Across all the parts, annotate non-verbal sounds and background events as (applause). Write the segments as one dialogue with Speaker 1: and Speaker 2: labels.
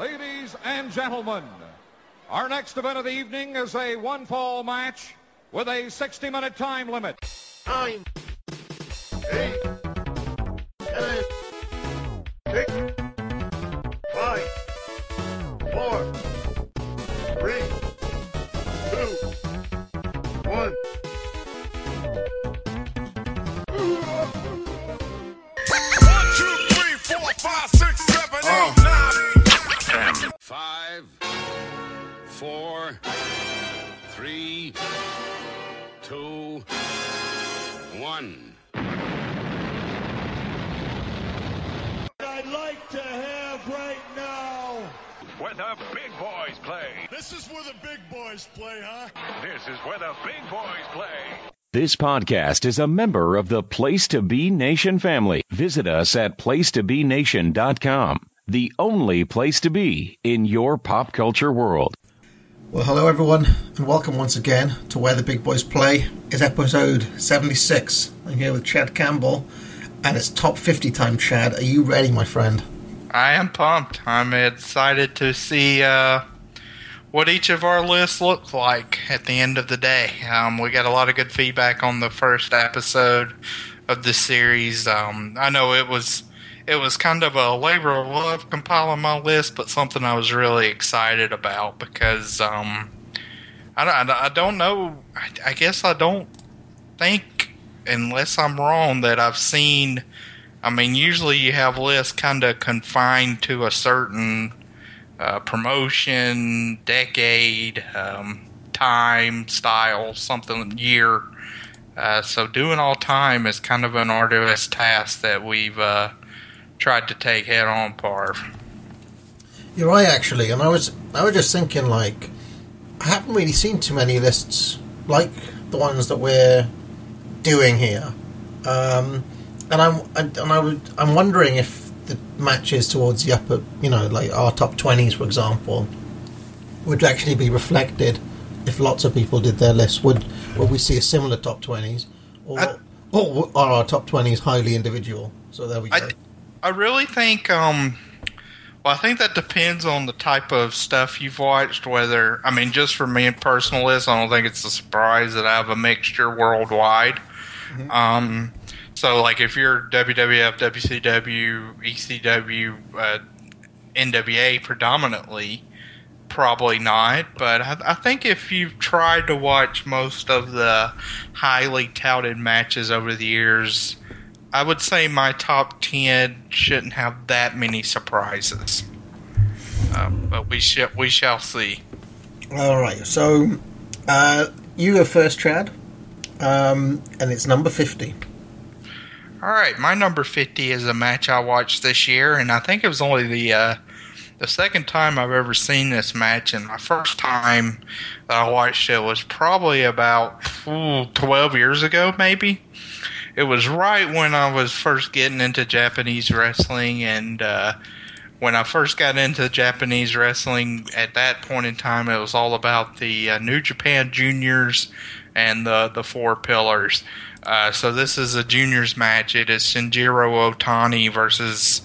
Speaker 1: Ladies and gentlemen, our next event of the evening is a one fall match with a 60 minute time limit.
Speaker 2: Nine, This is where the big boys play, huh?
Speaker 3: This is where the big boys play.
Speaker 4: This podcast is a member of the Place to Be Nation family. Visit us at placetobenation.com, the only place to be in your pop culture world.
Speaker 5: Well, hello everyone, and welcome once again to Where the Big Boys Play. It's episode 76. I'm here with Chad Campbell, and it's top 50 time. Chad, are you ready, my friend?
Speaker 6: I am pumped. I'm excited to see uh, what each of our lists look like at the end of the day. Um, we got a lot of good feedback on the first episode of the series. Um, I know it was it was kind of a labor of love compiling my list, but something I was really excited about because um, I, don't- I don't know. I, I guess I don't think, unless I'm wrong, that I've seen. I mean, usually you have lists kind of confined to a certain uh, promotion, decade, um, time, style, something, year. Uh, so doing all time is kind of an arduous task that we've uh, tried to take head on, Parv.
Speaker 5: You're right, actually, and I was I was just thinking, like, I haven't really seen too many lists like the ones that we're doing here, um, and I'm and, I would, I'm wondering if the matches towards the upper, you know, like our top 20s, for example, would actually be reflected if lots of people did their lists. Would would we see a similar top 20s, or
Speaker 6: I-
Speaker 5: or are our top 20s highly individual? So there we go.
Speaker 6: I, I really think, um, well, I think that depends on the type of stuff you've watched. Whether, I mean, just for me and personal list, I don't think it's a surprise that I have a mixture worldwide. Um, so, like, if you're WWF, WCW, ECW, uh, NWA predominantly, probably not. But I, I think if you've tried to watch most of the highly touted matches over the years, I would say my top 10 shouldn't have that many surprises. Um, but we, sh- we shall see.
Speaker 5: All right, so uh, you go first, Chad, um, and it's number 50.
Speaker 6: All right, my number 50 is a match I watched this year, and I think it was only the uh, the second time I've ever seen this match, and my first time that I watched it was probably about ooh, 12 years ago, maybe. It was right when I was first getting into Japanese wrestling, and uh, when I first got into Japanese wrestling, at that point in time, it was all about the uh, New Japan Juniors and the the four pillars. Uh, so this is a juniors match. It is Shinjiro Otani versus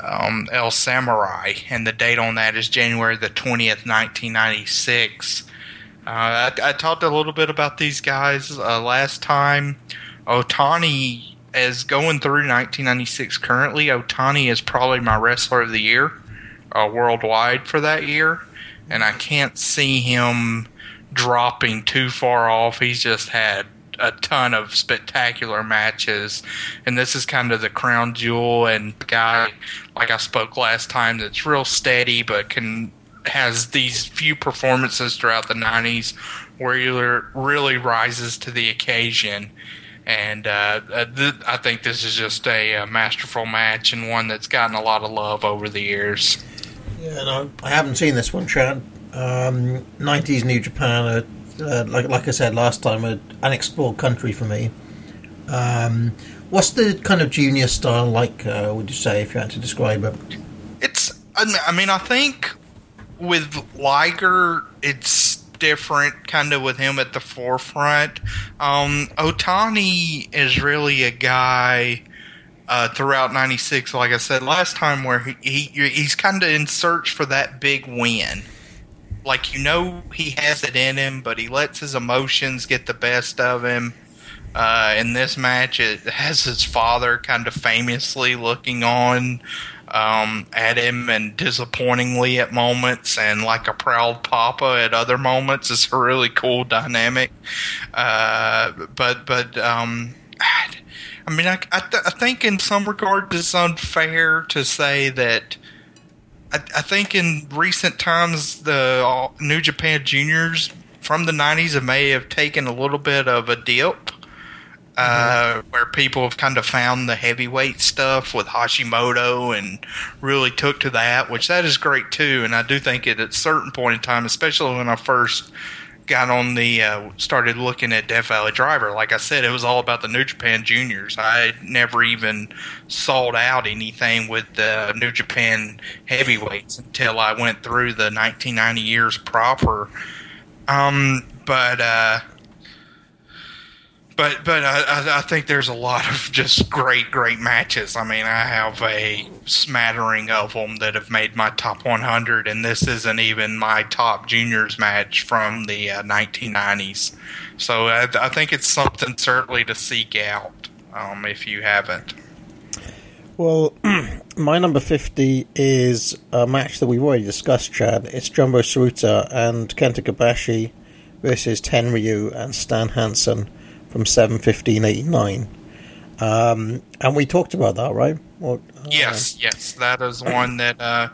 Speaker 6: um, El Samurai, and the date on that is January the twentieth, nineteen ninety six. Uh, I, I talked a little bit about these guys uh, last time. Otani is going through 1996 currently. Otani is probably my wrestler of the year uh, worldwide for that year, and I can't see him dropping too far off. He's just had a ton of spectacular matches, and this is kind of the crown jewel and guy, like I spoke last time, that's real steady but can has these few performances throughout the 90s where he really rises to the occasion. And uh, uh, th- I think this is just a, uh masterful match and one that's gotten a lot of love over the years.
Speaker 5: Yeah, no, I haven't seen this one, Chad. Um, 90s New Japan, uh, uh, like like I said last time, an unexplored country for me. Um, what's the kind of junior style like? Uh, would you say if you had to describe it?
Speaker 6: It's, I mean- I think with Liger, it's different, kind of with him at the forefront. Um, Otani is really a guy uh, throughout '96. Like I said last time, where he, he he's kind of in search for that big win. Like you know he has it in him, but he lets his emotions get the best of him. Uh, in this match, it has his father kind of famously looking on um, at him and disappointingly at moments, and like a proud papa at other moments. It's a really cool dynamic. Uh, but but um, I mean, I, I, th- I think in some regards it's unfair to say that. I, I think in recent times the uh, New Japan Juniors from the '90s may have taken a little bit of a dip uh, where people have kind of found the heavyweight stuff with Hashimoto and really took to that, which that is great too. And I do think it at a certain point in time, especially when I first got on the uh, started looking at Death Valley Driver. Like I said, it was all about the New Japan Juniors. I never even sought out anything with the New Japan heavyweights until I went through the 1990 years proper. Um, but uh, but but I, I think there's a lot of just great great matches. I mean, I have a smattering of them that have made my top 100, and this isn't even my top juniors match from the uh, 1990s. So I, I, think it's something certainly to seek out um, if you haven't.
Speaker 5: Well, (clears throat) my number 50 is a match that we've already discussed, Chad. It's Jumbo Tsuruta and Kenta Kobashi versus Tenryu and Stan Hansen from 71589. Um, and we talked about that, right?
Speaker 6: uh, yes, yes, that is one that uh,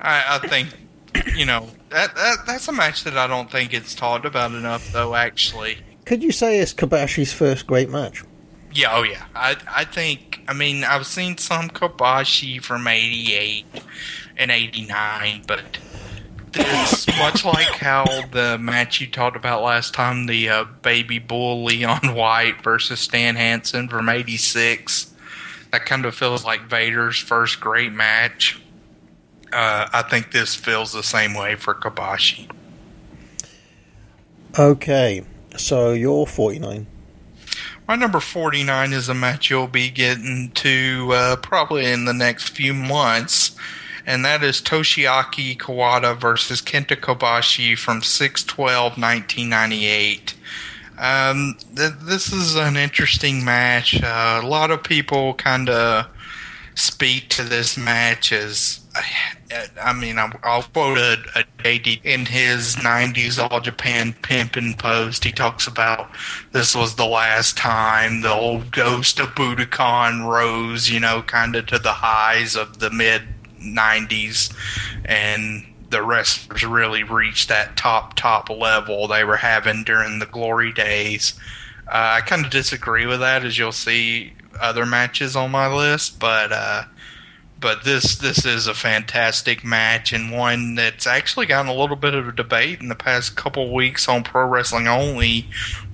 Speaker 6: I, I, think you know that, that that's a match that I don't think it's talked about enough, though. Actually,
Speaker 5: could you say it's Kobashi's first great match?
Speaker 6: Yeah, oh yeah. I I think I mean I've seen some Kobashi from '88 and '89, but it's much like how the match you talked about last time, the uh, baby bull Leon White versus Stan Hansen from '86. That kind of feels like Vader's first great match. Uh, I think this feels the same way for Kobashi.
Speaker 5: Okay, so you're 49.
Speaker 6: My number 49 is a match you'll be getting to uh, probably in the next few months and that is Toshiaki Kawada versus Kenta Kobashi from 612 1998. Um, th- this is an interesting match. Uh, a lot of people kind of speak to this match as I mean, I'll quote a, a JD in his 90s All Japan Pimpin' post. He talks about this was the last time the old ghost of Budokan rose, you know, kind of to the highs of the mid 90s, and the wrestlers really reached that top top level they were having during the glory days. Uh, I kind of disagree with that, as you'll see other matches on my list, but uh, but this this is a fantastic match and one that's actually gotten a little bit of a debate in the past couple weeks on Pro Wrestling Only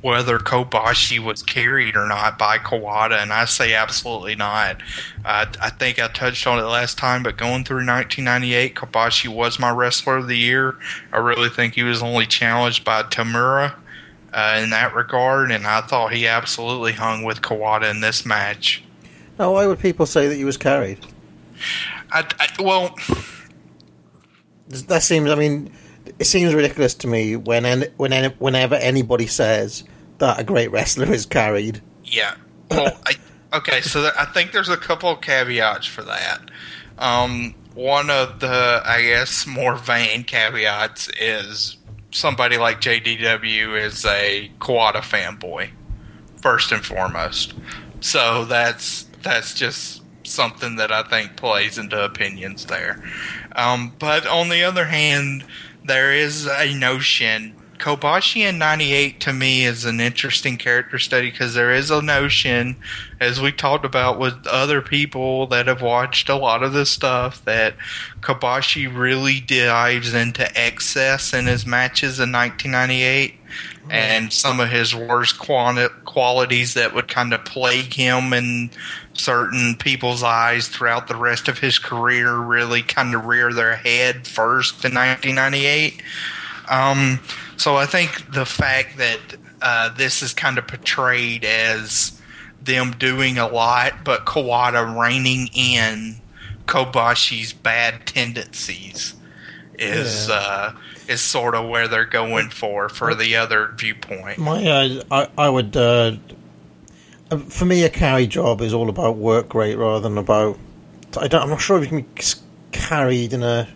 Speaker 6: whether Kobashi was carried or not by Kawada, and I say absolutely not. I think I touched on it last time, but going through 1998, Kobashi was my wrestler of the year. I really think he was only challenged by Tamura. Uh, in that regard, and I thought he absolutely hung with Kawada in this match.
Speaker 5: Now, why would people say that he was carried?
Speaker 6: I, I, well,
Speaker 5: that seems. I mean, it seems ridiculous to me when when whenever anybody says that a great wrestler is carried.
Speaker 6: Yeah. Well, I, okay, so there, I think there's a couple of caveats for that. Um, one of the, I guess, more vain caveats is somebody like JDW is a Kawada fanboy, first and foremost. So that's that's just something that I think plays into opinions there. Um, but on the other hand, there is a notion. Kobashi in 98 to me is an interesting character study because there is a notion, as we talked about with other people that have watched a lot of this stuff, that Kobashi really dives into excess in his matches in 1998 and some of his worst qualities that would kind of plague him in certain people's eyes throughout the rest of his career really kind of rear their head first in 1998. Um, so I think the fact that uh, this is kind of portrayed as them doing a lot, but Kawada reining in Kobashi's bad tendencies is
Speaker 5: Yeah.
Speaker 6: uh, is sort of where they're going for for the other viewpoint.
Speaker 5: My, uh, I, I would. Uh, uh, for me, a carry job is all about work rate rather than about. I don't, I'm not sure if you can be carried in a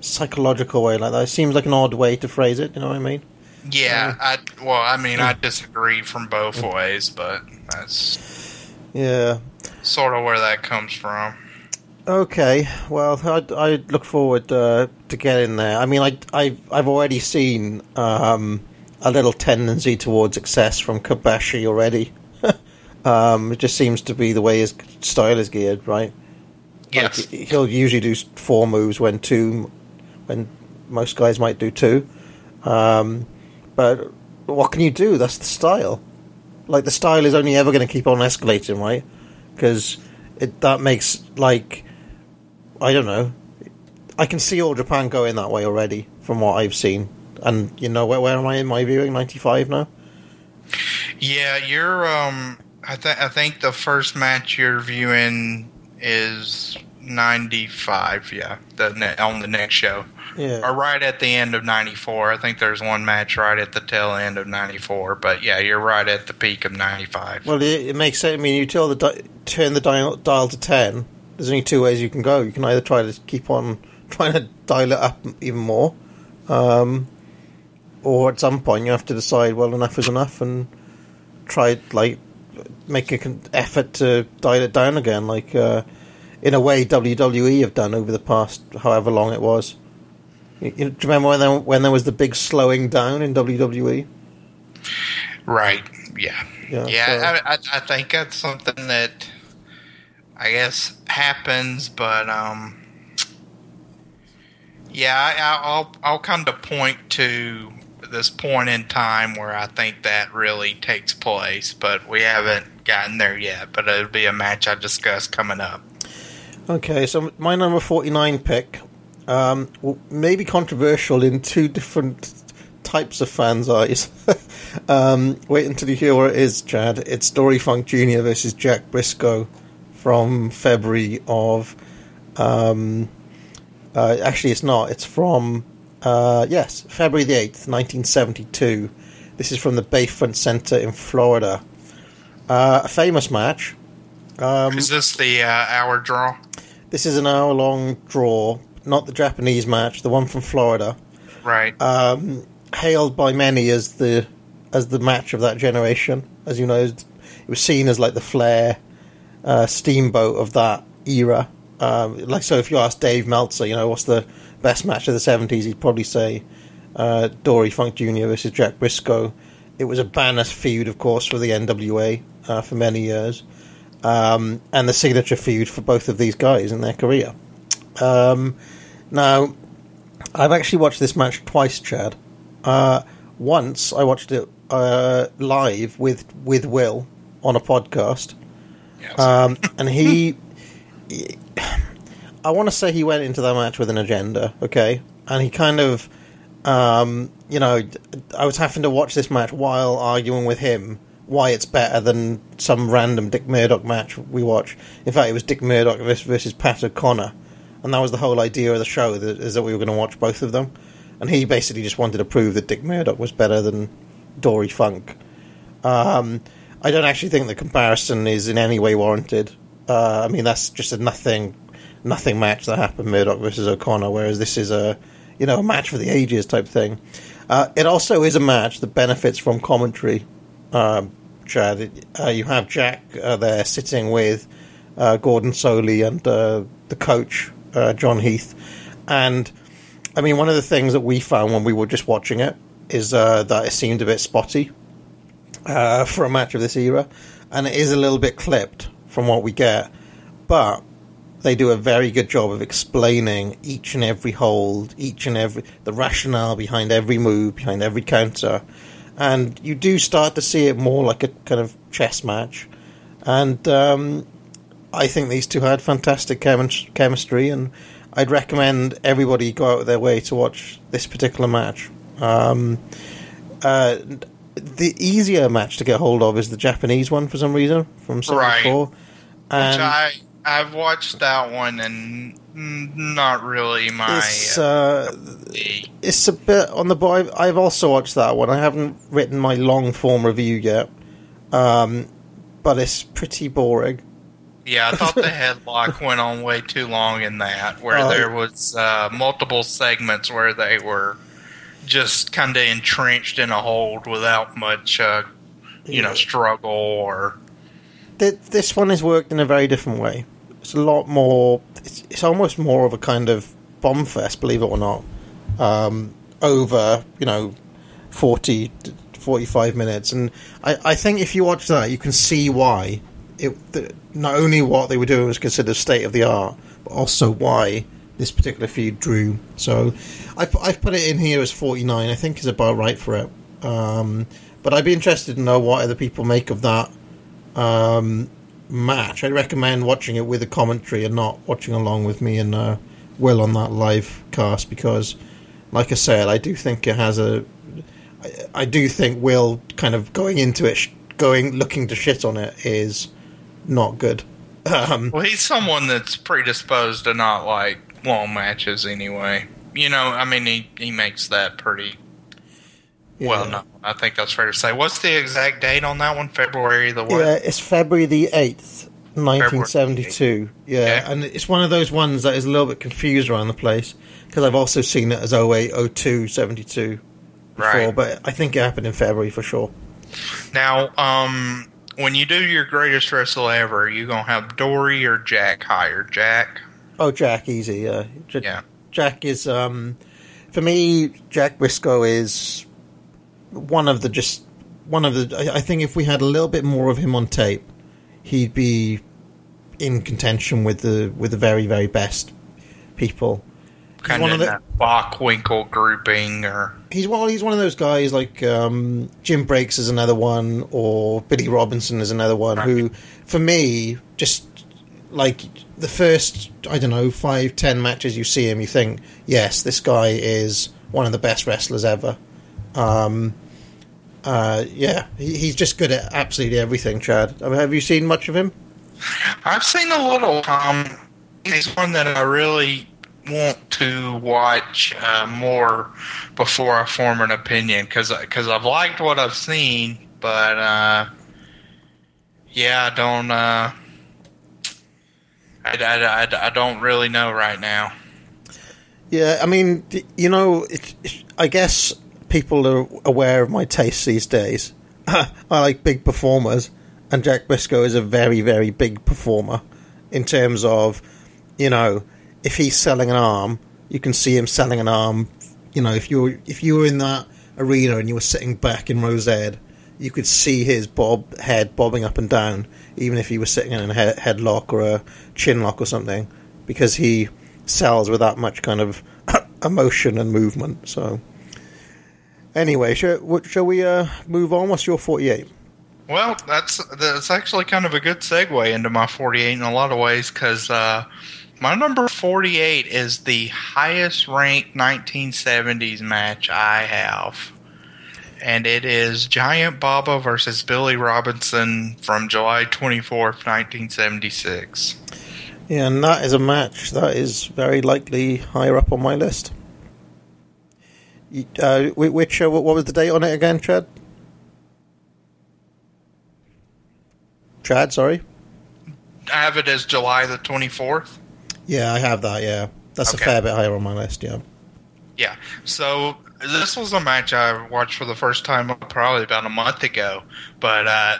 Speaker 5: psychological way like that. It seems like an odd way to phrase it. You know what I mean?
Speaker 6: Yeah, I well, I mean, I disagree from both ways, but that's
Speaker 5: Yeah.
Speaker 6: sort of where that comes from.
Speaker 5: Okay. Well, I, I look forward uh, to getting there. I mean, I, I, I've already seen um, a little tendency towards excess from Kobashi already. (laughs) um, it just seems to be the way his style is geared, right?
Speaker 6: Yes.
Speaker 5: Like, he'll usually do four moves when two, when most guys might do two. Um, but what can you do? That's the style. Like the style is only ever going to keep on escalating, right? Because it that makes like I don't know. I can see all Japan going that way already from what I've seen. And you know where where am I in my viewing? Ninety five now.
Speaker 6: Yeah, you're. Um, I think I think the first match you're viewing is ninety five. Yeah, the ne- on the next show, or right at the end of ninety four. I think there's one match right at the tail end of ninety four. But yeah, you're right at the peak of ninety five.
Speaker 5: Well, it, it makes sense. I mean, you tell the di- turn the dial, dial to ten. There's only two ways you can go. You can either try to keep on (laughs) trying to dial it up even more, um, or at some point you have to decide. Well, enough is enough, and try like make an effort to dial it down again. Like uh, in a way, WWE have done over the past however long it was. You, you, do you remember when there, when there was the big slowing down in? WWE?
Speaker 6: Right. Yeah.
Speaker 5: Yeah,
Speaker 6: Yeah. I, I, I think that's something that I guess happens, but um, yeah, I, I'll I'll come to point to this point in time where I think that really takes place, but we haven't gotten there yet. But it'll be a match I discuss coming up.
Speaker 5: Okay, so my number 49 pick, um, maybe controversial in two different types of fans' eyes. (laughs) um, wait until you hear what it is, Chad. It's Dory Funk Jr. versus Jack Brisco from February of. Um, uh, actually, it's not. It's from. Uh, yes, February the 8th, 1972. This is from the Bayfront Center in Florida. Uh, a famous match. Um,
Speaker 6: Is this the uh, hour draw?
Speaker 5: this is an hour long draw, not the Japanese match, the one from Florida,
Speaker 6: Right.
Speaker 5: um, hailed by many as the as the match of that generation. As you know, it was seen as like the Flair uh, Steamboat of that era. Um, like so, if you ask Dave Meltzer, you know what's the best match of the seventies, he'd probably say uh, Dory Funk Jr. versus Jack Brisco. It was a banner feud, of course, for the NWA uh, for many years, um, and the signature feud for both of these guys in their career. Um, now, I've actually watched this match twice, Chad. Uh, once I watched it uh, live with with Will on a podcast,
Speaker 6: Yes.
Speaker 5: um, (laughs) and he, I want to say he went into that match with an agenda, okay, and he kind of, um, you know, I was having to watch this match while arguing with him why it's better than some random Dick Murdoch match we watch. In fact, it was Dick Murdoch versus, Pat O'Connor, and that was the whole idea of the show that, is that we were going to watch both of them, and he basically just wanted to prove that Dick Murdoch was better than Dory Funk. Um, I don't actually think the comparison is in any way warranted. Uh, I mean, that's just a nothing, nothing match that happened Murdoch versus O'Connor, whereas this is a, you know, a match for the ages type thing. Uh, it also is a match that benefits from commentary. Um, Chad, uh, you have Jack uh, there sitting with uh, Gordon Solie and uh, the coach uh, John Heath, and I mean, one of the things that we found when we were just watching it is uh, that it seemed a bit spotty uh, for a match of this era, and it is a little bit clipped from what we get, but they do a very good job of explaining each and every hold, each and every the rationale behind every move, behind every counter, and you do start to see it more like a kind of chess match, and um, I think these two had fantastic chemis- chemistry, and I'd recommend everybody go out of their way to watch this particular match. Um, uh, the easier match to get hold of is the Japanese one for some reason from
Speaker 6: Right.
Speaker 5: '74.
Speaker 6: Which I I've watched that one and not really my.
Speaker 5: it's
Speaker 6: uh,
Speaker 5: uh, it's a bit on the boy. I've also watched that one. I haven't written my long form review yet, um, but it's pretty boring.
Speaker 6: yeah, I thought the (laughs) headlock went on way too long in that, where
Speaker 5: Oh.
Speaker 6: there was uh, multiple segments where they were just kind of entrenched in a hold without much, uh, you know, struggle or.
Speaker 5: Th- this one is worked in a very different way. It's a lot more. It's, it's almost more of a kind of bomb fest, believe it or not. Um, over you know, 40, to 45 minutes, and I, I think if you watch that, you can see why. It the, not only what they were doing was considered state of the art, but also why this particular feud drew. So, I've I've put it in here as forty nine. I think is about right for it. Um, but I'd be interested to know what other people make of that um, match. I'd recommend watching it with a commentary and not watching along with me and uh, Will on that live cast because, like I said, I do think it has a. I, I do think Will kind of going into it, going looking to shit on it is not good. Um,
Speaker 6: Well, he's someone that's predisposed to not like long matches anyway. You know, I mean, he, he makes that pretty well no. I think that's fair to say. What's the exact date on that one? February the what?
Speaker 5: Yeah, it's February the eighth, nineteen seventy-two. Yeah,
Speaker 6: Yeah.
Speaker 5: and it's one of those ones that is a little bit confused around the place because I've also seen it as 08, 02, 72 before,
Speaker 6: Right.
Speaker 5: but I think it happened in February for sure.
Speaker 6: Now, um, when you do your greatest wrestle ever, you gonna have Dory or Jack hired? Jack.
Speaker 5: Oh, Jack, easy. Yeah, J-
Speaker 6: Yeah.
Speaker 5: Jack is um, for me. Jack Brisco is one of the just one of the. I, think if we had a little bit more of him on tape, he'd be in contention with the with the very very best people.
Speaker 6: Kind
Speaker 5: one
Speaker 6: of
Speaker 5: of the-
Speaker 6: that Bachwinkle grouping, or
Speaker 5: He's one. He's one of those guys like um, Jim Breaks is another one, or Billy Robinson is another one. Who, for me, just like the first, I don't know, five, ten matches you see him, you think, yes, this guy is one of the best wrestlers ever. Um, uh, yeah, he, he's just good at absolutely everything. Chad, I mean, have you seen much of him?
Speaker 6: I've seen a little. Um, he's one that I really want to watch uh, more before I form an opinion because I've liked what I've seen, but uh, yeah, I don't. Uh, I, I, I, I don't really know right now.
Speaker 5: Yeah, I mean, you know, it, it- I guess people are aware of my tastes these days. (laughs) I like big performers, and Jack Brisco is a very, very big performer in terms of, you know, if he's selling an arm, you can see him selling an arm. You know, if you were, if you were in that arena and you were sitting back in Rosed, you could see his bob head bobbing up and down, even if he was sitting in a he- headlock or a chin lock or something, because he sells with that much kind of (coughs) emotion and movement. So, anyway, shall, what- shall we uh, move on? What's your forty-eight?
Speaker 6: Well, that's that's actually kind of a good segue into my 48 in a lot of ways because uh, my number 48 is the highest ranked 1970s match I have, and it is Giant Baba versus Billy Robinson from July 24th, 1976.
Speaker 5: Yeah, and that is a match that is very likely higher up on my list. Uh, which uh, what was the date on it again, Chad? Chad, sorry.
Speaker 6: I have it as July the 24th.
Speaker 5: Yeah, I have that. Yeah, that's
Speaker 6: Okay.
Speaker 5: a fair bit higher on my list. Yeah.
Speaker 6: Yeah. So this was a match I watched for the first time probably about a month ago, but uh,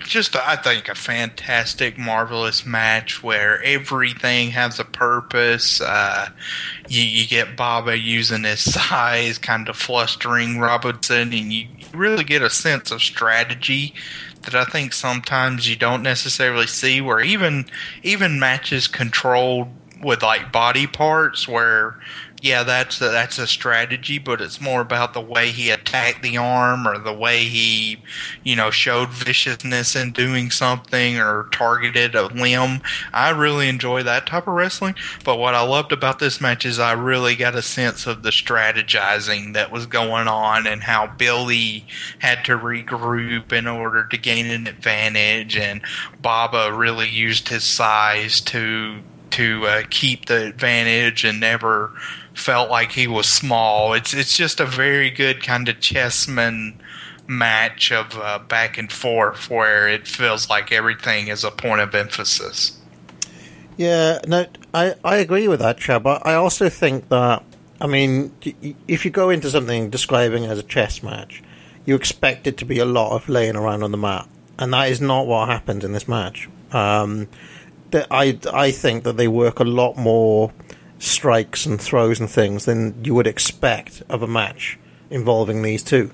Speaker 6: just I think a fantastic, marvelous match where everything has a purpose. Uh, you, you get Baba using his (laughs) size, kind of flustering Robinson, and you really get a sense of strategy that I think sometimes you don't necessarily see. Where even even matches controlled with like body parts where yeah, that's a, that's a strategy, but it's more about the way he attacked the arm or the way he, you know, showed viciousness in doing something or targeted a limb. I really enjoy that type of wrestling. But what I loved about this match is I really got a sense of the strategizing that was going on and how Billy had to regroup in order to gain an advantage, and Baba really used his size to to uh, keep the advantage and never felt like he was small. It's it's just a very good kind of chessman match of uh, back and forth where it feels like everything is a point of emphasis.
Speaker 5: Yeah, no, I, I agree with that, Chad. But I also think that, I mean, if you go into something describing as a chess match, you expect it to be a lot of laying around on the mat, and that is not what happened in this match. Um, I I think that they work a lot more strikes and throws and things than you would expect of a match involving these two.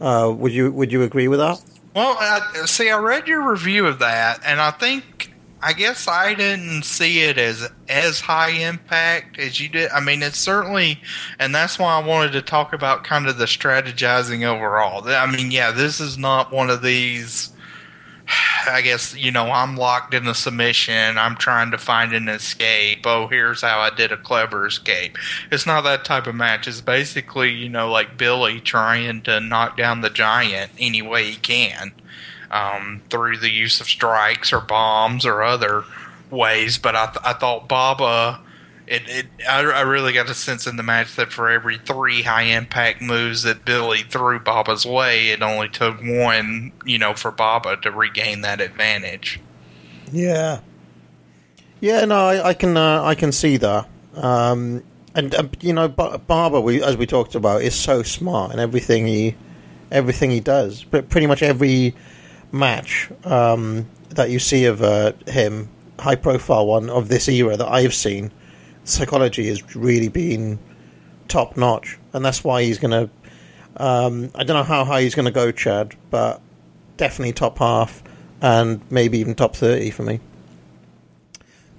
Speaker 5: Uh, would you would you agree with that?
Speaker 6: Well, I, see, I read your review of that, and I think I guess I didn't see it as as high impact as you did. I mean, it's certainly, and that's why I wanted to talk about kind of the strategizing overall. I mean, yeah, this is not one of these. I guess you know I'm locked in a submission. I'm trying to find an escape. Oh, here's how I did a clever escape. It's not that type of match. It's basically you know like Billy trying to knock down the giant any way he can um, through the use of strikes or bombs or other ways. But I, th- I thought Baba, it, it I, I really got a sense in the match that for every three high impact moves that Billy threw Baba's way, it only took one, you know, for Baba to regain that advantage.
Speaker 5: Yeah, yeah. No, I, I can uh, I can see that. Um, and uh, you know, ba- Baba, we, as we talked about, is so smart in everything he everything he does. But pretty much every match um, that you see of uh, him, high profile one of this era that I've seen, psychology has really been top notch, and that's why he's going to. Um, I don't know how high he's going to go, Chad, but definitely top half, and maybe even top thirty for me.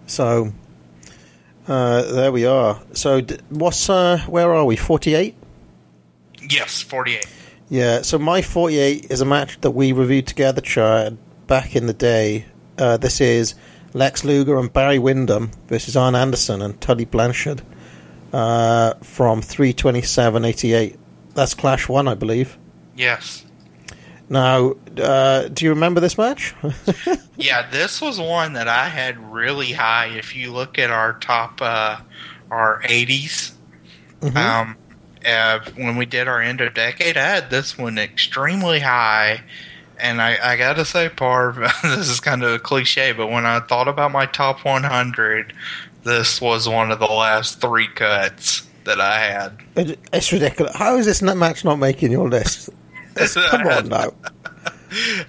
Speaker 5: So uh, there we are. So d- what's uh, where are we? Forty eight.
Speaker 6: Yes, 48.
Speaker 5: Yeah, so my 48 is a match that we reviewed together, Chad, back in the day. Uh, this is Lex Luger and Barry Windham versus Arn Anderson and Tully Blanchard uh, from 327.88. That's Clash 1, I believe.
Speaker 6: Yes.
Speaker 5: Now, uh, do you remember this match? (laughs)
Speaker 6: Yeah, this was one that I had really high. If you look at our top, uh, our 80s, um, uh, when we did our end of decade, I had this one extremely high. And I, I gotta say, Parv, (laughs) this is kind of a cliche, but when I thought about my top 100, this was one of the last three cuts that I had.
Speaker 5: It- it's ridiculous. How is this match not making your list? It's- (laughs) come on now.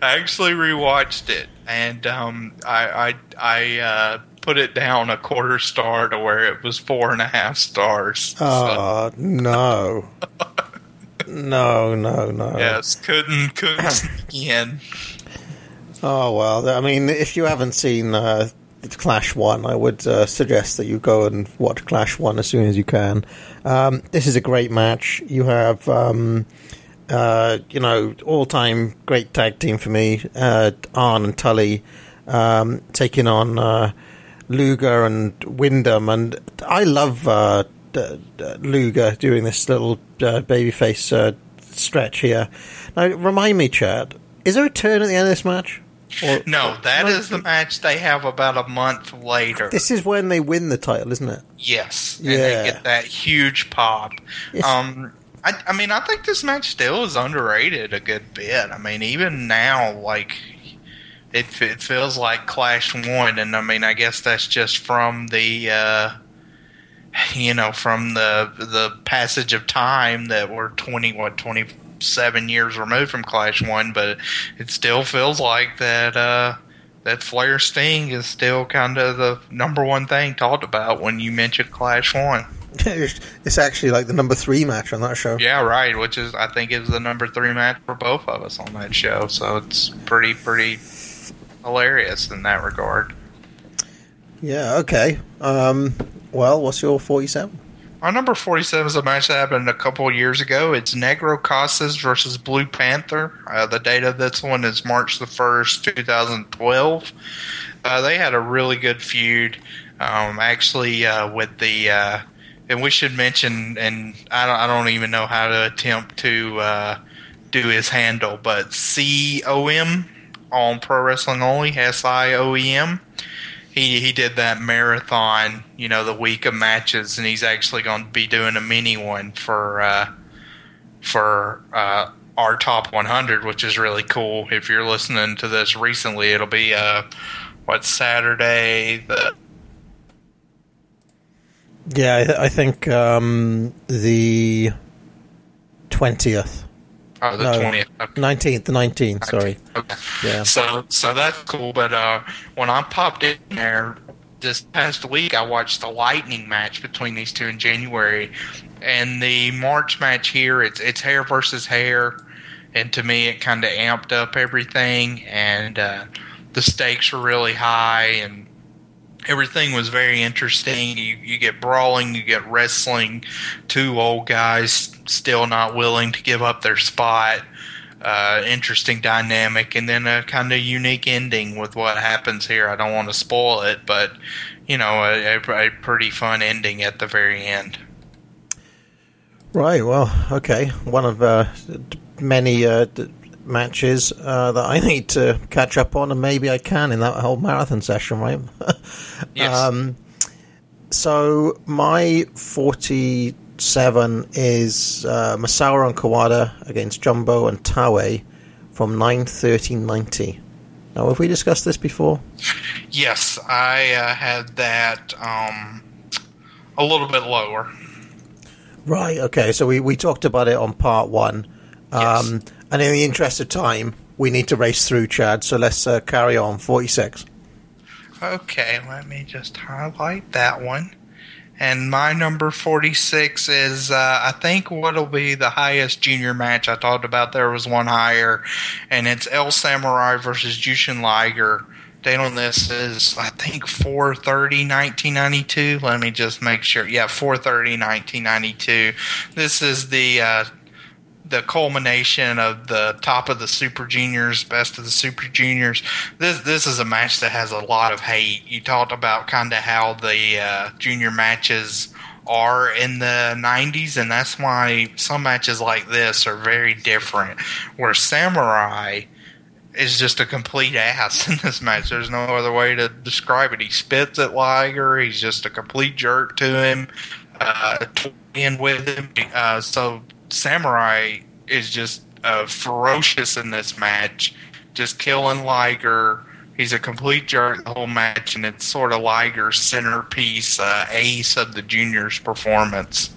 Speaker 6: I actually rewatched it, and um, I I, I uh, put it down a quarter star to where it was four and a half stars. So,
Speaker 5: Oh, no. (laughs) No, no, no.
Speaker 6: yes, couldn't couldn't (coughs) sneak in.
Speaker 5: Oh well, I mean, if you haven't seen uh, Clash One, I would uh, suggest that you go and watch Clash One as soon as you can. Um, this is a great match. You have, um, uh, you know, all-time great tag team for me, uh, Arn and Tully um, taking on uh, Luger and Windham, and I love uh, Luger doing this little uh, babyface uh, stretch here. Now, remind me, Chad, is there a turn at the end of this match? Or-
Speaker 6: No, that is the match they have about a month later.
Speaker 5: This is when they win the title, isn't it?
Speaker 6: Yes, and
Speaker 5: Yeah.
Speaker 6: they get that huge pop.
Speaker 5: Yes.
Speaker 6: Um, I, I mean, I think this match still is underrated a good bit. I mean, even now, like it, it feels like Clash One, and I mean, I guess that's just from the, uh, you know, from the the passage of time that we're twenty what twenty seven years removed from Clash One, but it still feels like that. Uh, that Flair Sting is still kind of the number one thing talked about when you mention Clash One.
Speaker 5: it's actually like the number three match on that show.
Speaker 6: Yeah, right. Which is I think is the number three match for both of us on that show. So it's pretty pretty hilarious in that regard.
Speaker 5: Yeah, okay. Um, well, what's your 47?
Speaker 6: My number 47 is a match that happened a couple years ago. It's Negro Casas versus Blue Panther. Uh, the date of this one is March the 1st, 2012. Uh, they had a really good feud, um, actually, uh, with the. Uh, and we should mention, and I don't, I don't even know how to attempt to uh, do his handle, but C O M on Pro Wrestling Only, S I O E M he he did that marathon, you know, the week of matches, and he's actually going to be doing a mini one for uh, for uh, our top 100, which is really cool. If you're listening to this recently, it'll be uh, what Saturday the
Speaker 5: Yeah, I, th- I think um, the 20th.
Speaker 6: Oh, the
Speaker 5: No,
Speaker 6: 20th. Okay.
Speaker 5: 19th, the 19th, sorry.
Speaker 6: Okay.
Speaker 5: Yeah.
Speaker 6: So so that's cool. But uh, when I popped in there this past week, I watched the Lightning match between these two in January, and the March match here. It's it's hair versus hair, and to me, it kind of amped up everything, and uh, the stakes were really high, and everything was very interesting. You you get brawling, you get wrestling, two old guys still not willing to give up their spot. Uh, interesting dynamic, and then a kind of unique ending with what happens here. I don't want to spoil it, but you know, a, a, a pretty fun ending at the very end.
Speaker 5: Right, well, okay. One of uh, many uh, matches uh, that I need to catch up on, and maybe I can in that whole marathon session, right? (laughs)
Speaker 6: Yes.
Speaker 5: Um, so my 47 is uh, Misawa and Kawada against Jumbo and Taue from 9.13.90. Now, have we discussed this before?
Speaker 6: yes, I uh, had that um, a little bit lower.
Speaker 5: Right, okay, so we, we talked about it on part one. Um,
Speaker 6: Yes.
Speaker 5: And in the interest of time, we need to race through, Chad, so let's uh, carry on. 46.
Speaker 6: Okay, let me just highlight that one. And my number 46 is, uh, I think, what'll be the highest junior match. I talked about there was one higher, and it's El Samurai versus Jushin Liger. Date on this is, I think, 430 1992. Let me just make sure. Yeah, 430 1992. This is the. Uh, the culmination of the top of the Super Juniors, best of the Super Juniors. This this is a match that has a lot of hate. You talked about kind of how the uh, junior matches are in the 90s, and that's why some matches like this are very different. Where Samurai is just a complete ass (laughs) in this match. There's no other way to describe it. He spits at Liger. He's just a complete jerk to him. Uh, in with him. Uh, so Samurai is just uh, ferocious in this match, just killing Liger. He's a complete jerk the whole match, and it's sort of Liger's centerpiece, uh, ace of the juniors' performance.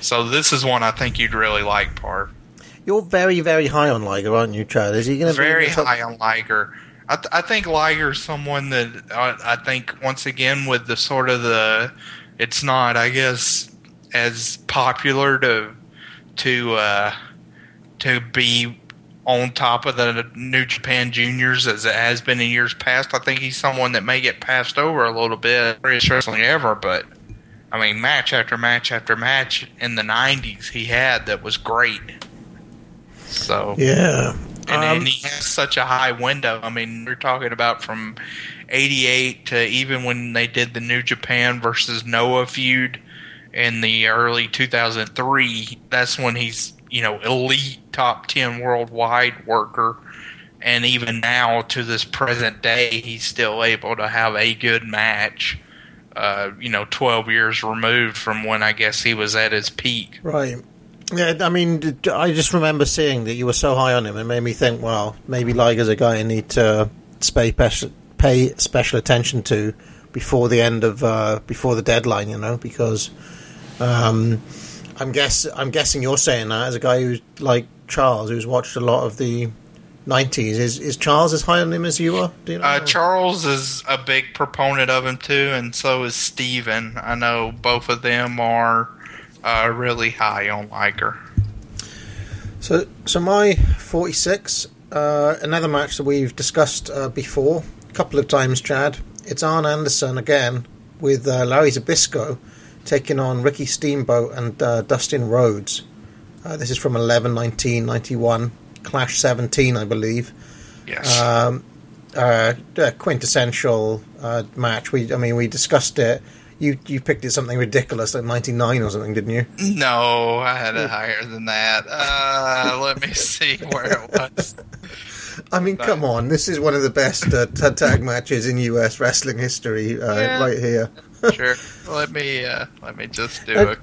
Speaker 6: So this is one I think you'd really like, Parv.
Speaker 5: You're very, very high on Liger, aren't you, Chad? Is he going to
Speaker 6: very high on Liger. I, th- I think Liger's someone that uh, I think once again with the sort of the it's not I guess as popular to to uh, to be on top of the New Japan Juniors as it has been in years past. I think he's someone that may get passed over a little bit, greatest wrestling ever, but I mean match after match after match in the '90s he had that was great. So
Speaker 5: Yeah.
Speaker 6: and,
Speaker 5: Um,
Speaker 6: and he has such a high window. I mean, we're talking about from '88 to even when they did the New Japan versus Noah feud in the early 2003. That's when he's you know elite top 10 worldwide worker. And even now, to this present day, he's still able to have a good match. Uh, you know, 12 years removed from when I guess he was at his peak.
Speaker 5: Right. Yeah, I mean, i just remember seeing that you were so high on him, and made me think, well, maybe Liger's a guy I need to pay special, pay special attention to before the end of uh, before the deadline, you know, because um, I'm guess I'm guessing you're saying that as a guy who's like Charles, who's watched a lot of the '90s. Is is Charles as high on him as you are? Do you know?
Speaker 6: Uh, Charles is a big proponent of him too, and so is Steven. I know both of them are uh, really high on Liger.
Speaker 5: So, so my 46, uh, another match that we've discussed uh, before, a couple of times, Chad. it's Arn Anderson again with uh, Larry Zbyszko taking on Ricky Steamboat and uh, Dustin Rhodes. Uh, this is from 11 19 91, Clash 17, I believe.
Speaker 6: Yes.
Speaker 5: Um, uh, quintessential uh, match. We, I mean, we discussed it. You you picked it something ridiculous like 99 or something, didn't you?
Speaker 6: no, I had it higher than that. Uh, let me see where it was. (laughs)
Speaker 5: I mean,
Speaker 6: Right.
Speaker 5: come on. This is one of the best uh, tag matches in US wrestling history, uh,
Speaker 6: Yeah.
Speaker 5: right here.
Speaker 6: Sure. (laughs) Let me uh, let me just do
Speaker 5: Uh,
Speaker 6: it.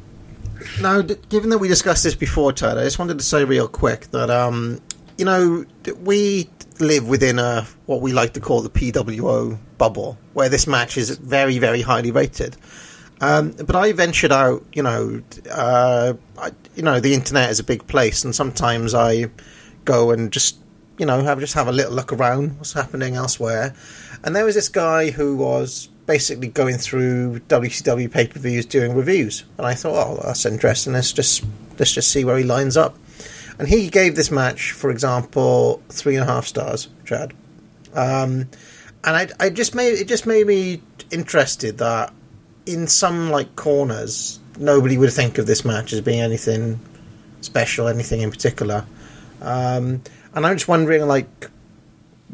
Speaker 5: Now, d- given that we discussed this before, Ted, I just wanted to say real quick that um, you know we live within a what we like to call the PWO bubble, where this match is very, very highly rated. Um, but I ventured out, you know, uh, I, you know, the internet is a big place, and sometimes I go and just, you know, have just have a little look around what's happening elsewhere. And there was this guy who was basically going through WCW pay per views doing reviews, and I thought, oh, that's interesting. Let's just let's just see where he lines up. And he gave this match, for example, three and a half stars, Chad. Um, and I, I just made it just made me interested that in some like corners, nobody would think of this match as being anything special, anything in particular. Um, and I'm just wondering, like,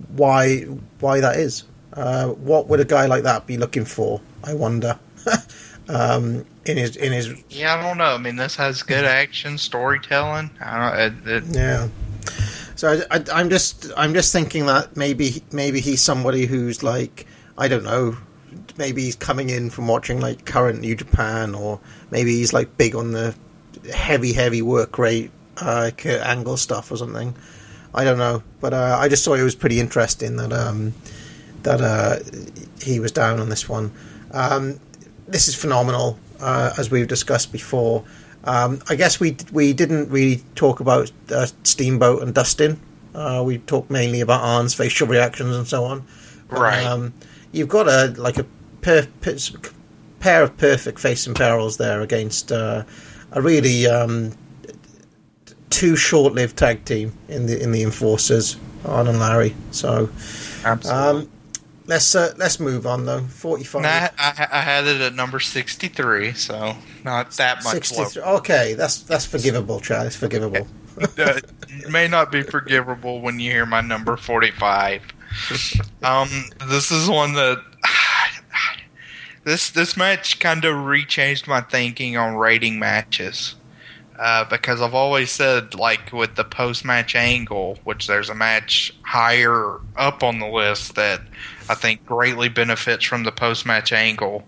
Speaker 5: why why that is. Uh, what would a guy like that be looking for? I wonder. (laughs) um, in his in his
Speaker 6: Yeah, I don't know. I mean, this has good action storytelling. I don't. It, it,
Speaker 5: Yeah. So I, I, I'm just I'm just thinking that maybe maybe he's somebody who's like I don't know maybe he's coming in from watching like current New Japan or maybe he's like big on the heavy heavy work rate uh, Angle stuff or something. I don't know, but uh, I just thought it was pretty interesting that um, that uh, he was down on this one. Um, this is phenomenal, uh, as we've discussed before. Um, I guess we we didn't really talk about uh, Steamboat and Dustin. Uh, we talked mainly about Arn's facial reactions and so on.
Speaker 6: Right.
Speaker 5: Um, you've got a like a per, per, pair of perfect face and perils there against uh, a really um, too short-lived tag team in the in the Enforcers, Arn and Larry. So
Speaker 6: absolutely.
Speaker 5: um, let's uh, let's move on though. Forty-five.
Speaker 6: Nah, I, I had it at number sixty-three, so not that much
Speaker 5: 63. Okay, that's that's forgivable, Chad. It's forgivable. (laughs)
Speaker 6: it may not be forgivable when you hear my number forty-five. (laughs) um, this is one that (sighs) this this match kind of rechanged my thinking on rating matches. Uh, because I've always said, like with the post-match angle, which there's a match higher up on the list that I think greatly benefits from the post-match angle.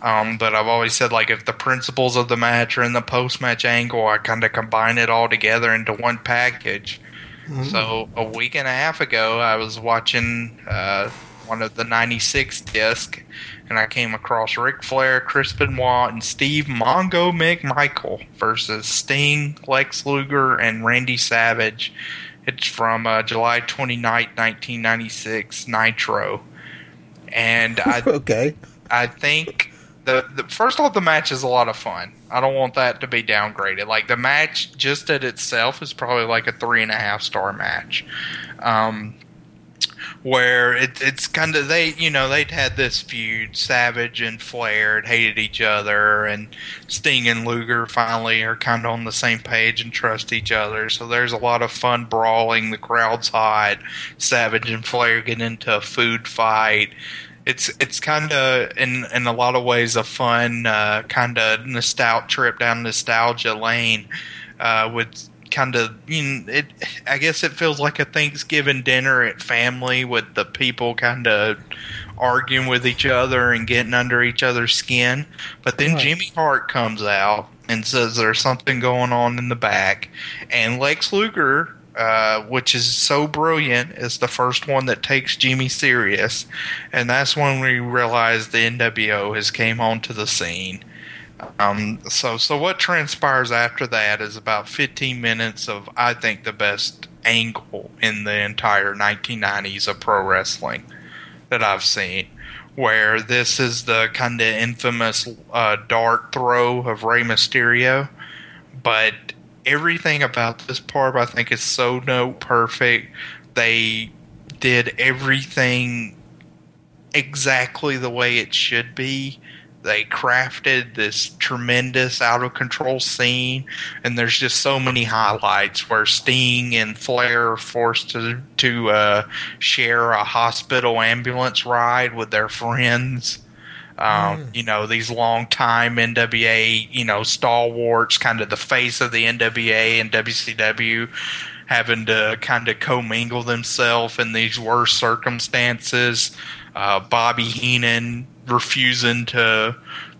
Speaker 6: Um, but I've always said, like, if the principles of the match are in the post-match angle, I kind of combine it all together into one package. So a week and a half ago, I was watching uh, one of the '96 disc, and I came across Ric Flair, Chris Benoit, and Steve Mongo McMichael versus Sting, Lex Luger, and Randy Savage. It's from uh, July 29, 1996, Nitro. And I (laughs)
Speaker 5: okay.
Speaker 6: I think the, the first off, the match is a lot of fun. I don't want that to be downgraded. Like the match, just at itself, is probably like a three and a half star match. Um, where it, it's kind of they, you know, they'd had this feud. Savage and Flair hated each other, and Sting and Luger finally are kind of on the same page and trust each other. So there's a lot of fun brawling. The crowd's hot. Savage and Flair get into a food fight it's it's kind of in in a lot of ways a fun uh, kind of nostalgia trip down nostalgia lane uh, with kind of you know, it I guess it feels like a Thanksgiving dinner at family with the people kind of arguing with each other and getting under each other's skin but then
Speaker 5: Right.
Speaker 6: Jimmy Hart comes out and says there's something going on in the back and Lex Luger uh, which is so brilliant, is the first one that takes Jimmy serious, and that's when we realize the NWO has came onto the scene. Um, so, so what transpires after that is about 15 minutes of, I think, the best angle in the entire 1990s of pro wrestling that I've seen. Where this is the kind of infamous uh, dart throw of Rey Mysterio, but everything about this part I think is so note perfect. They did everything exactly the way it should be. They crafted this tremendous out of control scene, and there's just so many highlights where Sting and Flair are forced to to uh, share a hospital ambulance ride with their friends. Um, You know, these long time NWA, you know, stalwarts, kind of the face of the NWA and WCW, having to kind of commingle themselves in these worse circumstances. Uh, Bobby Heenan refusing to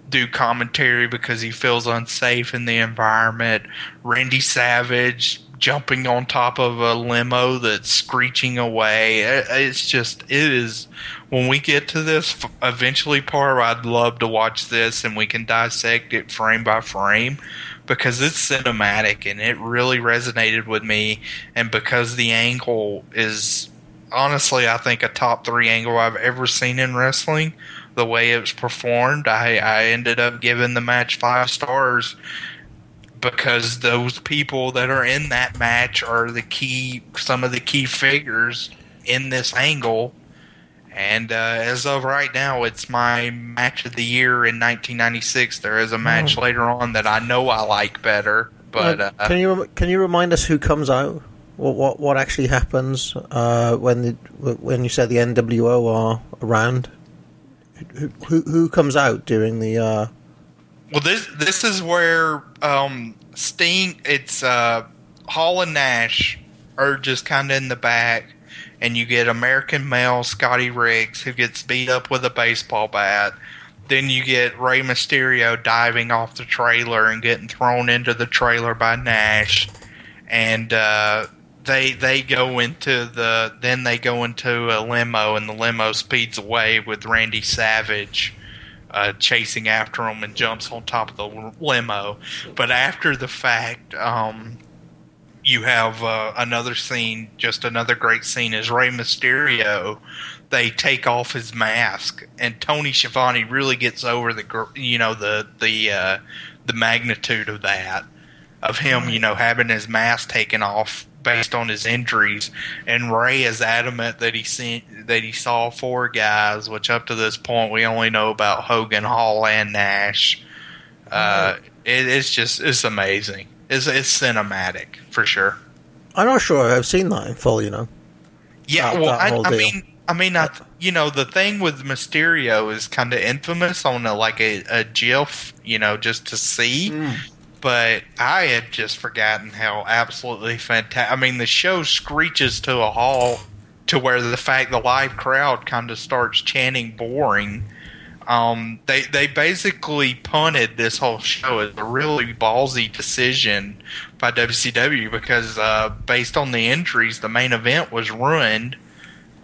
Speaker 6: do commentary because he feels unsafe in the environment. Randy Savage jumping on top of a limo that's screeching away. It's just, it is. When we get to this eventually part, I'd love to watch this and we can dissect it frame by frame because it's cinematic and it really resonated with me. And because the angle is honestly, I think a top three angle I've ever seen in wrestling. The way it was performed, I, I ended up giving the match five stars because those people that are in that match are the key, some of the key figures in this angle. And uh, as of right now, it's my match of the year in 1996. There is a match later on that I know I like better, but
Speaker 5: Uh, can you can you remind us who comes out? What what, what actually happens uh, when the, when you said the NWO are around? Who, who comes out during the? Uh,
Speaker 6: Well, this this is where um, Sting. It's uh, Hall and Nash are just kind of in the back, and you get American male Scotty Riggs who gets beat up with a baseball bat. Then you get Rey Mysterio diving off the trailer and getting thrown into the trailer by Nash, and uh, they they go into the then they go into a limo and the limo speeds away with Randy Savage uh, chasing after him and jumps on top of the limo. But after the fact, um, you have uh, another scene, just another great scene is Rey Mysterio. They take off his mask, and Tony Schiavone really gets over the you know the the uh, the magnitude of that of him you know having his mask taken off based on his injuries, and Rey is adamant that he seen that he saw four guys, which up to this point we only know about Hogan, Hall, and Nash. Uh, it, it's just it's amazing. It's it's cinematic for sure.
Speaker 5: I'm not sure I've seen that in full. You know.
Speaker 6: Yeah,
Speaker 5: That-
Speaker 6: well,
Speaker 5: that
Speaker 6: I, I mean, I mean, I, you know, the thing with Mysterio is kind of infamous on a, like a, a GIF, you know, just to see.
Speaker 5: Mm.
Speaker 6: But I had just forgotten how absolutely fantastic. I mean, the show screeches to a halt to where the fact the live crowd kind of starts chanting "boring." Um, they they basically punted this whole show as a really ballsy decision by WCW because uh, based on the injuries, the main event was ruined.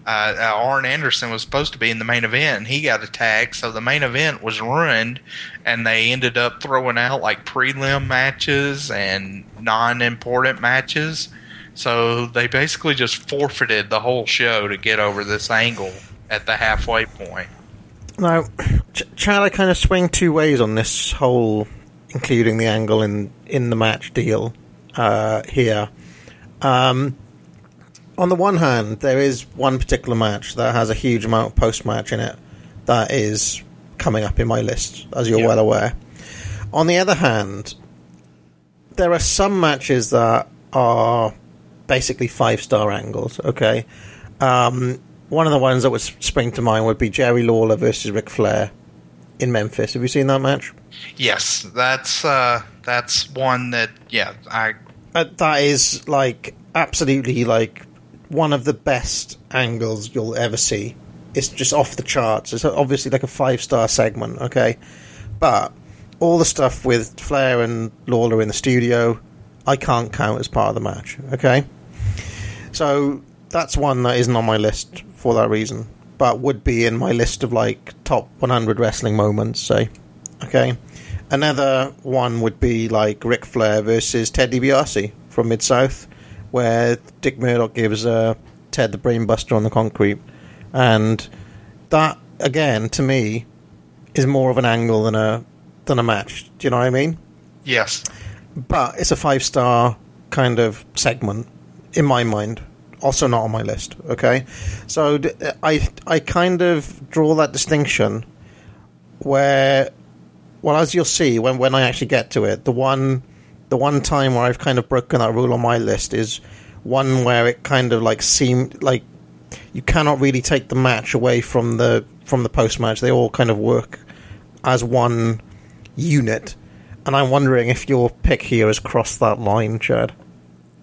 Speaker 6: Uh, uh, Arn Anderson was supposed to be in the main event, and he got attacked, so the main event was ruined, and they ended up throwing out like prelim matches and non-important matches. So they basically just forfeited the whole show to get over this angle at the halfway point.
Speaker 5: Now, Ch- Chad, I kind of swing two ways on this whole, including the angle in in the match deal uh, here. Um, on the one hand, there is one particular match that has a huge amount of post match in it that is coming up in my list, as you're
Speaker 6: Yeah.
Speaker 5: well aware. On the other hand, there are some matches that are basically five star angles. Okay, um, one of the ones that would spring to mind would be Jerry Lawler versus Ric Flair in Memphis. Have you seen that match?
Speaker 6: Yes, that's uh, that's one that yeah I
Speaker 5: Uh, that is like absolutely like one of the best angles you'll ever see. It's just off the charts. It's obviously like a five star segment, okay? But all the stuff with Flair and Lawler in the studio, I can't count as part of the match, okay? So that's one that isn't on my list for that reason, but would be in my list of like top 100 wrestling moments, say. Okay. Another one would be like Ric Flair versus Ted DiBiase from Mid South, where Dick Murdoch gives uh, Ted the brainbuster on the concrete, and that again to me is more of an angle than a than a match. Do you know what I mean?
Speaker 6: yes
Speaker 5: But it's a five star kind of segment in my mind also not on my list. Okay, so d- I I kind of draw that distinction where, well, as you'll see when when I actually get to it, the one the one time where I've kind of broken that rule on my list is one where it kind of like seemed like you cannot really take the match away from the from the post match. They all kind of work as one unit, and I'm wondering if your pick here has crossed that line, Chad.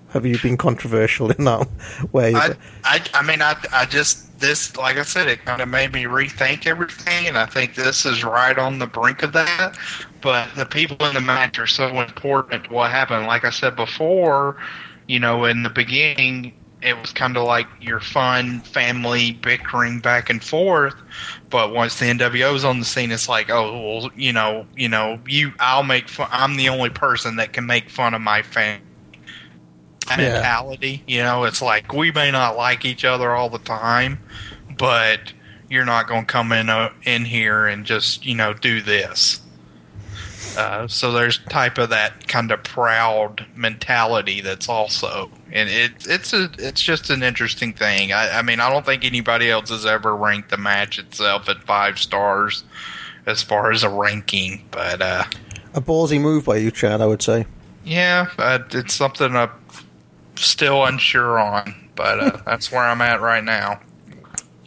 Speaker 5: Have you been controversial (laughs) in that way?
Speaker 6: I, I, I mean, I, I just this, like I said, it kind of made me rethink everything, and I think this is right on the brink of that. But the people in the match are so important. to What happened? Like I said before, you know, in the beginning, it was kind of like your fun family bickering back and forth. But once the NWO's on the scene, it's like, oh, well, you know, you know, you, I'll make fun. I'm the only person that can make fun of my family mentality. You know, it's like we may not like each other all the time, but you're not going to come in uh, in here and just you know do this. Uh, so there's type of that kind of proud mentality that's also, and it it's a it's just an interesting thing. I, I mean, I don't think anybody else has ever ranked the match itself at five stars as far as a ranking, but uh,
Speaker 5: a ballsy move by you, Chad. I would say.
Speaker 6: yeah, uh, it's something I'm still unsure on, but uh, (laughs) that's where I'm at right now.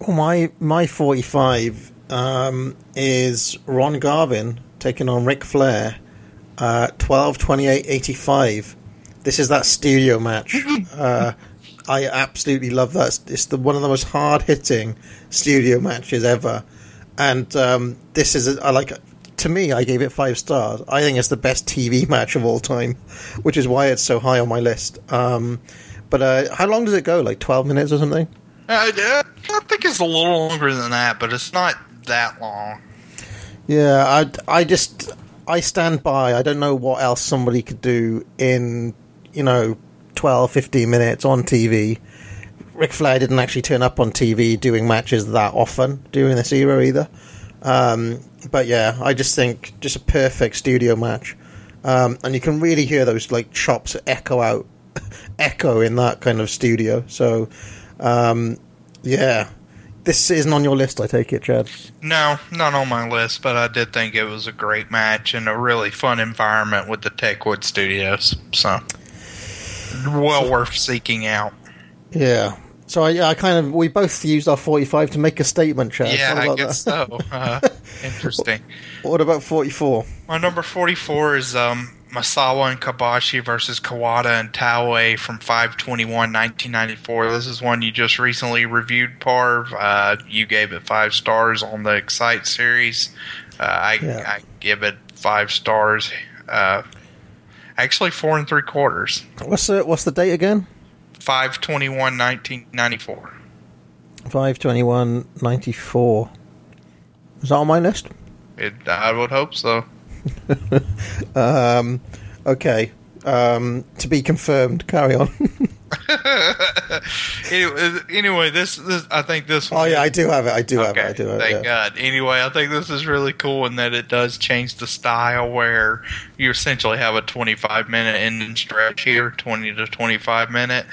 Speaker 5: Well, my my 45 um, is Ron Garvin taking on Ric Flair, uh, 12 28 85. This is that studio match. (clears throat) uh, I absolutely love that. It's the one of the most hard hitting studio matches ever. And um, this is, I like, to me, I gave it five stars. I think it's the best TV match of all time, which is why it's so high on my list. Um, but uh, how long does it go? Like 12 minutes or something?
Speaker 6: Uh, I think it's a little longer than that, but it's not that long.
Speaker 5: Yeah, I, I just I stand by. I don't know what else somebody could do in you know 12, 15 minutes on TV. Ric Flair didn't actually turn up on TV doing matches that often during this era either. Um, but yeah, I just think just a perfect studio match, um, and you can really hear those like chops echo out, (laughs) echo in that kind of studio. So um, yeah, this isn't on your list. I take it, Chad.
Speaker 6: No, not on my list, but I did think it was a great match and a really fun environment with the Techwood Studios. So, well worth seeking out.
Speaker 5: Yeah. So I, I kind of we both used our forty-five to make a statement, Chad.
Speaker 6: Yeah, I guess
Speaker 5: that?
Speaker 6: so. Uh, (laughs) interesting.
Speaker 5: What about forty-four?
Speaker 6: My number 44 is um, Misawa and Kobashi versus Kawada and Taue from 521 1994. This is one you just recently reviewed, Parv. Uh, you gave it five stars on the Excite series. Uh, I,
Speaker 5: Yeah.
Speaker 6: I give it five stars. Uh, actually, four and three quarters.
Speaker 5: What's the what's the date again?
Speaker 6: 521 1994.
Speaker 5: Five twenty-one ninety-four. Is that on my list?
Speaker 6: It, I would hope so. (laughs)
Speaker 5: Um, okay. Um, to be confirmed. Carry on. (laughs)
Speaker 6: anyway, anyway, this, this I think this
Speaker 5: oh yeah, I do have it. I do have it. I do have it.
Speaker 6: thank
Speaker 5: yeah.
Speaker 6: God. Anyway, I think this is really cool in that it does change the style where you essentially have a 25 minute ending stretch here, 20 to 25 minute.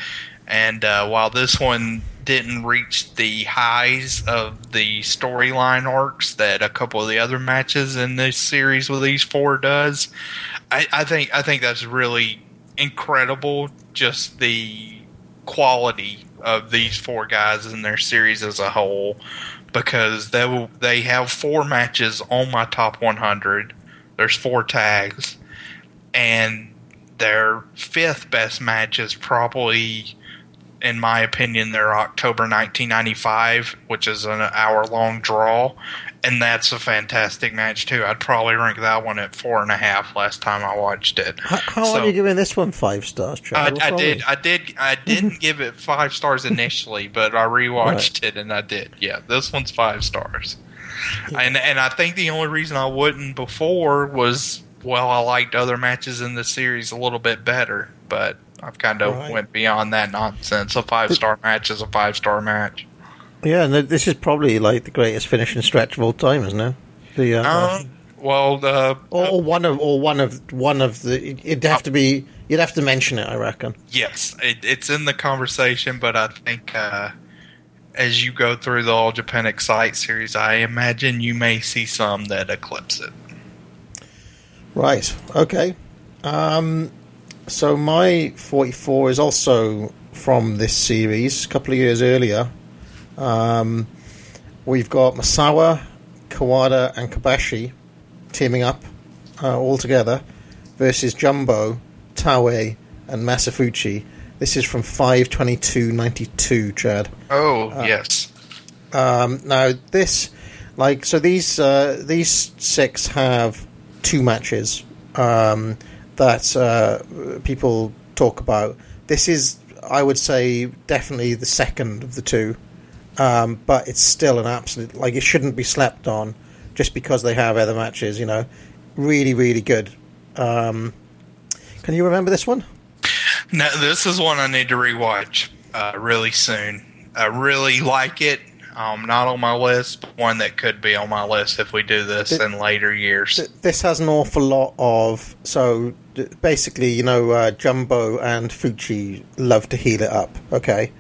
Speaker 6: And uh, while this one didn't reach the highs of the storyline arcs that a couple of the other matches in this series with these four does, I, I think I think that's really incredible. Just the quality of these four guys in their series as a whole because they will, they have four matches on my top 100. There's four tags, and their fifth best match is probably, in my opinion, their October 1995, which is an hour long draw, and that's a fantastic match too. I'd probably rank that one at four and a half last time I watched it.
Speaker 5: How, how
Speaker 6: So-
Speaker 5: are you giving this one five stars, Chad?
Speaker 6: I, I did. I did. I didn't give it five stars initially, (laughs) but I rewatched it and I did. Yeah, this one's five stars. And and I think the only reason I wouldn't before was well, I liked other matches in the series a little bit better, but I've kind of
Speaker 5: Right.
Speaker 6: went beyond that nonsense. A five star match is a five star match.
Speaker 5: Yeah, and this is probably like the greatest finishing stretch of all time, isn't it? The uh,
Speaker 6: Um, Well, the
Speaker 5: or, or one of or one of one of the. It'd have to be. You'd have to mention it, I reckon.
Speaker 6: yes, it, it's in the conversation, but I think uh, as you go through the All Japan Excite series, I imagine you may see some that eclipse it.
Speaker 5: Right. Okay. Um, so my 44 is also from this series, a couple of years earlier. Um, we've got Misawa, Kawada, and Kobashi teaming up uh, all together versus Jumbo, Taue, and Masa Fuchi. This is from 522.92, Chad.
Speaker 6: Oh, yes.
Speaker 5: Um, now this, like, so these uh, these six have two matches um, that uh, people talk about. This is, I would say, definitely the second of the two, um, but it's still an absolute like it shouldn't be slept on just because they have other matches. You know, really, really good. Um, can you remember this one?
Speaker 6: No, this is one I need to rewatch uh, really soon. I really like it. Um, not on my list, but one that could be on my list if we do this
Speaker 5: Th-
Speaker 6: in later years.
Speaker 5: Th- This has an awful lot of so basically, you know, uh, Jumbo and Fuchi love to heal it up. Okay,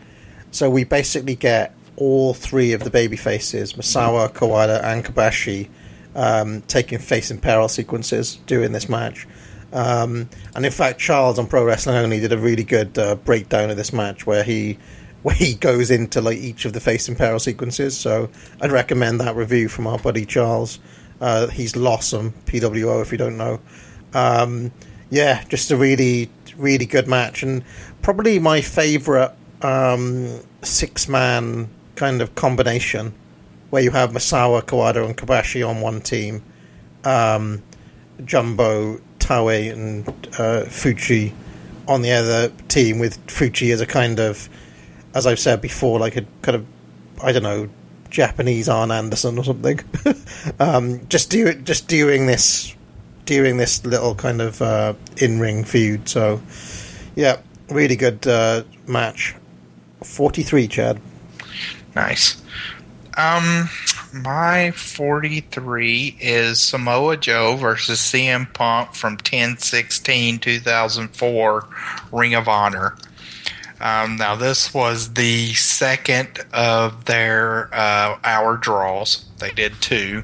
Speaker 5: so we basically get all three of the baby faces, Misawa, Kawada, and Kobashi, um, taking face in peril sequences during this match. Um, and in fact, Charles on Pro Wrestling Only did a really good uh, breakdown of this match where he (laughs) where he goes into like each of the face in peril sequences. So I'd recommend that review from our buddy Charles. Uh, he's Lossum PWO if you don't know. Um, yeah, just a really really good match and probably my favourite um, six man kind of combination where you have Misawa, Kawada, and Kobashi on one team, um, Jumbo, Taue, and uh, Fuchi on the other team, with Fuchi as a kind of, as I've said before, like a kind of, I don't know, Japanese Arn Anderson or something. (laughs) um, just do just doing this, doing this little kind of uh, in ring feud. So, yeah, really good uh, match. Forty three, Chad.
Speaker 6: Nice. Um, my 43 is Samoa Joe versus CM Punk from 10 16 2004 Ring of Honor. Um, now, this was the second of their uh, hour draws. They did two.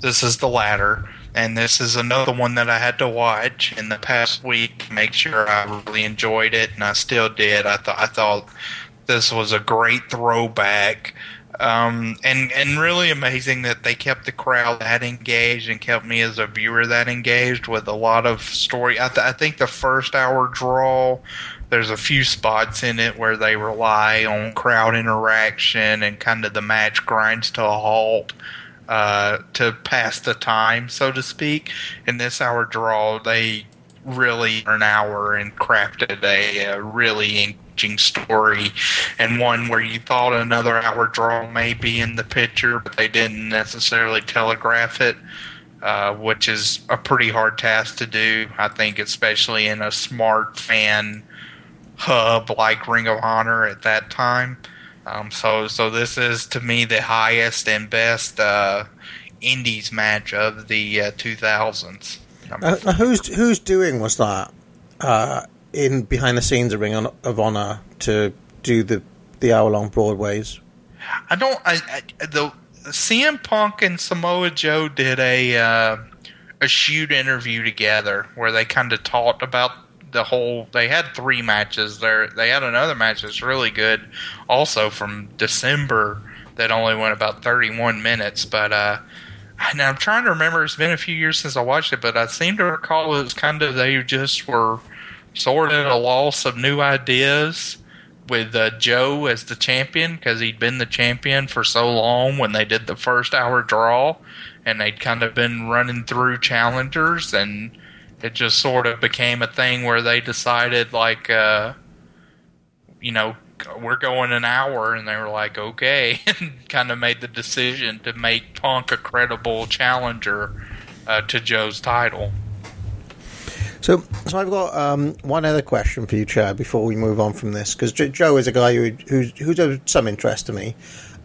Speaker 6: This is the latter. And this is another one that I had to watch in the past week make sure I really enjoyed it, and I still did. I thought I thought this was a great throwback, um, and and really amazing that they kept the crowd that engaged and kept me as a viewer that engaged with a lot of story. I, th- I think the first hour draw, there's a few spots in it where they rely on crowd interaction and kind of the match grinds to a halt uh, to pass the time, so to speak. In this hour draw, they really an hour and crafted a, a really engaging story and one where you thought another hour draw may be in the picture, but they didn't necessarily telegraph it. Uh, which is a pretty hard task to do, I think, especially in a smart fan hub like Ring of Honor at that time. Um, so, so this is to me the highest and best uh, Indies match of the uh, 2000s.
Speaker 5: Uh, who's who's doing was that uh, in behind the scenes of Ring of Honor to do the the hour long Broadways?
Speaker 6: I don't. I, I the CM Punk and Samoa Joe did a uh, a shoot interview together where they kind of talked about the whole. They had three matches there. They had another match that's really good, also from December that only went about thirty one minutes. But uh, I'm trying to remember. It's been a few years since I watched it, but I seem to recall it was kind of they just were sort of a loss of new ideas with uh, Joe as the champion because he'd been the champion for so long when they did the first hour draw, and they'd kind of been running through challengers, and it just sort of became a thing where they decided like, uh, you know, we're going an hour, and they were like, okay, (laughs) and kind of made the decision to make Punk a credible challenger uh, to Joe's title.
Speaker 5: So, so I've got um, one other question for you, Chad, before we move on from this, because Joe is a guy who, who's, who's of some interest to me.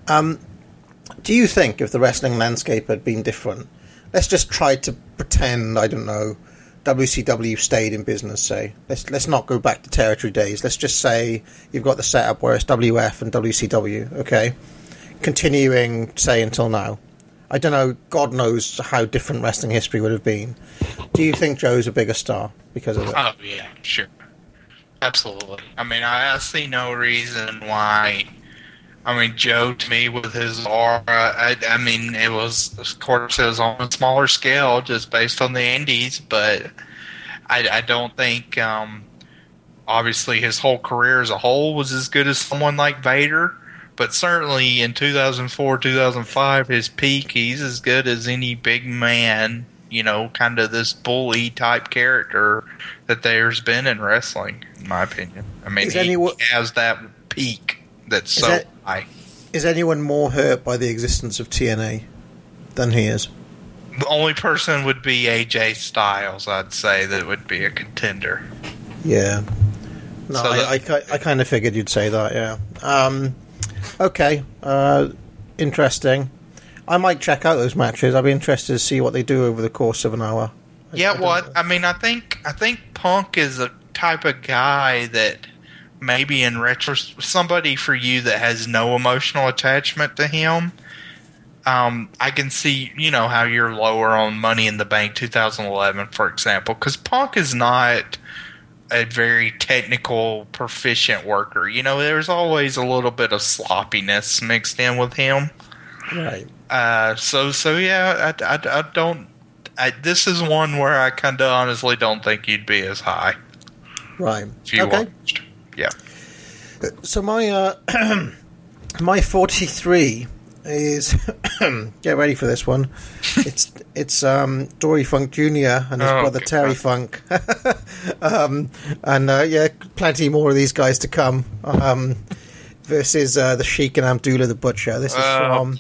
Speaker 5: Um, do you think if the wrestling landscape had been different, let's just try to pretend I don't know WCW stayed in business. Say let's let's not go back to territory days. Let's just say you've got the setup where it's WF and WCW. Okay, continuing say until now. I don't know. God knows how different wrestling history would have been. Do you think Joe's a bigger star because of it?
Speaker 6: Oh yeah, sure, absolutely. I mean, I, see no reason why. I mean, Joe to me with his aura. I, I mean, it was of course it was on a smaller scale, just based on the indies, but I, I don't think. Um, obviously, his whole career as a whole was as good as someone like Vader. But certainly in 2004, 2005, his peak, he's as good as any big man, you know, kind of this bully type character that there's been in wrestling, in my opinion. I mean,
Speaker 5: Is
Speaker 6: he
Speaker 5: anyone-
Speaker 6: has that peak that's
Speaker 5: Is
Speaker 6: so
Speaker 5: that-
Speaker 6: high.
Speaker 5: Is anyone more hurt by the existence of TNA than he is?
Speaker 6: The only person would be AJ Styles, I'd say, that would be a contender.
Speaker 5: Yeah. No,
Speaker 6: So
Speaker 5: I, I, I kind of figured you'd say that. Yeah. Um, okay. Uh, interesting. I might check out those matches. I'd be interested to see what they do over the course of an hour. I- I
Speaker 6: Yeah,
Speaker 5: don't
Speaker 6: what
Speaker 5: know.
Speaker 6: I mean, I think I think Punk is a type of guy that maybe in retro, somebody for you that has no emotional attachment to him. Um, I can see, you know, how you're lower on Money in the Bank 2011, for example, because Punk is not a very technical, proficient worker. You know, there's always a little bit of sloppiness mixed in with him.
Speaker 5: Right.
Speaker 6: Uh, so so yeah, I, I, I don't. I, this is one where I kind of honestly don't think you'd be as high
Speaker 5: Right.
Speaker 6: if you
Speaker 5: okay.
Speaker 6: watched. Yeah.
Speaker 5: So my uh, (clears throat) my forty three is (coughs) get ready for this one. (laughs) It's it's um, Dory Funk Jr. and his
Speaker 6: Oh,
Speaker 5: brother
Speaker 6: God.
Speaker 5: Terry Funk, (laughs) um, and uh, yeah, plenty more of these guys to come. Um, versus uh, the Sheik and Abdullah the Butcher. This is
Speaker 6: Oh
Speaker 5: from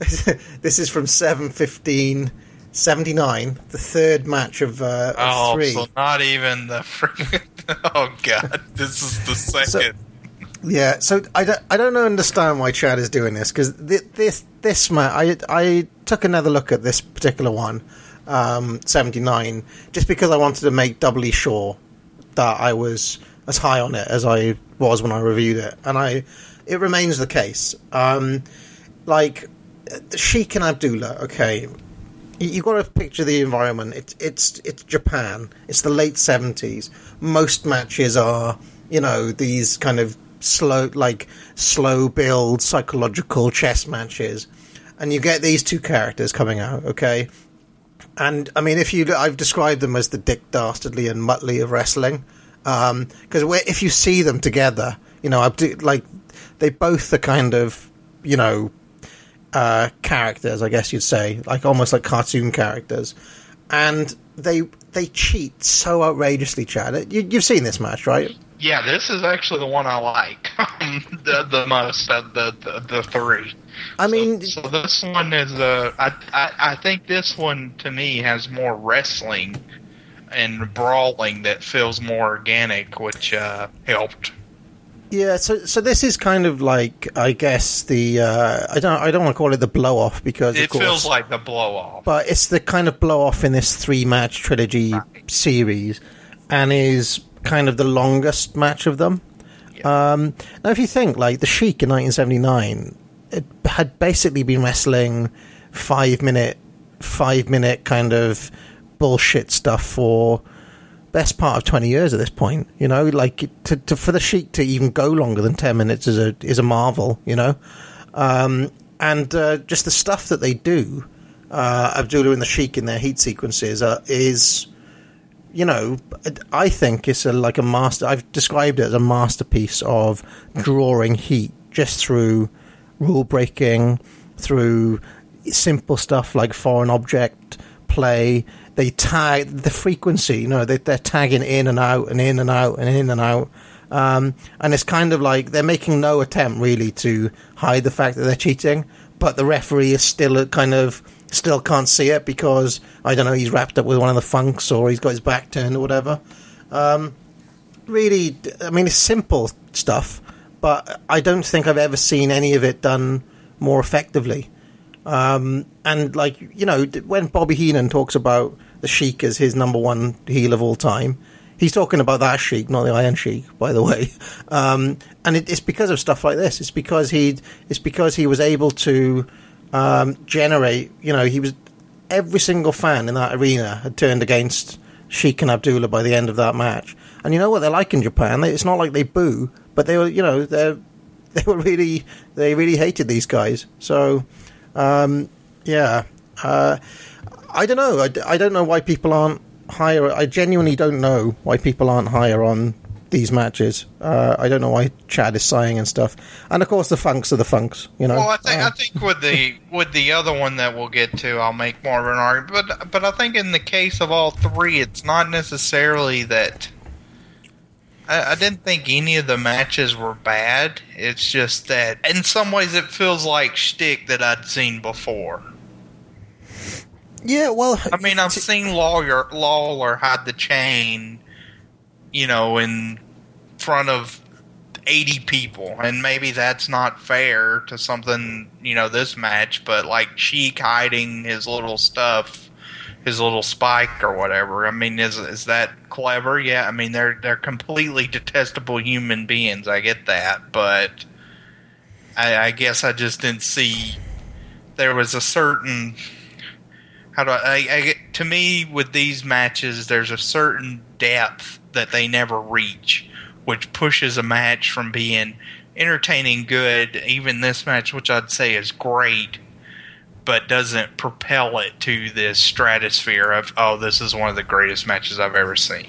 Speaker 5: (laughs) this is from seven fifteen. 79, the third match of, uh, of
Speaker 6: Oh,
Speaker 5: three.
Speaker 6: so not even the freaking. (laughs) Oh god, this is the second.
Speaker 5: Yeah, so I don't, I don't understand why Chad is doing this because this this this man I I took another look at this particular one, um, seventy nine, just because I wanted to make doubly sure that I was as high on it as I was when I reviewed it, and I it remains the case. Um, like Sheik and Abdullah, okay, you- got to picture the environment. It's it's it's Japan. It's the late seventies. Most matches are you know these kind of slow like slow build psychological chess matches, and you get these two characters coming out. Okay, and I mean if you I've described them as the Dick Dastardly and Muttley of wrestling um, because if you see them together, you know Abdu- like they both are kind of you know uh, characters, I guess you'd say, like almost like cartoon characters, and they they cheat so outrageously. Chad, you, you've seen this match, right?
Speaker 6: Yeah, this is actually the one I like (laughs) the the most of the, the the three.
Speaker 5: I mean,
Speaker 6: So this one is uh, I, I I think this one to me has more wrestling and brawling that feels more organic, which uh, helped.
Speaker 5: Yeah. So so this is kind of like I guess the uh, I don't I don't want to call it the blow off because
Speaker 6: It
Speaker 5: course,
Speaker 6: feels like the blow off.
Speaker 5: but it's the kind of blow off in this three match trilogy series, and is kind of the longest match of them. Um, now, if you think like the Sheik in 1979, it had basically been wrestling five minute, five minute kind of bullshit stuff for best part of 20 years at this point. You know, like to, to for the Sheik to even go longer than 10 minutes is a is a marvel. You know, um, and uh, just the stuff that they do, uh, Abdullah and the Sheik in their heat sequences uh, is you know, I think it's a, like a master. I've described it as a masterpiece of drawing heat just through rule breaking, through simple stuff like foreign object play. They tag the frequency. You know, they, they're tagging in and out and in and out and in and out. Um, and it's kind of like they're making no attempt really to hide the fact that they're cheating, but the referee is still kind of still can't see it because I don't know he's wrapped up with one of the funks or he's got his back turned or whatever. Um, really, I mean, it's simple stuff, but I don't think I've ever seen any of it done more effectively. Um, and like you know, when Bobby Heenan talks about the Sheik as his number one heel of all time, he's talking about that Sheik, not the Iron Sheik, by the (laughs) way. Um, and it, it's because of stuff like this. It's because he it's because he was able to um, generate. You know, he was every single fan in that arena had turned against Sheik and Abdullah by the end of that match. And you know what they're like in Japan? It's not like they boo, but they were, you know, they (laughs) they were really they really hated these guys. So, um, yeah, uh, I don't know. I, I don't know why people aren't higher. I genuinely don't know why people aren't higher on these matches. Uh, I don't know why Chad is sighing and stuff. And of course, the funks are the funks. You know.
Speaker 6: Well, I think
Speaker 5: Uh,
Speaker 6: I think with the with the other one that we'll get to, I'll make more of an argument. But but I think in the case of all three, it's not necessarily that. I, I didn't think any of the matches were bad. It's just that in some ways it feels like shtick that I'd seen before.
Speaker 5: yeah. Well,
Speaker 6: I mean, I've seen Lawler Lawler hide the chain, you know, in front of eighty people, and maybe that's not fair to something, you know, this match. But like Sheik hiding his little stuff, his little spike or whatever. I mean, is is that clever? Yeah. I mean, they're they're completely detestable human beings. I get that, but I, I guess I just didn't see. There was a certain how do I, I, I to me with these matches there's a certain depth that they never reach which pushes a match from being entertaining good even this match which I'd say is great but doesn't propel it to this stratosphere of oh this is one of the greatest matches I've ever seen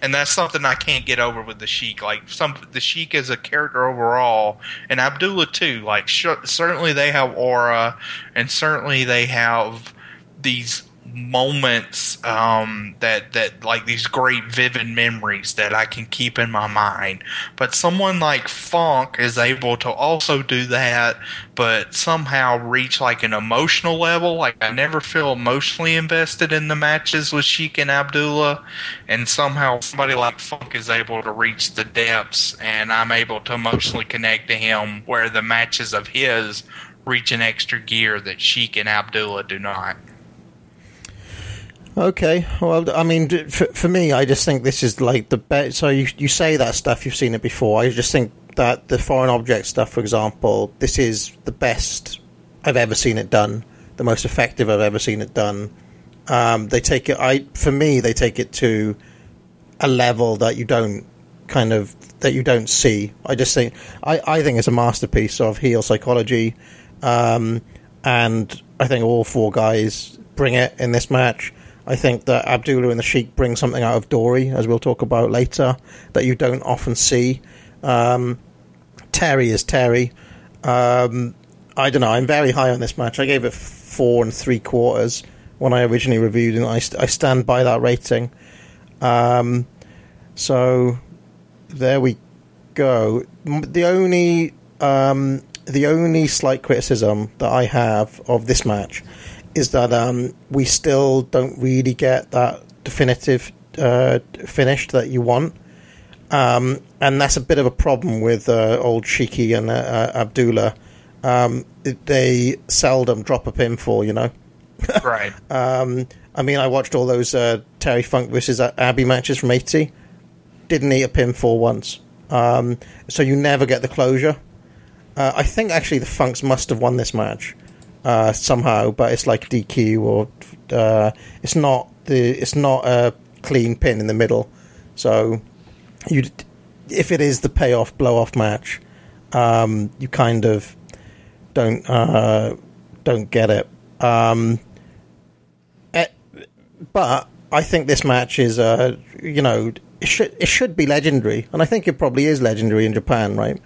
Speaker 6: and that's something I can't get over with the Sheik. Like some, the Sheik is a character overall, and Abdullah too. Like sh- certainly they have aura, and certainly they have these moments um, that that like these great vivid memories that I can keep in my mind. But someone like Funk is able to also do that, but somehow reach like an emotional level. Like I never feel emotionally invested in the matches with Sheik and Abdullah, and somehow somebody like Funk is able to reach the depths, and I'm able to emotionally connect to him where the matches of his reach an extra gear that Sheik and Abdullah do not.
Speaker 5: Okay, well, I mean, for, for me, I just think this is like the best. So you you say that stuff, you've seen it before. I just think that the foreign object stuff, for example, this is the best I've ever seen it done, the most effective I've ever seen it done. Um, they take it. I for me, they take it to a level that you don't kind of that you don't see. I just think I, I think it's a masterpiece of heel psychology, um, and I think all four guys bring it in this match. I think that Abdullah and the Sheik bring something out of Dory, as we'll talk about later, that you don't often see. Um, Terry is Terry. Um, I don't know. I'm very high on this match. I gave it four and three quarters when I originally reviewed, and I, st- I stand by that rating. Um, so there we go. The only um, the only slight criticism that I have of this match is that um, we still don't really get that definitive uh, finish that you want. Um, and that's a bit of a problem with uh, old Shiki and uh, uh, Abdullah. Um, they seldom drop a pinfall, you know. (laughs)
Speaker 6: Right.
Speaker 5: Um, I mean, I watched all those uh, Terry Funk versus Abby matches from '80. Didn't eat a pinfall once, um, so you never get the closure. Uh, I think actually the Funks must have won this match uh, somehow, but it's like DQ or uh, it's not the it's not a clean pin in the middle. So you, if it is the payoff blow off match, um, you kind of don't uh, don't get it. Um, eh, but I think this match is, uh, you know, it should it should be legendary, and I think it probably is legendary in Japan, right?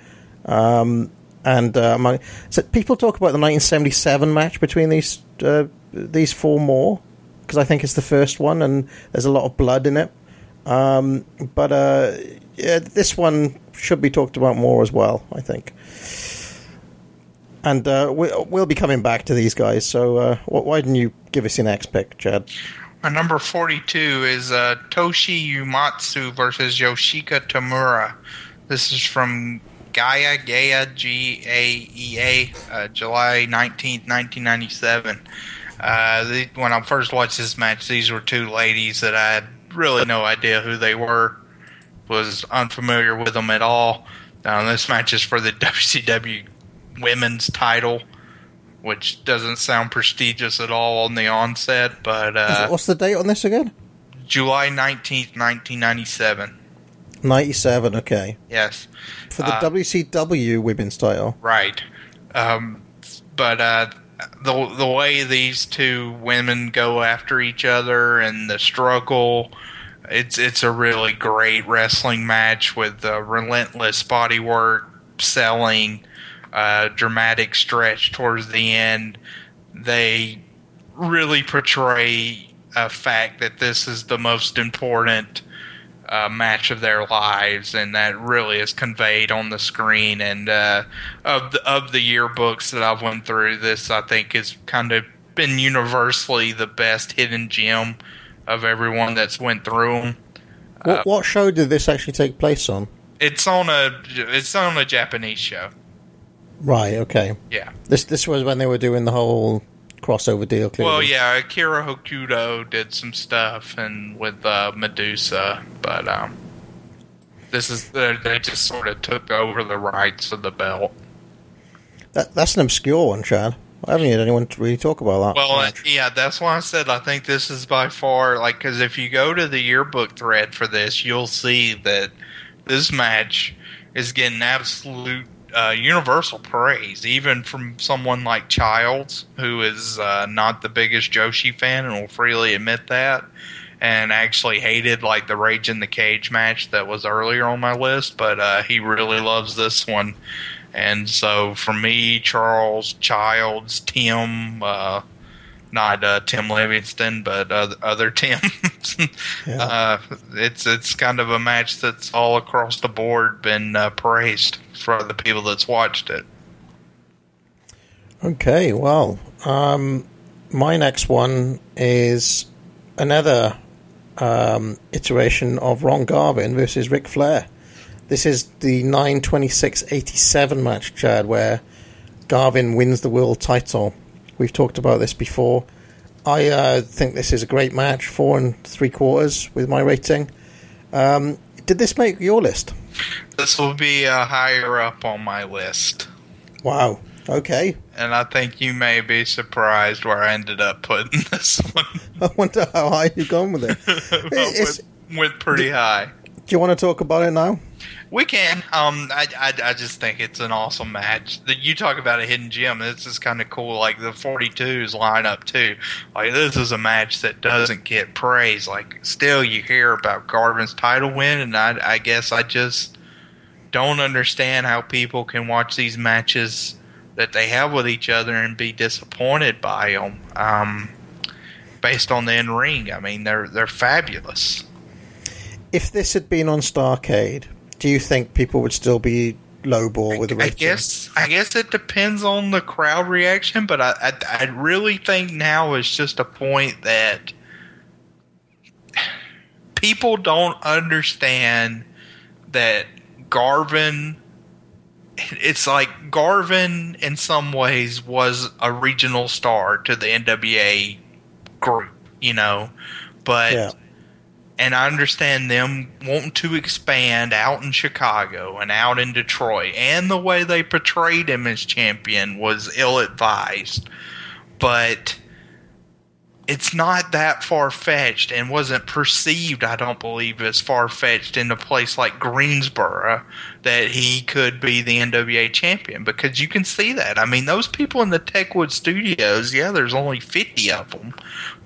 Speaker 5: Um, and uh, among, so people talk about the 1977 match between these uh, these four more because I think it's the first one, and there's a lot of blood in it. Um, but uh, yeah, this one should be talked about more as well, I think. And uh, we, we'll be coming back to these guys. So uh, why didn't you give us your next pick, Chad?
Speaker 6: My number 42 is uh, Toshie Uematsu versus Yoshiko Tamura. This is from Gaia, Gaia, G A E A, uh, July 19th, 1997. Uh, the, when I first watched this match, these were two ladies that I had really no idea who they were, was unfamiliar with them at all. This match is for the (laughs) WCW Women's title, which doesn't sound prestigious at all on the onset, but uh,
Speaker 5: What's the date on this again?
Speaker 6: July 19th, 1997.
Speaker 5: 97, okay.
Speaker 6: Yes.
Speaker 5: For the
Speaker 6: Uh,
Speaker 5: WCW women's title.
Speaker 6: Right. Um, but uh, the the way these two women go after each other and the struggle, it's it's a really great wrestling match with uh, relentless body work, selling, uh, dramatic stretch towards the end. They really portray a fact that this is the most important uh, match of their lives, and that really is conveyed on the screen. And uh, of the of the yearbooks that I've went through, this I think has kind of been universally the best hidden gem of everyone that's went through them.
Speaker 5: What, what show did this actually take place on?
Speaker 6: It's on a it's on a Japanese show.
Speaker 5: Right, okay.
Speaker 6: Yeah.
Speaker 5: This this was when they were doing the whole crossover deal. Clearly.
Speaker 6: Well, yeah, Akira Hokuto did some stuff and with uh, Medusa, but um, this is they they just sort of took over the rights of the belt.
Speaker 5: That, that's an obscure one, Chad. I haven't heard anyone really talk about that.
Speaker 6: Well, uh,
Speaker 5: much.
Speaker 6: yeah, that's why I said I think this is by far like because if you go to the yearbook thread for this, you'll see that this match is getting absolute uh, universal praise, even from someone like Childs, who is uh, not the biggest Joshi fan and will freely admit that, and actually hated like the Rage in the Cage match that was earlier on my list, but uh, he really loves this one. And so for me, Charles, Childs, Tim, uh, not uh, Tim Livingston, but other, (laughs) other Tim.
Speaker 5: Yeah.
Speaker 6: uh, it's it's kind of a match that's all across the board been uh, praised for the people that's watched it.
Speaker 5: Okay, well, um, my next one is another um, iteration of Ron Garvin versus Ric Flair. This is the 926-87 match, Chad, where Garvin wins the world title. We've talked about this before. I uh, think this is a great match, four and three quarters with my rating. Um, did this make your list?
Speaker 6: This will be uh, higher up on my list,
Speaker 5: Wow. Okay.
Speaker 6: and I think you may be surprised where I ended up putting (laughs) this one. (laughs)
Speaker 5: I wonder how high you've gone with it. It's-
Speaker 6: went, went pretty high.
Speaker 5: Do you want to talk about it now?
Speaker 6: We can. Um, I, I, I just think it's an awesome match. That you talk about a hidden gem. This is kind of cool. Like the 42s line up too. Like this is a match that doesn't get praise. Like still, you hear about Garvin's title win, and I, I guess I just don't understand how people can watch these matches that they have with each other and be disappointed by them. Um, based on the in ring, I mean they're they're fabulous.
Speaker 5: If this had been on Starcade, do you think people would still be lowball with the
Speaker 6: I guess I guess it depends on the crowd reaction, but I, I I really think now is just a point that people don't understand that Garvin. It's like Garvin, in some ways, was a regional star to the NWA group, you know, but
Speaker 5: Yeah.
Speaker 6: And I understand them wanting to expand out in Chicago and out in Detroit, and the way they portrayed him as champion was ill advised. But it's not that far fetched and wasn't perceived, I don't believe, as far fetched in a place like Greensboro that he could be the NWA champion because you can see that. I mean, those people in the Techwood studios, yeah, there's only 50 of them.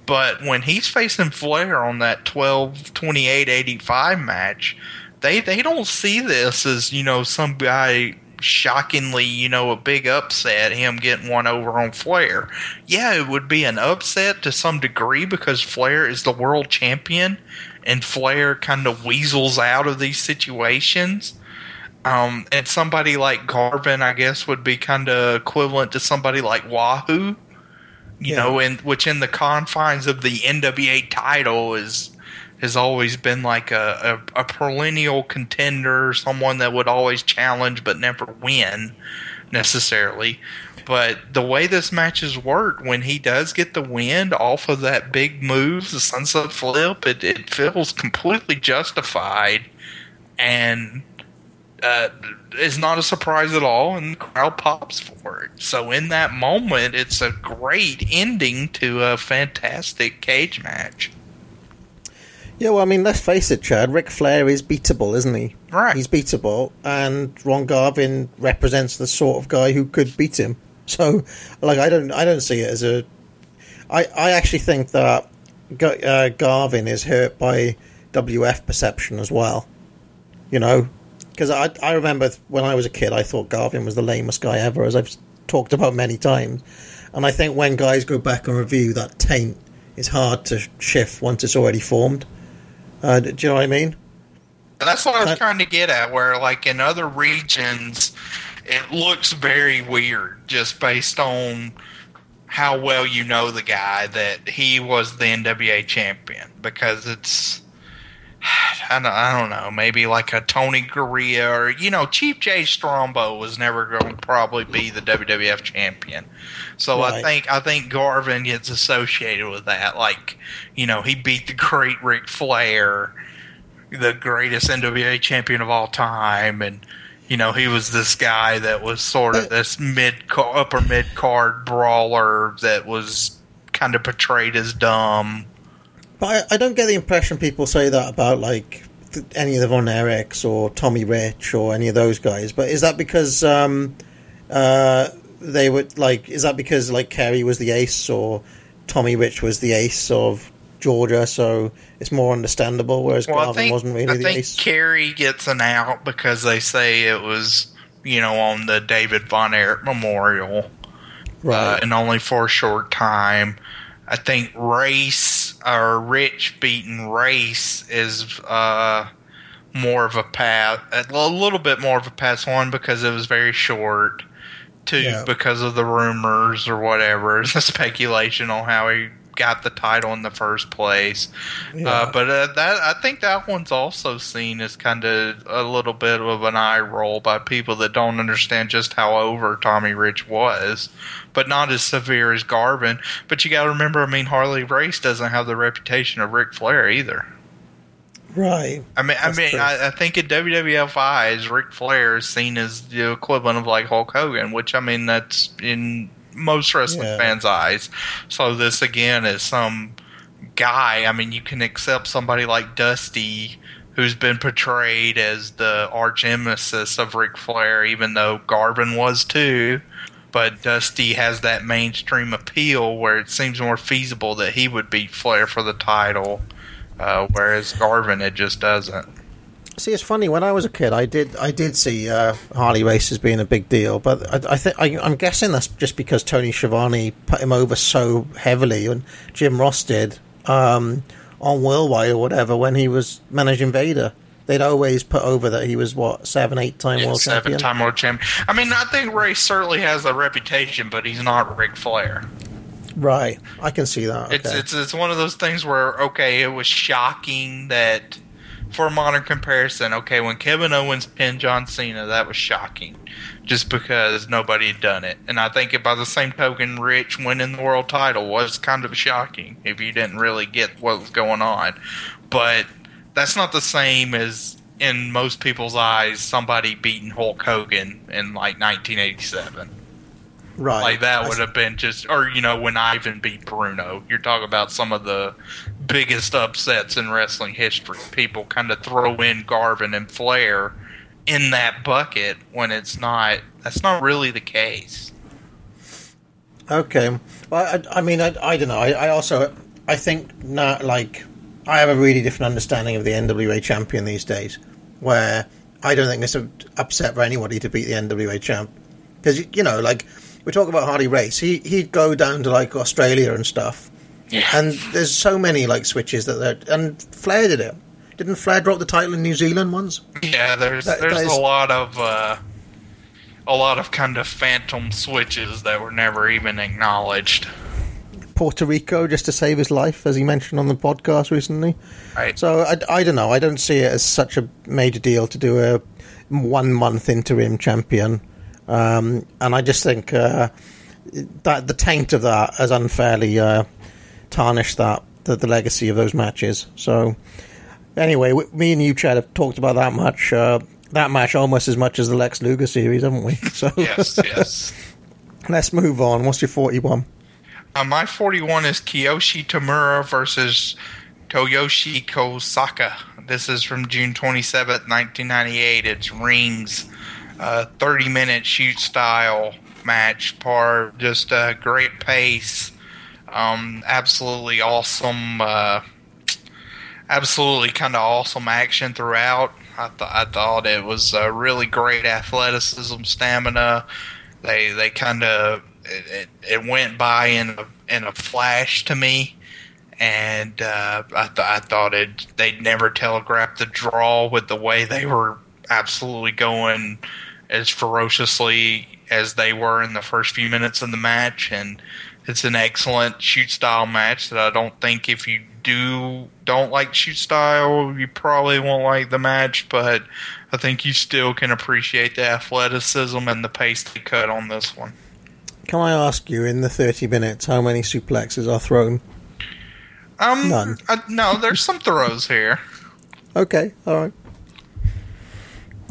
Speaker 6: But when he's facing Flair on that 12 28 85 match, they, they don't see this as, you know, some guy shockingly, you know, a big upset, him getting one over on Flair. Yeah, it would be an upset to some degree because Flair is the world champion and Flair kind of weasels out of these situations. Um, and somebody like Garvin, I guess, would be kind of equivalent to somebody like Wahoo, you
Speaker 5: Yeah.
Speaker 6: know, in which in the confines of the NWA title is has always been like a, a, a perennial contender, someone that would always challenge but never win necessarily. But the way this match matches work, when he does get the win off of that big move, the sunset flip, it, it feels completely justified and uh, is not a surprise at all, and the crowd pops for it. So in that moment, it's a great ending to a fantastic cage match.
Speaker 5: Yeah, well, I mean, let's face it, Chad. Ric Flair is beatable, isn't he?
Speaker 6: Right.
Speaker 5: He's beatable, and Ron Garvin represents the sort of guy who could beat him. (laughs) So, like, I don't, I don't see it as a. I, I actually think that uh, Garvin is hurt by WF perception as well. You know, because I, I remember when I was a kid, I thought Garvin was the lamest guy ever, as I've talked about many times. And I think when guys go back and review that taint, it's hard to shift once it's already formed. Uh, do you know what I mean?
Speaker 6: That's what I was trying to get at. Where, like in other regions, it looks very weird just based on how well you know the guy that he was the NWA champion because it's. I don't, I don't know, maybe like a Tony Garea or you know, Chief Jay Strongbow was never going to probably be the WWF champion. So I think I think Garvin gets associated with that. Like, you know, he beat the great Ric Flair, the greatest NWA champion of all time, and you know he was this guy that was sort of this mid upper mid card brawler that was kind of portrayed as dumb.
Speaker 5: But I, I don't get the impression people say that about like th- any of the Von Erichs or Tommy Rich or any of those guys. But is that because um, uh, they would like? Is that because like Kerry was the ace or Tommy Rich was the ace of Georgia? So it's more understandable. Whereas
Speaker 6: Well,
Speaker 5: Garvin
Speaker 6: think
Speaker 5: wasn't really
Speaker 6: I
Speaker 5: the
Speaker 6: think
Speaker 5: ace.
Speaker 6: Kerry gets an out because they say it was you know on the David Von Erich Memorial. uh,
Speaker 5: right.
Speaker 6: and only for a short time. I think Race or Rich beating Race is uh, more of a pass, a little bit more of a pass one because it was very short. Two
Speaker 5: Yeah.
Speaker 6: because of the rumors or whatever, (laughs) the speculation on how he got the title in the first place.
Speaker 5: Yeah.
Speaker 6: Uh, but uh, that I think that one's also seen as kind of a little bit of an eye roll by people that don't understand just how over Tommy Rich was, but not as severe as Garvin. But you got to remember, I mean, Harley Race doesn't have the reputation of Ric Flair either.
Speaker 5: right.
Speaker 6: I mean, I
Speaker 5: That's
Speaker 6: mean,
Speaker 5: true.
Speaker 6: I, I think in WWF eyes, Ric Flair is seen as the equivalent of like Hulk Hogan, which I mean, that's in most wrestling
Speaker 5: Yeah.
Speaker 6: fans' eyes. So this again is some guy. I mean, you can accept somebody like Dusty, who's been portrayed as the arch nemesis of Ric Flair, even though Garvin was too. But Dusty has that mainstream appeal where it seems more feasible that he would beat Flair for the title, uh, whereas Garvin it just doesn't.
Speaker 5: See, it's funny. When I was a kid, I did I did see uh, Harley races being a big deal, but I, I think I, I'm guessing that's just because Tony Schiavone put him over so heavily, and Jim Ross did um, on Worldwide or whatever when he was managing Vader. They'd always put over that he was what seven, eight time
Speaker 6: Yeah,
Speaker 5: world champion.
Speaker 6: seven-time world champion. I mean, I think Ray certainly has a reputation, but he's not Ric Flair.
Speaker 5: Right, I can see that.
Speaker 6: It's
Speaker 5: okay.
Speaker 6: it's it's one of those things where okay, it was shocking that for a modern comparison, okay, when Kevin Owens pinned John Cena, that was shocking, just because nobody had done it. And I think by the same token, Rich winning the world title was kind of shocking if you didn't really get what was going on. But that's not the same as in most people's eyes somebody beating Hulk Hogan in like 1987.
Speaker 5: right.
Speaker 6: Like that would have been just, or you know, when Ivan beat Bruno. You're talking about some of the biggest upsets in wrestling history. People kind of throw in Garvin and Flair in that bucket when it's not. That's not really the case.
Speaker 5: Okay. Well, I, I mean, I, I don't know. I, I also, I think not like I have a really different understanding of the NWA champion these days, where I don't think it's a upset for anybody to beat the NWA champ because you know, like we talk about Harley Race, he he'd go down to like Australia and stuff,
Speaker 6: Yeah.
Speaker 5: and there's so many like switches that they're and Flair did it. Didn't Flair drop the title in New Zealand once?
Speaker 6: Yeah, there's
Speaker 5: That-
Speaker 6: there's
Speaker 5: that is-
Speaker 6: a lot of uh, a lot of kind of phantom switches that were never even acknowledged.
Speaker 5: Puerto Rico just to save his life, as he mentioned on the podcast recently.
Speaker 6: Right.
Speaker 5: So I, I don't know. I don't see it as such a major deal to do a one month interim champion, um, and I just think uh, that the taint of that has unfairly uh, tarnished that the, the legacy of those matches. So anyway, me and you, Chad, have talked about that much. Uh, that match almost as much as the Lex Luger series, haven't we? (laughs) So
Speaker 6: yes, yes. (laughs)
Speaker 5: let's move on. What's your forty-one?
Speaker 6: Uh, my 41 is Kiyoshi Tamura versus Tsuyoshi Kosaka. This is from June 27th, 1998. It's rings, uh, 30 minute shoot style match, par just a great pace. Um, absolutely awesome, uh, absolutely kind of awesome action throughout. I, th- I thought it was uh, really great athleticism, stamina. They they kind of it, it, it went by in a, in a flash to me, and uh, I, th- I thought it they'd never telegraph the draw with the way they were absolutely going as ferociously as they were in the first few minutes of the match, and it's an excellent shoot style match that I don't think if you do don't like shoot style, you probably won't like the match, but I think you still can appreciate the athleticism and the pace they cut on this one.
Speaker 5: Can I ask you, in the thirty minutes, how many suplexes are thrown?
Speaker 6: Um,
Speaker 5: None.
Speaker 6: Uh, no, there's some throws here.
Speaker 5: Okay, all right.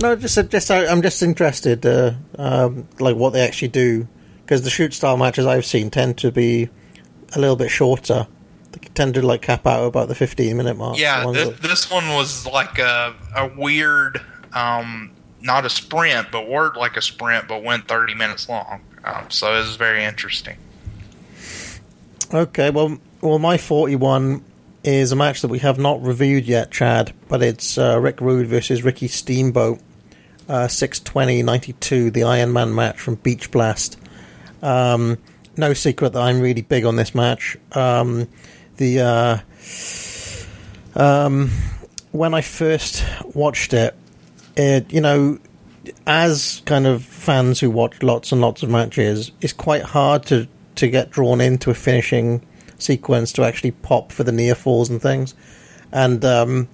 Speaker 5: No, just just I, I'm just interested, uh, um, like what they actually do, because the shoot style matches I've seen tend to be a little bit shorter. They tend to like cap out about the 15 minute mark.
Speaker 6: Yeah,
Speaker 5: ones
Speaker 6: this,
Speaker 5: that-
Speaker 6: this one was like a a weird, um, not a sprint, but worked like a sprint, but went 30 minutes long. Um, so it was very interesting.
Speaker 5: Okay, well, well, my 41 is a match that we have not reviewed yet, Chad, but it's uh, Rick Rude versus Ricky Steamboat, uh, 620-92, the Iron Man match from Beach Blast. Um, no secret that I'm really big on this match. Um, the uh, um, when I first watched it, it you know, as kind of fans who watch lots and lots of matches, it's quite hard to to get drawn into a finishing sequence to actually pop for the near falls and things. And um,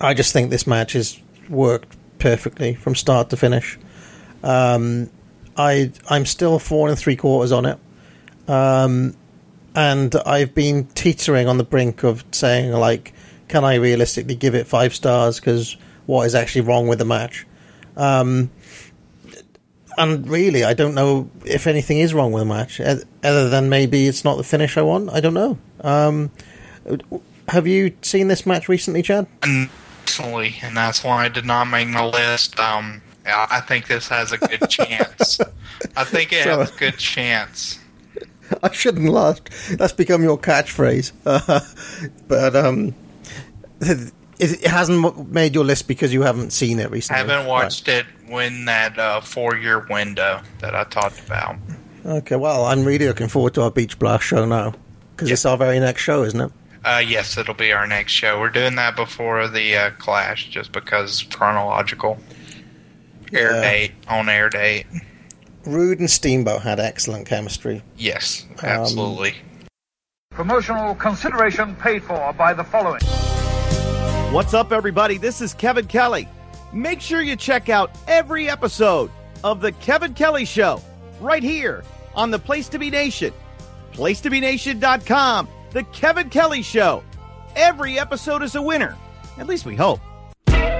Speaker 5: I just think this match has worked perfectly from start to finish. Um, I I'm still four and three quarters on it, um, and I've been teetering on the brink of saying like, can I realistically give it five stars? Because what is actually wrong with the match? Um, and really, I don't know if anything is wrong with the match, other than maybe it's not the finish I want. I don't know. Um, have you seen this match recently, Chad?
Speaker 6: Recently, and that's why I did not make my list. Um, I think this has a good (laughs) chance. I think it has a good chance. (laughs)
Speaker 5: I shouldn't laugh. That's become your catchphrase. (laughs) but um, it, it hasn't made your list because you haven't seen it recently.
Speaker 6: I haven't watched it when that uh, four-year window that I talked about.
Speaker 5: Okay, well, I'm really looking forward to our Beach Blast show now because it's our very next show, isn't it?
Speaker 6: Uh, yes, it'll be our next show. We're doing that before the uh, Clash, just because chronological. Air
Speaker 5: Yeah.
Speaker 6: date on air date.
Speaker 5: Rude and Steamboat had excellent chemistry.
Speaker 6: Yes,
Speaker 5: Um,
Speaker 6: absolutely.
Speaker 7: Promotional consideration paid for by the following.
Speaker 8: What's up, everybody? This is Kevin Kelly. Make sure you check out every episode of The Kevin Kelly Show right here on the Place to Be Nation. PlacetoBeNation.com. The Kevin Kelly Show. Every episode is a winner. At least we hope.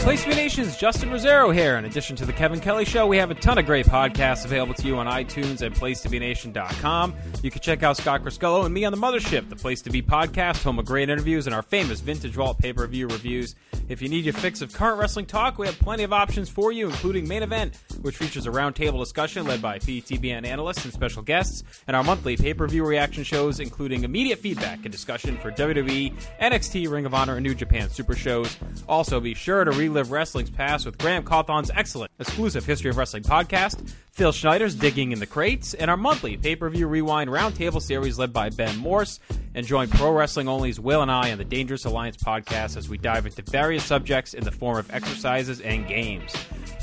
Speaker 9: Place to Be Nation's Justin Rosero here. In addition to the Kevin Kelly Show, we have a ton of great podcasts available to you on iTunes and PlacetoBeNation.com. You can check out Scott Criscuolo and me on the Mothership, the Place to Be podcast, home of great interviews and our famous Vintage Vault pay per view reviews. If you need your fix of current wrestling talk, we have plenty of options for you, including Main Event, which features a roundtable discussion led by PTBN analysts and special guests, and our monthly pay per view reaction shows, including immediate feedback and discussion for WWE, NXT, Ring of Honor, and New Japan Super shows. Also, be sure to relive wrestling's past with Graham Cawthon's excellent exclusive History of Wrestling podcast, Phil Schneider's Digging in the Crates, and our monthly pay per view rewind roundtable series led by Ben Morse. And join Pro Wrestling Only's Will and I on the Dangerous Alliance podcast as we dive into various subjects in the form of exercises and games.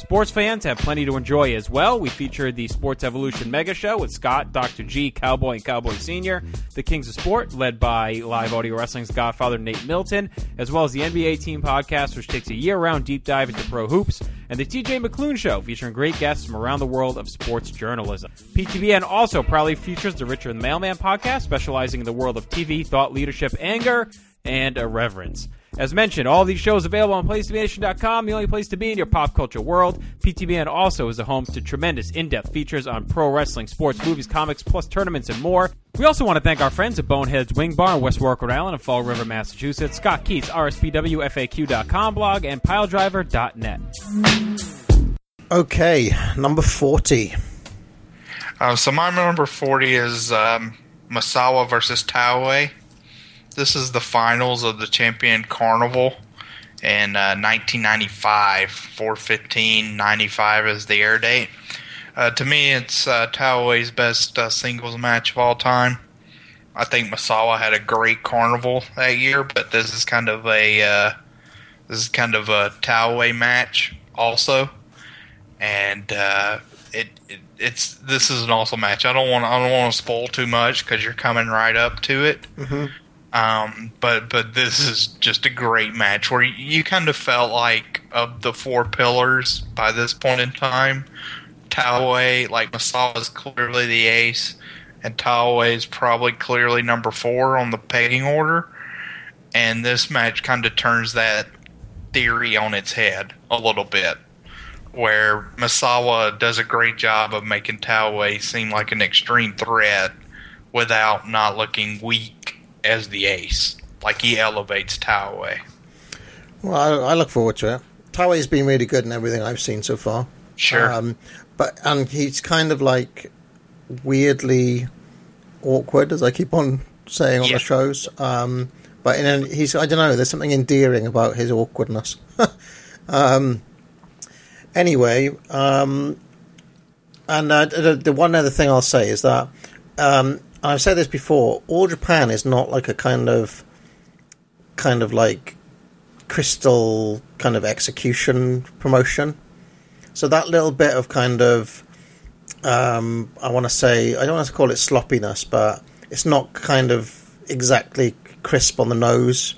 Speaker 9: Sports fans have plenty to enjoy as well. We featured the Sports Evolution Mega Show with Scott, Dr. G, Cowboy, and Cowboy Senior, the Kings of Sport, led by Live Audio Wrestling's Godfather Nate Milton, as well as the NBA Team Podcast, which takes a year-round deep dive into pro hoops, and the TJ McClune Show, featuring great guests from around the world of sports journalism. PTBN also proudly features the Richard the Mailman Podcast, specializing in the world of TV, thought leadership, anger, and irreverence. As mentioned, all these shows available on PlaceToBeNation.com, the only place to be in your pop culture world. PTBN also is a home to tremendous in-depth features on pro wrestling, sports, movies, comics, plus tournaments and more. We also want to thank our friends at Boneheads Wing Bar in West Warwick, Rhode Island and Fall River, Massachusetts, Scott Keith, RSPWFAQ.com blog, and PileDriver.net.
Speaker 5: Okay, number 40.
Speaker 6: Uh, so my number 40 is um, Misawa versus Taue. This is the finals of the Champion Carnival in uh, 1995. 415 95 is the air date. Uh, to me, it's uh, Taue's best uh, singles match of all time. I think Misawa had a great carnival that year, but this is kind of a uh, this is kind of a Taue match also, and uh, it, it it's this is an awesome match. I don't want I don't want to spoil too much because you're coming right up to it.
Speaker 5: Mm-hmm.
Speaker 6: Um, but but this is just a great match where you, you kind of felt like of the four pillars by this point in time, Taue like Misawa is clearly the ace, and Taue is probably clearly number four on the pegging order. And this match kind of turns that theory on its head a little bit, where Misawa does a great job of making Taue seem like an extreme threat without not looking weak as the ace. Like he elevates Taue.
Speaker 5: Well, I, I look forward to it. Taue's been really good in everything I've seen so far.
Speaker 6: Sure.
Speaker 5: Um, but and he's kind of like weirdly awkward, as I keep on saying on
Speaker 6: Yeah.
Speaker 5: the shows. Um, but in a, he's I don't know. There's something endearing about his awkwardness. (laughs) um, anyway, um, and uh, the, the one other thing I'll say is that um, I've said this before. All Japan is not like a kind of kind of like crystal kind of execution promotion. So that little bit of kind of, um, I want to say, I don't want to call it sloppiness, but it's not kind of exactly crisp on the nose.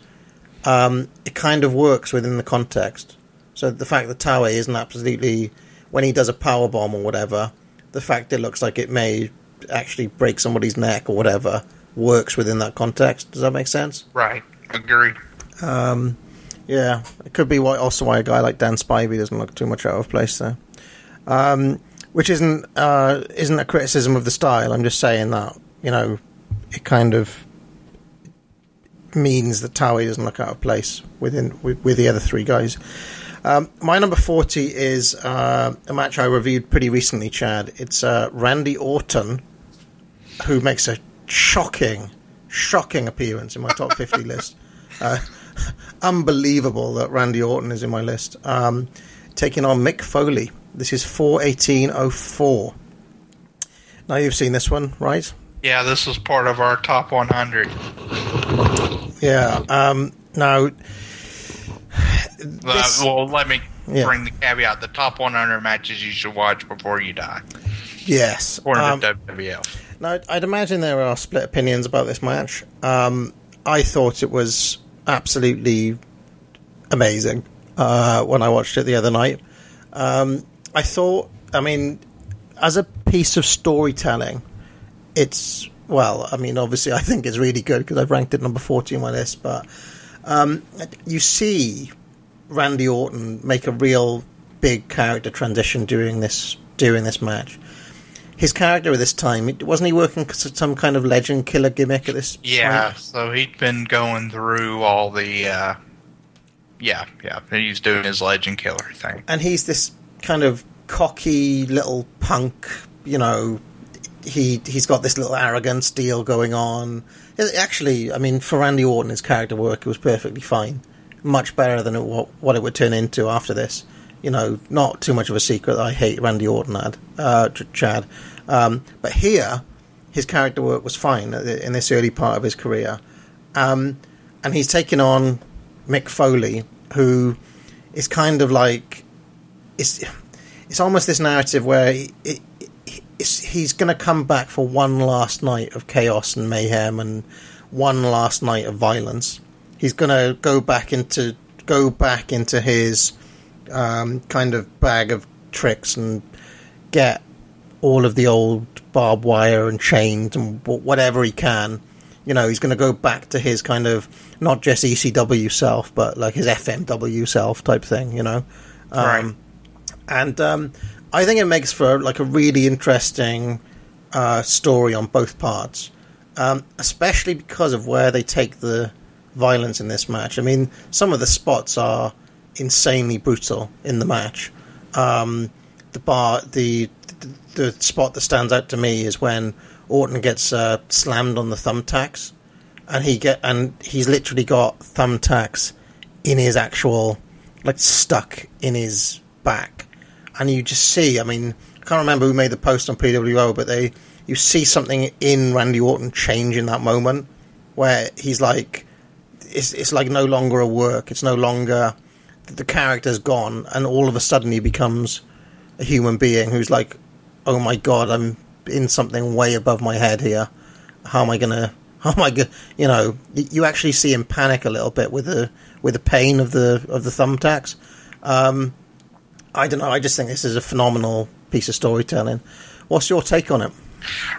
Speaker 5: Um, it kind of works within the context. So the fact that Taue isn't absolutely, when he does a power bomb or whatever, the fact it looks like it may actually break somebody's neck or whatever works within that context. Does that make sense?
Speaker 6: Right. Agree.
Speaker 5: Um, yeah, it could be why, also why a guy like Dan Spivey doesn't look too much out of place there. Um, which isn't uh, isn't a criticism of the style. I'm just saying that you know it kind of means that Taue doesn't look out of place within with, with the other three guys. Um, my number forty is uh, a match I reviewed pretty recently, Chad. It's uh, Randy Orton, who makes a shocking, shocking appearance in my top fifty (laughs) list. Uh, unbelievable that Randy Orton is in my list. Um, taking on Mick Foley. This is 41804. Now you've seen this one, right?
Speaker 6: Yeah, this was part of our top 100.
Speaker 5: Yeah. Um, now,
Speaker 6: Uh, well, let me
Speaker 5: Yeah.
Speaker 6: bring the caveat: the top 100 matches you should watch before you die,
Speaker 5: yes.
Speaker 6: according
Speaker 5: Um,
Speaker 6: to WWF.
Speaker 5: Now, I'd imagine there are split opinions about this match. Um, I thought it was absolutely amazing uh, when I watched it the other night. Um, I thought, I mean, as a piece of storytelling, it's well. I mean, obviously, I think it's really good because I've ranked it number forty on my list. But um, you see Randy Orton make a real big character transition during this during this match. His character at this time wasn't he working some kind of legend killer gimmick at this?
Speaker 6: Yeah,
Speaker 5: point?
Speaker 6: so he'd been going through all the. Uh, yeah, yeah, he's doing his legend killer thing.
Speaker 5: and he's this kind of cocky little punk. You know, he he's got this little arrogance deal going on. Actually, I mean, for Randy Orton, his character work it was perfectly fine, much better than what what it would turn into after this. You know, not too much of a secret I hate Randy Orton, ad, uh, Chad. Um, but here, his character work was fine in this early part of his career. Um, and he's taken on Mick Foley, who is kind of like it's it's almost this narrative where he, it, he's going to come back for one last night of chaos and mayhem and one last night of violence. He's going to go back into go back into his um, kind of bag of tricks and get all of the old barbed wire and chains and whatever he can. You know, he's going to go back to his kind of not just ECW self, but like his FMW self type thing. You know, um,
Speaker 6: Right.
Speaker 5: and um, I think it makes for like a really interesting uh, story on both parts, um, especially because of where they take the violence in this match. I mean, some of the spots are insanely brutal in the match. Um, the bar, the, the the spot that stands out to me is when Orton gets uh, slammed on the thumbtacks, and he get and he's literally got thumbtacks in his actual like stuck in his back, and you just see. I mean, I can't remember who made the post on PWO, but they you see something in Randy Orton change in that moment where he's like, it's it's like no longer a work. It's no longer the character's gone, and all of a sudden he becomes a human being who's like, oh my god, I'm in something way above my head here. How am I gonna? (laughs) How am I gonna? You know, you actually see him panic a little bit with the with the pain of the of the thumbtacks. Um, I don't know. I just think this is a phenomenal piece of storytelling. What's your take on it?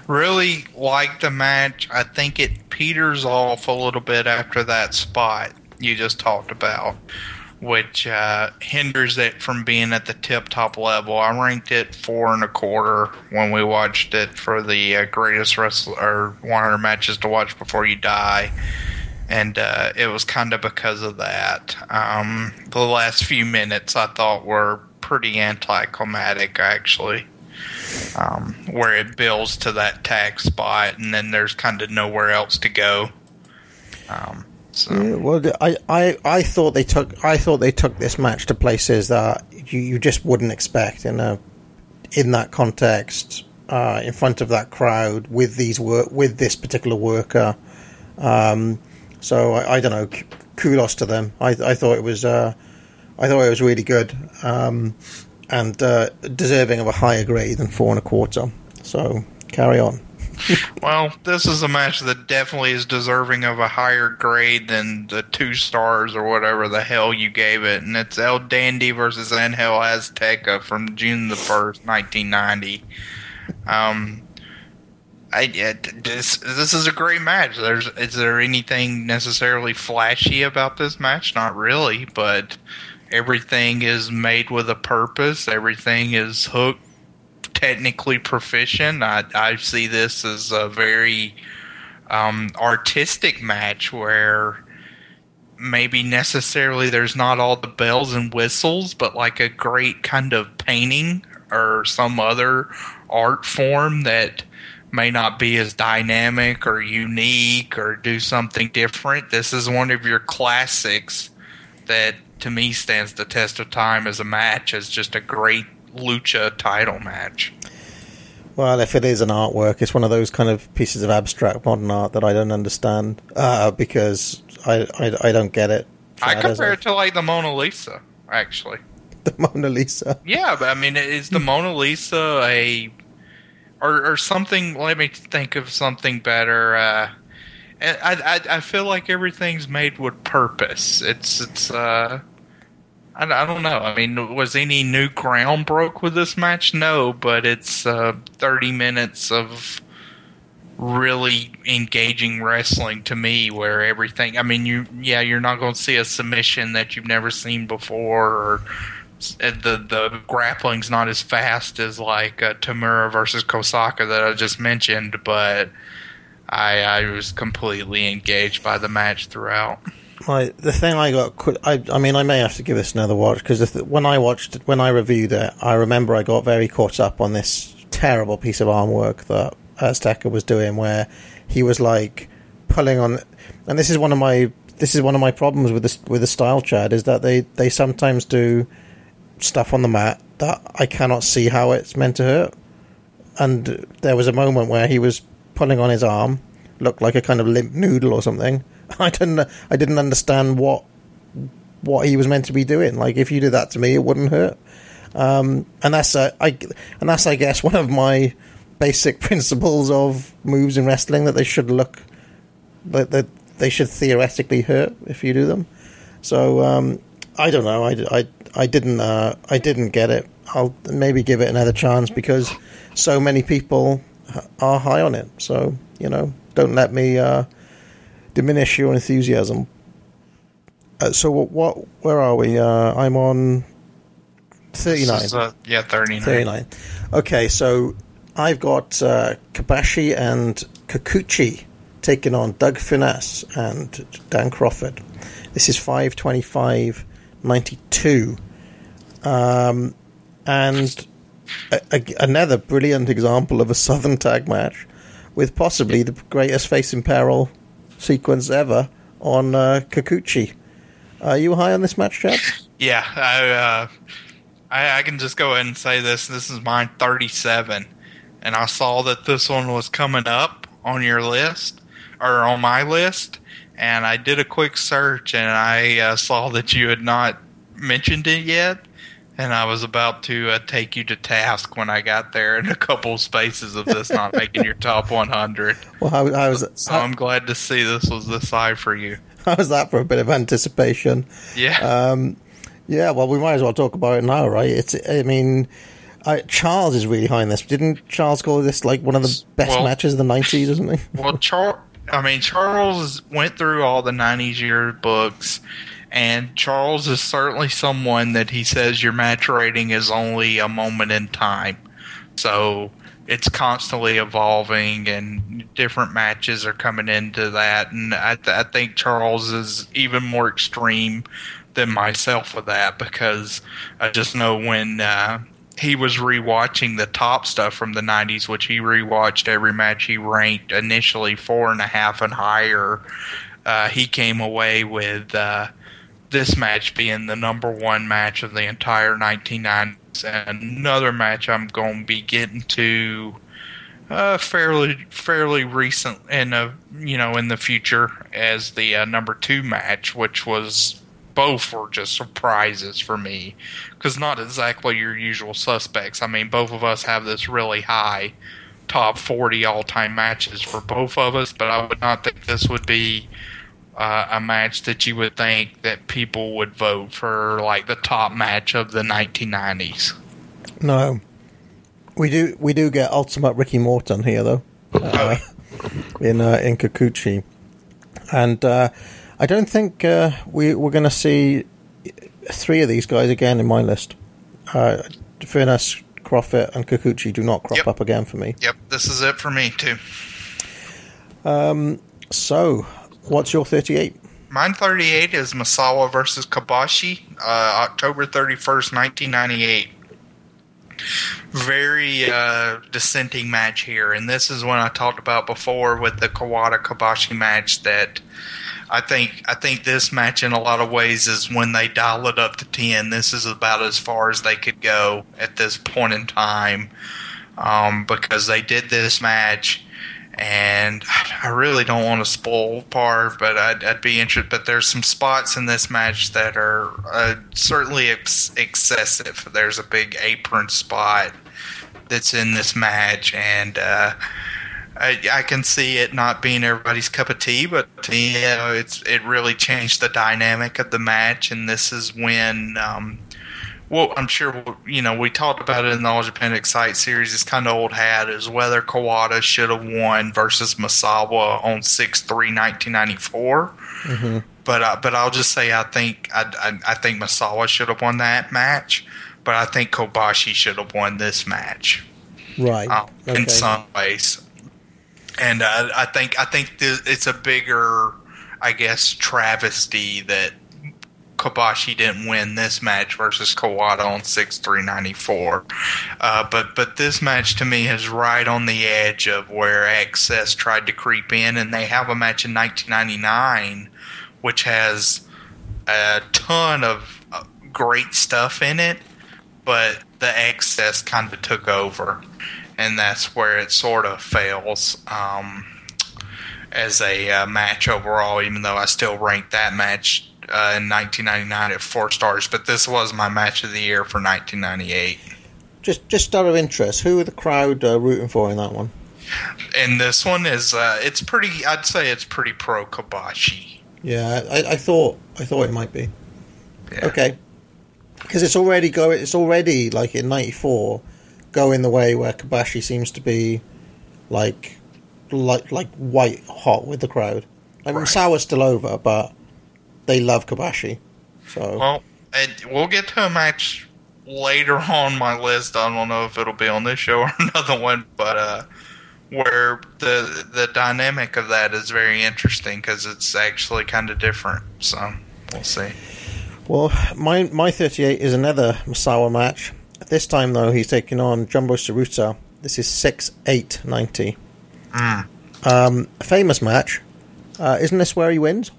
Speaker 6: really like the match. I think it peters off a little bit after that spot you just talked about, which uh, hinders it from being at the tip top level. I ranked it four and a quarter when we watched it for the uh, greatest wrestler or 100 matches to watch before you die. And uh, it was kind of because of that. Um, the last few minutes I thought were pretty anticlimactic, actually um, where it builds to that tag spot, and then there's kind of nowhere else to go. Um, so
Speaker 5: Yeah, well, I, I, I thought they took I thought they took this match to places that you, you just wouldn't expect in a in that context, uh, in front of that crowd with these work with this particular worker. Um, so I, I don't know. Kudos to them. I, I thought it was uh, I thought it was really good um, and uh, deserving of a higher grade than four and a quarter. So carry on. (laughs)
Speaker 6: well, this is a match that definitely is deserving of a higher grade than the two stars or whatever the hell you gave it, and it's El Dandy versus Angel Azteca from June the first, nineteen ninety. Um, I this this is a great match. There's is there anything necessarily flashy about this match? Not really, but everything is made with a purpose. Everything is hooked, technically proficient. I I see this as a very um, artistic match where maybe necessarily there's not all the bells and whistles, but like a great kind of painting or some other art form that may not be as dynamic or unique or do something different. This is one of your classics that to me stands the test of time as a match as just a great lucha title match.
Speaker 5: Well, if it is an artwork, it's one of those kind of pieces of abstract modern art that I don't understand uh, because I, I I don't get it.
Speaker 6: I compare it to like the Mona Lisa, actually. (laughs)
Speaker 5: the Mona Lisa.
Speaker 6: Yeah, but I mean, is the Mona Lisa a or or something? Let me think of something better. Uh, I, I I feel like everything's made with purpose. It's it's uh. I, I don't know. I mean, was any new ground broke with this match? No, but it's uh, 30 minutes of really engaging wrestling to me where everything I mean you yeah you're not going to see a submission that you've never seen before or the the grappling's not as fast as like uh, Tamura versus Kosaka that I just mentioned but I I was completely engaged by the match throughout.
Speaker 5: The thing I got, I I mean, I may have to give this another watch because when I watched when I reviewed it, I remember I got very caught up on this terrible piece of arm work that Azteca was doing, where he was like pulling on, and this is one of my this is one of my problems with this with the style Chad is that they they sometimes do stuff on the mat that I cannot see how it's meant to hurt, and there was a moment where he was pulling on his arm, looked like a kind of limp noodle or something. (laughs) I didn't I didn't understand what what he was meant to be doing. Like if you did that to me, it wouldn't hurt. Um, and that's uh, I and that's I guess (laughs) one of my basic (laughs) principles of moves in wrestling that they should look that that they should theoretically hurt if you do them. So um, I don't know. I, I, I didn't uh, I didn't get it. I'll maybe give it another chance because so many people are high on it. So you know, don't let me uh, diminish your enthusiasm. Uh, so what, what? Where are we? Uh, I'm on thirty nine.
Speaker 6: Uh, yeah, 39.
Speaker 5: 39. Okay, so I've got uh, Kobashi and Kikuchi taking on Doug Furnas and Dan Kroffat. This is 525.92. Um, and a, a, another brilliant example of a Southern tag match with possibly the greatest face in peril sequence ever on uh, Kikuchi. Are you high on this match, Chad? (laughs)
Speaker 6: Yeah, I, uh, I, I can just go ahead and say this. This is mine 37. And I saw that this one was coming up on your list, or on my list. And I did a quick search and I uh, saw that you had not mentioned it yet. And I was about to uh, take you to task when I got there in a couple spaces of this not making your top 100.
Speaker 5: Well, how, how was
Speaker 6: So I'm glad to see this was this high for you. (laughs)
Speaker 5: how was that for a bit of anticipation?
Speaker 6: Yeah.
Speaker 5: Um, yeah, well, we might as well talk about it now, right? It's, I mean, I, Charles is really high in this. Didn't Charles call this like one of the best
Speaker 6: Well-
Speaker 5: matches of the nineties, isn't (laughs) he?
Speaker 6: well, Charles. I mean, Charles went through all the '90s year books, and Charles is certainly someone that he says your match rating is only a moment in time. So it's constantly evolving, and different matches are coming into that. And I, th- I think Charles is even more extreme than myself with that because I just know when uh, he was rewatching the top stuff from the 90s, which he rewatched every match he ranked initially four and a half and higher. Uh, he came away with uh, this match being the number one match of the entire 1990s. And another match I'm going to be getting to uh, fairly fairly recent in a you know in the future as the uh, number two match, which was both were just surprises for me because not exactly your usual suspects. I mean, both of us have this really high top 40 all time matches for both of us, but I would not think this would be uh, a match that you would think that people would vote for like the top match of the 1990s.
Speaker 5: No, we do we do get ultimate Ricky Morton here though, uh, in uh, in Kikuchi, and uh, I don't think uh, we we're going to see three of these guys again in my list. Uh, Furnas, Kroffat, and Kikuchi do not crop
Speaker 6: Yep.
Speaker 5: up again for me.
Speaker 6: Yep, this is it for me too.
Speaker 5: Um, So, what's your thirty-eight?
Speaker 6: Mine 38 is Misawa versus Kobashi, uh, October 31st, 1998. Very uh, dissenting match here, and this is one I talked about before with the Kawada Kobashi match. That I think I think this match in a lot of ways is when they dial it up to ten. This is about as far as they could go at this point in time, um, because they did this match and I really don't want to spoil Parv, but I'd, I'd be interested. But there's some spots in this match that are uh, certainly ex- excessive. There's a big apron spot that's in this match, and uh, I, I can see it not being everybody's cup of tea, but you know, it's it really changed the dynamic of the match, and this is when. Um, well, I'm sure you know we talked about it in the All Japan Excite series. It's kind of old hat is whether Kawada should have won versus Misawa on 6-3 1994. But uh, but I'll just say I think I, I, I think Misawa should have won that match, but I think Kobashi should have won this match
Speaker 5: Right.
Speaker 6: um,
Speaker 5: okay.
Speaker 6: in some ways. And uh, I think I think th- it's a bigger, I guess, travesty that Kobashi didn't win this match versus Kawada on six three ninety four. Uh, but but this match to me is right on the edge of where Access tried to creep in, and they have a match in nineteen ninety nine, which has a ton of uh, great stuff in it, but the excess kind of took over, and that's where it sort of fails um, as a uh, match overall. Even though I still rank that match uh, in 1999 at four stars, but this was my match of the year for 1998.
Speaker 5: Just just out of interest, who are the crowd uh, rooting for in that one?
Speaker 6: And this one is uh, it's pretty. I'd say it's pretty pro Kobashi.
Speaker 5: Yeah, I, I thought I thought it might be. Okay, because it's already go. It's already like in '94, going the way where Kobashi seems to be, like, like like white hot with the crowd. I mean, Sour's still over, but they love Kobashi. So
Speaker 6: Well, and we'll get to a match later on my list. I don't know if it'll be on this show or (laughs) another one, but uh, where the the dynamic of that is very interesting because it's actually kind of different. So we'll see.
Speaker 5: Well, my my 38 is another Misawa match. This time, though, he's taking on Jumbo Tsuruta. This is 6 8 90.
Speaker 6: Mm.
Speaker 5: Um, famous match. Uh, isn't this where he wins?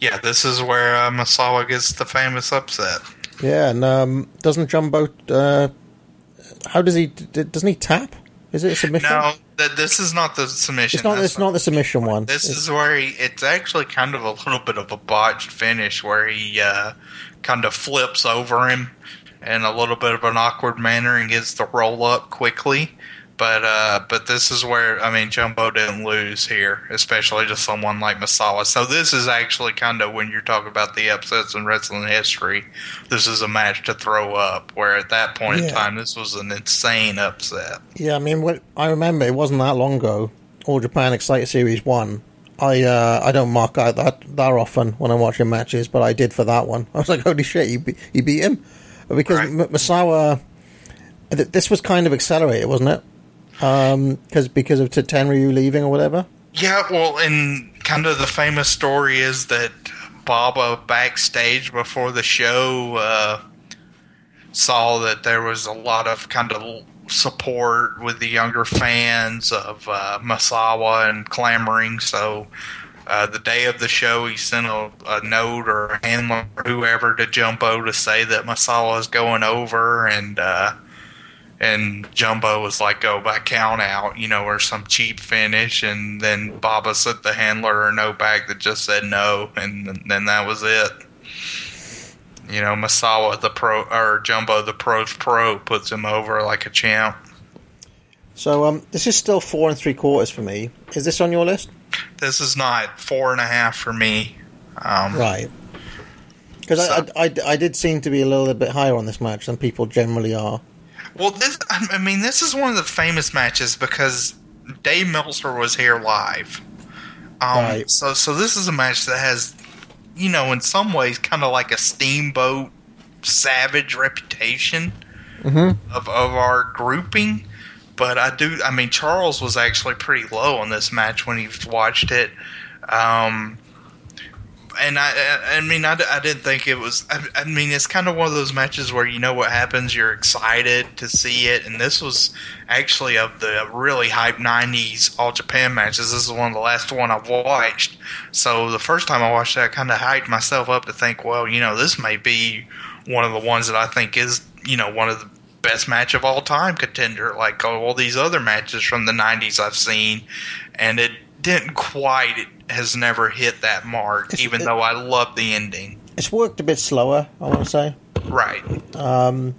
Speaker 6: Yeah, this is where uh, Misawa gets the famous upset.
Speaker 5: Yeah, and um, doesn't Jumbo. Uh, how does he. D- doesn't he tap? Is it a submission?
Speaker 6: No, that this is not the submission.
Speaker 5: It's not,
Speaker 6: That's
Speaker 5: it's not the submission one.
Speaker 6: This
Speaker 5: It's-
Speaker 6: is where he. It's actually kind of a little bit of a botched finish where he uh, kind of flips over him in a little bit of an awkward manner and gets the roll up quickly. But uh, but this is where I mean Jumbo didn't lose here, especially to someone like Misawa. So this is actually kind of when you're talking about the upsets in wrestling history. This is a match to throw up. Where at that point in time, this was an insane upset.
Speaker 5: Yeah, I mean, what, I remember it wasn't that long ago. All Japan Excite Series one. I uh, I don't mark out that that often when I'm watching matches, but I did for that one. (laughs) I was like, holy shit, you be, you beat him because M- Misawa. th- This was kind of accelerated, wasn't it? Because because of Tenryu leaving or whatever.
Speaker 6: Yeah, well, and kind of the famous story is that Baba backstage before the show uh, saw that there was a lot of kind of support with the younger fans of uh, Misawa and clamoring. So uh, the day of the show, he sent a, a note or a handler or whoever to Jumbo to say that Misawa is going over and. And Jumbo was like, "Go by count out," you know, or some cheap finish, and then Baba sent the handler a note back that just said no, and then that was it. You know, Misawa the pro or Jumbo the pro's pro puts him over like a champ.
Speaker 5: So um, this is still four and three quarters for me. Is this on your list?
Speaker 6: This is not four and a half for me. Um,
Speaker 5: Right. Because I, I, I, I did seem to be a little bit higher on this match than people generally are.
Speaker 6: Well, this I mean, this is one of the famous matches because Dave Meltzer was here live. Um,
Speaker 5: Right.
Speaker 6: So, so this is a match that has, you know, in some ways, kind of like a Steamboat Savage reputation
Speaker 5: Mm-hmm.
Speaker 6: of of our grouping. But I do, I mean, Charles was actually pretty low on this match when he watched it. Um, and I, I mean, I, I didn't think it was. I, I mean, it's kind of one of those matches where you know what happens, you're excited to see it, and this was actually of the really hype '90s All Japan matches. This is one of the last one I've watched. So the first time I watched that, I kind of hyped myself up to think, well, you know, this may be one of the ones that I think is, you know, one of the best match of all time contender, like all these other matches from the '90s I've seen, and it didn't quite. It has never hit that mark, even though I love the ending.
Speaker 5: It's worked a bit slower, I want to say.
Speaker 6: Right.
Speaker 5: Um,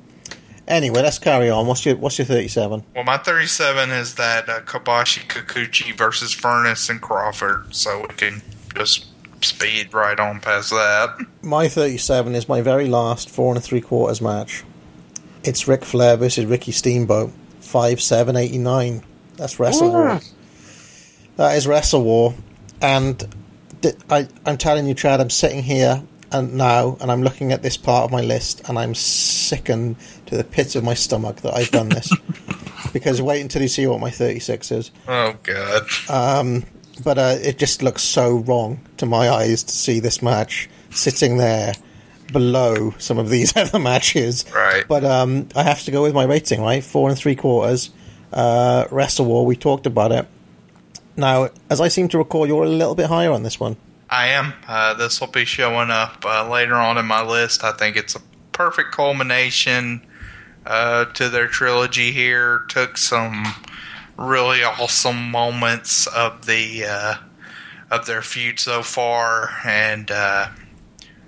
Speaker 5: anyway, let's carry on. What's your What's your thirty-seven?
Speaker 6: Well, my 37 is that uh, Kobashi Kikuchi versus Furnas and Kroffat, so we can just speed right on past that.
Speaker 5: My thirty-seven is my very last four and a three quarters match. It's Ric Flair versus Ricky Steamboat, five seven eighty nine. That's Wrestle War. That is Wrestle War, and I, I'm telling you, Chad, I'm sitting here and now, and I'm looking at this part of my list, and I'm sickened to the pits of my stomach that I've done this. (laughs) because wait until you see what my 36 is.
Speaker 6: Oh, God.
Speaker 5: Um, but uh, it just looks so wrong to my eyes to see this match sitting there below some of these (laughs) other matches.
Speaker 6: Right.
Speaker 5: But um, I have to go with my rating, right? Four and three quarters. Uh, Wrestle War, we talked about it. Now, as I seem to recall, you're a little bit higher on this one.
Speaker 6: I am. Uh, this will be showing up uh, later on in my list. I think it's a perfect culmination uh, to their trilogy here. Took some really awesome moments of the uh, of their feud so far, and uh,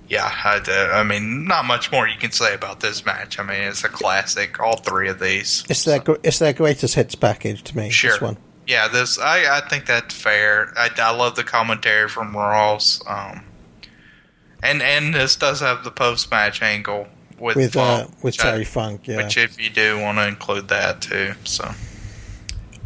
Speaker 6: yeah, I. I mean, not much more you can say about this match. I mean, it's a classic. All three of these.
Speaker 5: It's their gr- it's their greatest hits package to me.
Speaker 6: Sure.
Speaker 5: This one.
Speaker 6: Yeah, this I, I think that's fair. I, I love the commentary from Ross. Um, and and this does have the post match angle with
Speaker 5: With uh, with
Speaker 6: which I-
Speaker 5: Terry Funk, yeah.
Speaker 6: Which if you do want to include that too, so.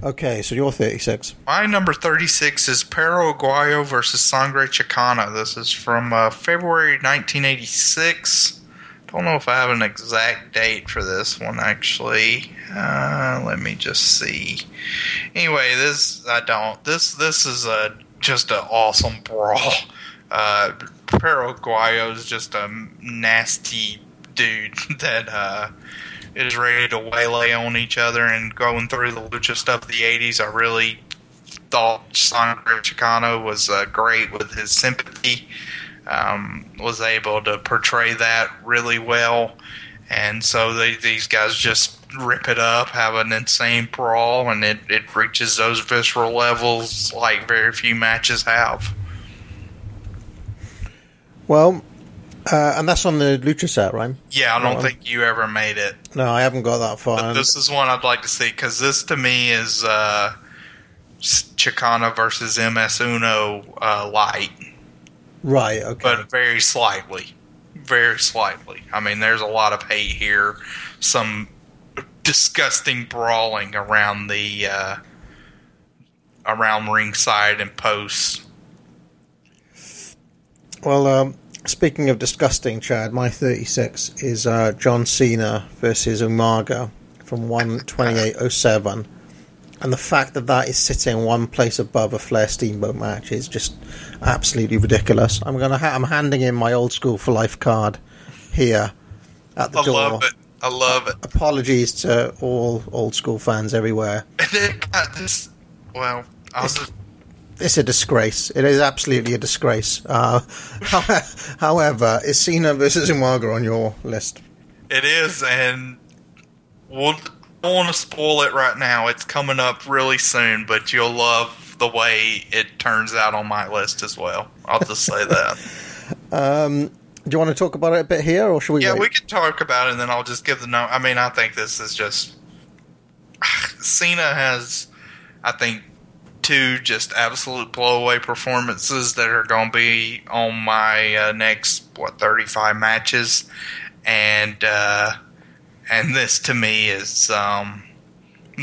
Speaker 5: Okay, so you're 36.
Speaker 6: My number 36 is Perro Aguayo versus Sangre Chicana. This is from uh, February 1986. Don't know if I have an exact date for this one, actually. Uh, let me just see. Anyway, this I don't. This this is a just an awesome brawl. Uh, Perro Aguayo is just a nasty dude (laughs) that uh, is ready to waylay on each other and going through the lucha stuff of the 80s. I really thought Sangre Chicana was uh, great with his sympathy. Um, was able to portray that really well. And so they, these guys just rip it up, have an insane brawl, and it, it reaches those visceral levels like very few matches have.
Speaker 5: Well, uh, and that's on the Lucha set, right?
Speaker 6: Yeah, I don't think you ever made it.
Speaker 5: No, I haven't got that far.
Speaker 6: But this is one I'd like to see because this to me is uh, Chicana versus MS Uno uh, light,
Speaker 5: right, okay.
Speaker 6: but very slightly, very slightly. I mean, there's a lot of hate here, some disgusting brawling around the uh, around ringside and posts.
Speaker 5: Well, um, speaking of disgusting, Chad, my 36 is uh, John Cena versus Umaga from 12807. And the fact that that is sitting one place above a Flair Steamboat match is just absolutely ridiculous. I'm gonna ha- I'm handing in my old school for life card here at the
Speaker 6: I
Speaker 5: door.
Speaker 6: love it. I love it.
Speaker 5: Apologies to all old school fans everywhere. (laughs)
Speaker 6: This. Well, I just
Speaker 5: It's a disgrace. It is absolutely a disgrace. Uh, (laughs) however, is Cena versus Umaga on your list?
Speaker 6: It is, and we'll don't want to spoil it right now. It's coming up really soon, but you'll love the way it turns out on my list as well. I'll just say that. (laughs)
Speaker 5: Um, do you want to talk about it a bit here, or should we?
Speaker 6: yeah,
Speaker 5: wait?
Speaker 6: we can talk about it, and then I'll just give the note. I mean, I think this is just (sighs) Cena has, I think, two just absolute blowaway performances that are going to be on my uh, next what thirty five matches, and uh, and this to me is um,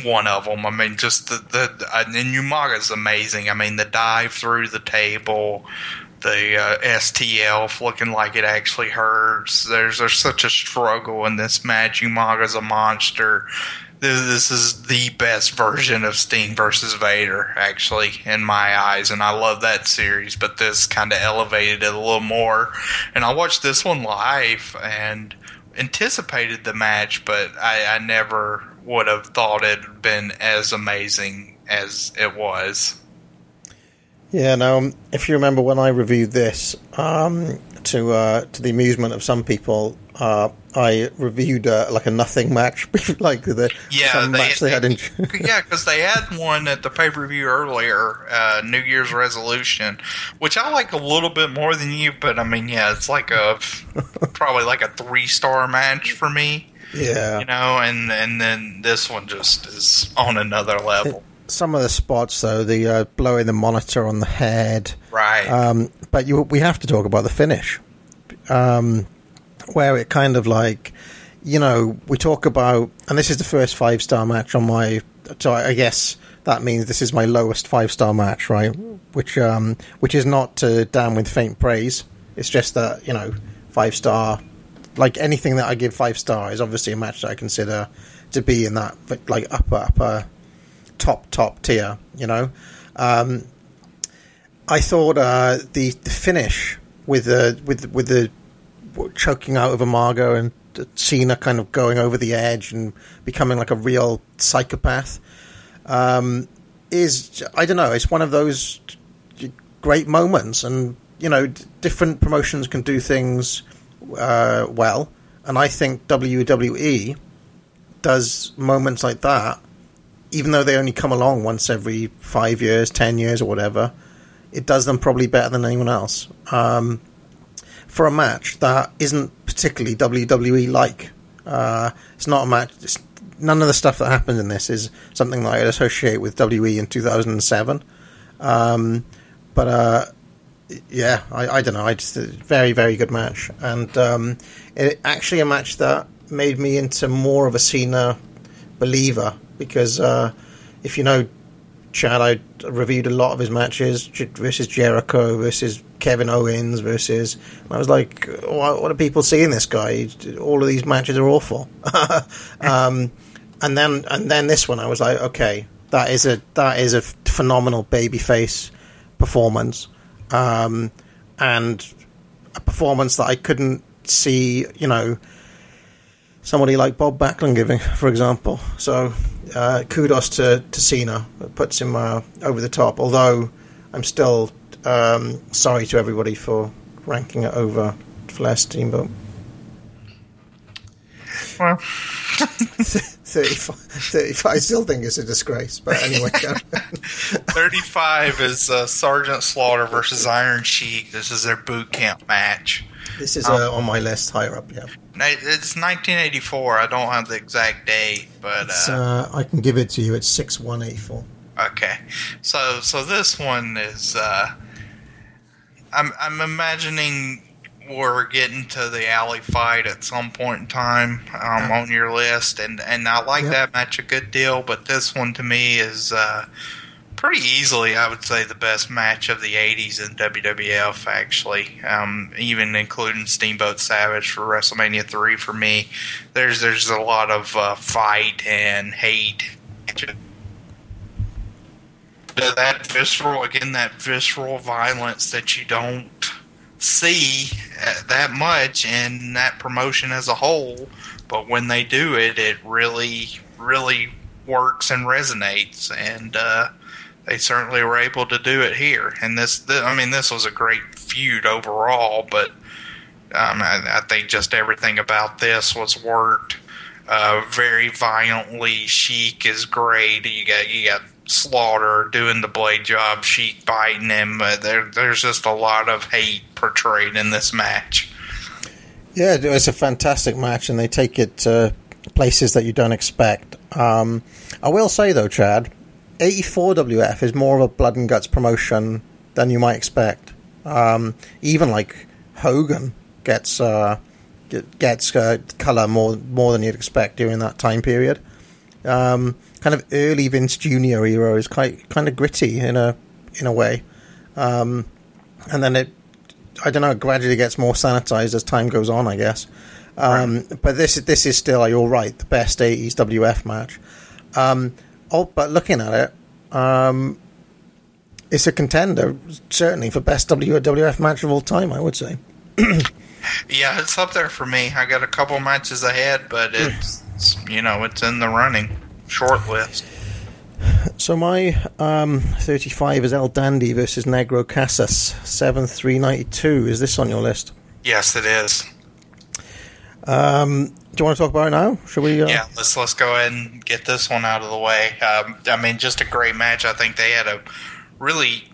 Speaker 6: one of them. I mean, just the the and Umaga's amazing. I mean, the dive through the table, the uh, STL looking like it actually hurts. There's there's such a struggle in this match. Umaga's a monster. This, this is the best version of Sting versus Vader, actually, in my eyes, and I love that series. But this kind of elevated it a little more. And I watched this one live and anticipated the match, but I, I never would have thought it had been as amazing as it was.
Speaker 5: Yeah. Now, if you remember when I reviewed this, um, to uh, to the amusement of some people, uh, I reviewed uh, like a nothing match, (laughs) like the
Speaker 6: Yeah,
Speaker 5: some
Speaker 6: they,
Speaker 5: match they had in. (laughs)
Speaker 6: yeah, because they had one at the pay per view earlier, uh, New Year's Revolution, which I like a little bit more than you. But I mean, yeah, it's like a (laughs) probably like a three star match for me,
Speaker 5: yeah.
Speaker 6: you know. And and then this one just is on another level,
Speaker 5: Some of the spots, though, the uh, blowing the monitor on the head,
Speaker 6: right?
Speaker 5: Um, but you, we have to talk about the finish, um, where it kind of like, you know, we talk about, and this is the first five star match on my. So I I guess that means this is my lowest five star match, right? Which, um, which is not to damn with faint praise. It's just that you know, five star, like anything that I give five star is obviously a match that I consider to be in that like upper upper top top tier. You know. Um, I thought uh, the the finish with the with with the choking out of Umaga and Cena kind of going over the edge and becoming like a real psychopath um, is I don't know. It's one of those great moments, and you know, different promotions can do things uh, well, and I think WWE does moments like that, even though they only come along once every five years, ten years, or whatever it does them probably better than anyone else. Um, for a match that isn't particularly WWE like. Uh, it's not a match. None of the stuff that happens in this is something that I'd associate with WWE in 2007. Um, but uh, yeah, I, I don't know. I just a very very good match, and um, it, actually a match that made me into more of a Cena believer because uh, if you know Chad, I reviewed a lot of his matches versus Jericho, versus Kevin Owens, versus. I was like, what, what are people seeing this guy? All of these matches are awful. (laughs) um, and then and then this one, I was like, okay, that is a that is a phenomenal babyface performance, um, and a performance that I couldn't see, you know, somebody like Bob Backlund giving, for example. So uh, kudos to, to Cena. It puts him uh, over the top, although I'm still um, sorry to everybody for ranking it over Flair Steamboat.
Speaker 6: Well, (laughs)
Speaker 5: 35, (laughs) 35, I still think it's a disgrace, but anyway. (laughs)
Speaker 6: 35 is uh, Sergeant Slaughter versus Iron Sheik. This is their boot camp match.
Speaker 5: This is uh, on my list higher up, yeah.
Speaker 6: It's 1984. I don't have the exact date, but
Speaker 5: uh, uh, I can give it to you. It's 6184.
Speaker 6: Okay, so so this one is. Uh, I'm I'm imagining we're getting to the alley fight at some point in time um, on your list, and and I like yep. that match a good deal, but this one to me is. Uh, pretty easily, I would say, the best match of the 80s in WWF, actually, um, even including Steamboat Savage for WrestleMania 3 for me. There's there's a lot of uh, fight and hate. That visceral, again, that visceral violence that you don't see uh, that much in that promotion as a whole, but when they do it, it really, really works and resonates. And, uh, they certainly were able to do it here. And this, this I mean, this was a great feud overall, but um, I, I, think just everything about this was worked uh, very violently. Sheik is great. You got you got Slaughter doing the blade job, Sheik biting him. Uh, there, there's just a lot of hate portrayed in this match.
Speaker 5: Yeah, it was a fantastic match, and they take it to places that you don't expect. Um, I will say though, Chad, 84 WF is more of a blood and guts promotion than you might expect. Um, even like Hogan gets uh, gets uh, color more more than you'd expect during that time period. Um, kind of early Vince Jr. era is quite kind of gritty in a in a way, um, and then it I don't know gradually gets more sanitized as time goes on. I guess, um, right. but this this is still you're right the best 80s WF match. Um, oh, but looking at it, um, it's a contender certainly for best WWF match of all time. I would say. (clears throat)
Speaker 6: yeah, it's up there for me. I got a couple matches ahead, but it's you know it's in the running short list.
Speaker 5: So my um, 35 is El Dandy versus Negro Casas, 7-3-92. Is this on your list?
Speaker 6: Yes, it is.
Speaker 5: Um, do you want to talk about it now? Should we?
Speaker 6: Uh... Yeah, let's let's go ahead and get this one out of the way. Um, I mean, just a great match. I think they had a really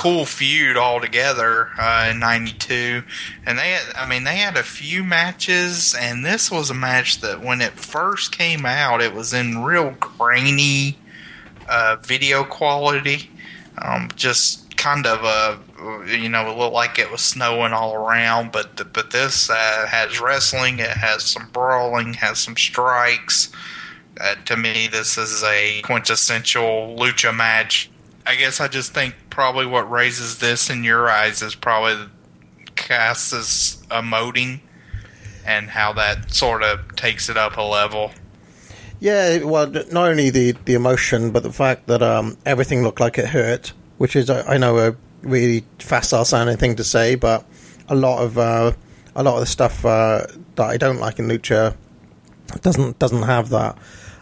Speaker 6: cool feud all together uh, in '92, and they had, I mean, they had a few matches, and this was a match that when it first came out, it was in real grainy uh, video quality, um, just kind of a you know, it looked like it was snowing all around. But the, but this uh, has wrestling. It has some brawling. Has some strikes. Uh, to me, this is a quintessential lucha match. I guess I just think probably what raises this in your eyes is probably Casas's emoting and how that sort of takes it up a level.
Speaker 5: Yeah, well, not only the, the emotion, but the fact that um, everything looked like it hurt, which is, I, know, a really facile sounding thing to say, but a lot of uh, a lot of the stuff uh, that I don't like in Lucha doesn't doesn't have that.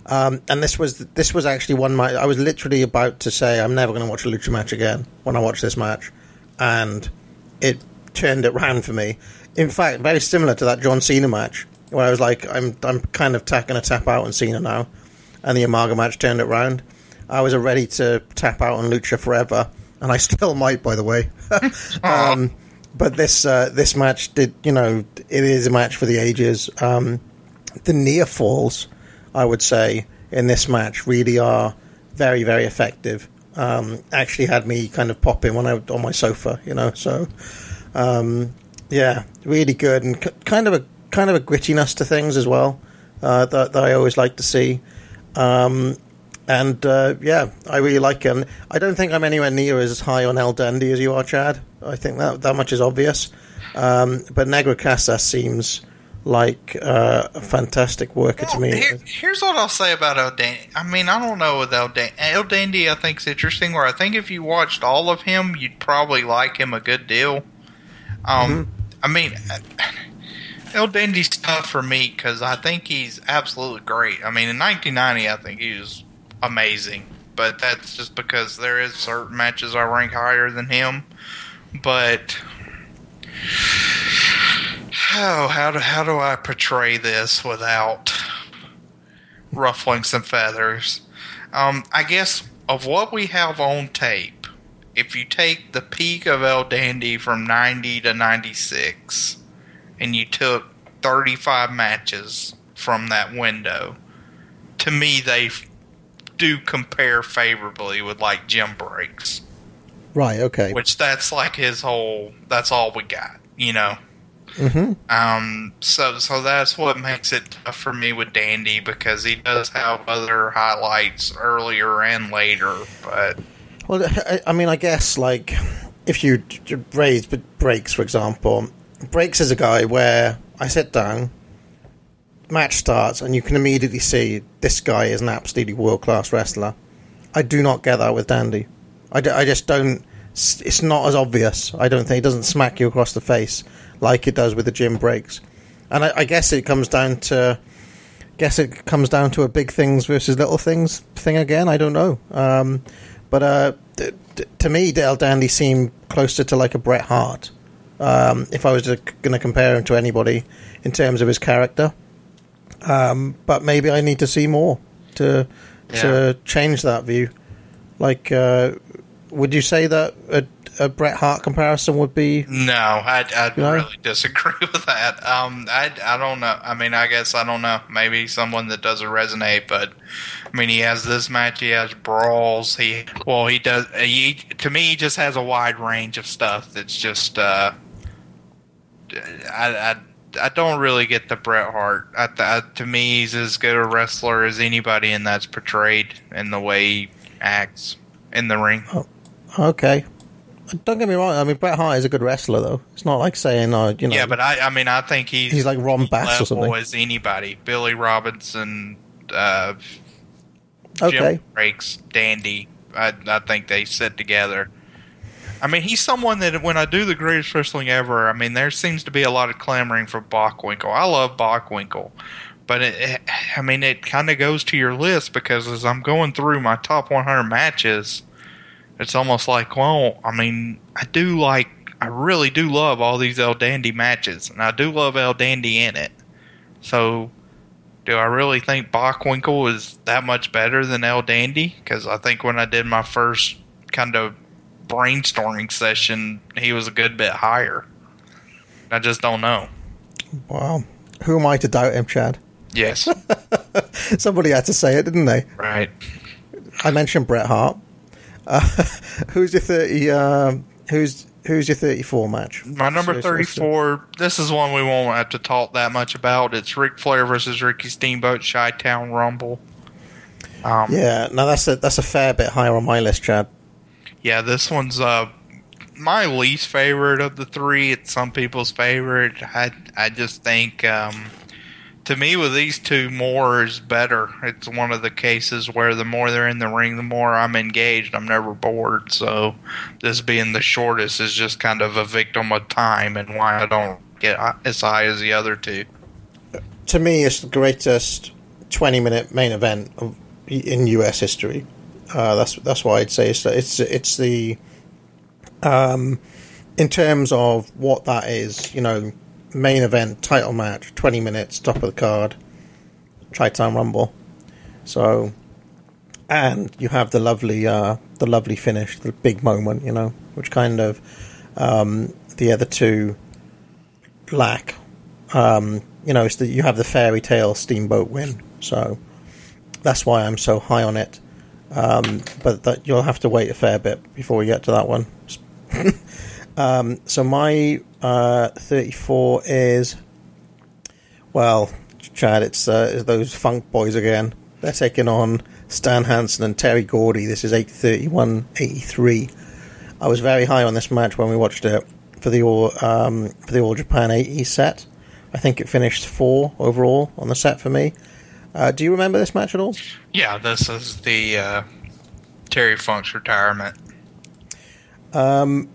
Speaker 5: Um, and this was this was actually one match. I was literally about to say I'm never going to watch a Lucha match again when I watched this match, and it turned it round for me. In fact, very similar to that John Cena match where I was like, I'm I'm kind of going a tap out on Cena now, and the Umaga match turned it round. I was ready to tap out on Lucha forever, and I (laughs) still might, by the way. (laughs) um, but this uh, this match did you know it is a match for the ages. Um, the near falls, I would say, in this match really are very very effective. Um, actually had me kind of popping when I on my sofa, you know. So um, yeah, really good and c- kind of a kind of a grittiness to things as well uh, that, that I always like to see. Um, and uh, yeah, I really like it. And I don't think I'm anywhere near as high on El Dandy as you are, Chad. I think that that much is obvious. Um, but Negro Casas seems like uh, a fantastic worker to me.
Speaker 6: Here, here's what I'll say about El Dandy. I mean, I don't know with El Dandy. El Dandy, I think is interesting. Where I think if you watched all of him, you'd probably like him a good deal. Um, I mean, El Dandy's tough for me because I think he's absolutely great. I mean, in 1990, I think he was amazing, but that's just because there is certain matches I rank higher than him. But oh, how do how do I portray this without ruffling some feathers? Um, I guess of what we have on tape, if you take the peak of El Dandy from 90 to 96 and you took 35 matches from that window, to me they do compare favorably with like Jim Breaks,
Speaker 5: Right. Okay.
Speaker 6: which that's like his whole that's all we got, you know.
Speaker 5: Hmm
Speaker 6: Um, so so that's what makes it tough for me with Dandy because he does have other highlights earlier and later, but
Speaker 5: Well, I, I mean, I guess like if you raise Breaks, for example, Breaks is a guy where I sit down, match starts, and you can immediately see this guy is an absolutely world class wrestler. I do not get that with Dandy. I, d- I just don't. It's not as obvious. I don't think it doesn't smack you across the face like it does with the Jim Breaks. And I, I guess it comes down to. Guess it comes down to a big things versus little things thing again. I don't know. Um, but uh, d- d- to me, Dale Dandy seemed closer to like a Bret Hart. Um, if I was going to compare him to anybody in terms of his character, um, but maybe I need to see more to to change that view. Like, uh, would you say that a, a Bret Hart comparison would be?
Speaker 6: no, I I
Speaker 5: You know?
Speaker 6: really disagree (laughs) with that. Um, I I don't know. I mean, I guess I don't know. Maybe someone that doesn't resonate, but I mean, he has this match. He has brawls. He well, he does. He to me, he just has a wide range of stuff. That's just uh, I I. I don't really get the Bret Hart. I, I, to me, he's as good a wrestler as anybody, and that's portrayed in the way he acts in the ring.
Speaker 5: Okay, don't get me wrong. I mean, Bret Hart is a good wrestler, though. It's not like saying, uh, you know,
Speaker 6: Yeah, but I, I mean, I think he's
Speaker 5: He's like Ron Bass or something.
Speaker 6: as anybody. Billy Robinson, uh,
Speaker 5: okay,
Speaker 6: Jim Breaks, Dandy. I, I think they sit together. I mean, he's someone that when I do the greatest wrestling ever, I mean, there seems to be a lot of clamoring for Bockwinkel. I love Bockwinkel, but it, it, I mean, it kind of goes to your list because as I'm going through my top 100 matches, it's almost like, well, I mean, I do like, I really do love all these El Dandy matches, and I do love El Dandy in it. So, do I really think Bockwinkel is that much better than El Dandy? Because I think when I did my first kind of brainstorming session, he was a good bit higher. I just don't know.
Speaker 5: wow. Who am I to doubt him, Chad?
Speaker 6: Yes, (laughs)
Speaker 5: Somebody had to say it, didn't they?
Speaker 6: right.
Speaker 5: I mentioned Bret Hart. Uh, (laughs) who's your thirty? Um, who's who's your thirty-four match?
Speaker 6: My number
Speaker 5: So- so- so-
Speaker 6: thirty-four. This is one we won't have to talk that much about. It's Ric Flair versus Ricky Steamboat Chi Town Rumble. Um,
Speaker 5: Yeah, no, that's a that's a fair bit higher on my list, Chad.
Speaker 6: Yeah, this one's uh my least favorite of the three. It's some people's favorite. I I just think um to me with these two more is better. It's one of the cases where the more they're in the ring, the more I'm engaged. I'm never bored. So this being the shortest is just kind of a victim of time and why I don't get as high as the other two.
Speaker 5: To me, it's the greatest twenty-minute main event of, in U.S. history. Uh, that's that's why I'd say it's it's it's the um, in terms of what that is. You know, main event title match, twenty minutes, top of the card, Chi-Town Rumble. So, and you have the lovely uh, the lovely finish, the big moment. You know, which kind of um, the other two lack. Um, you know, it's that you have the fairy tale Steamboat win, so that's why I'm so high on it. Um, but that you'll have to wait a fair bit before we get to that one. (laughs) um, so my uh, 34 is well, Chad. It's, uh, it's those Funk Boys again. They're taking on Stan Hansen and Terry Gordy. This is 831-83. I was very high on this match when we watched it for the all um, for the All Japan 80 set. I think it finished four overall on the set for me. Uh, do you remember this match at all?
Speaker 6: Yeah, this is the uh, Terry Funk's retirement.
Speaker 5: Um,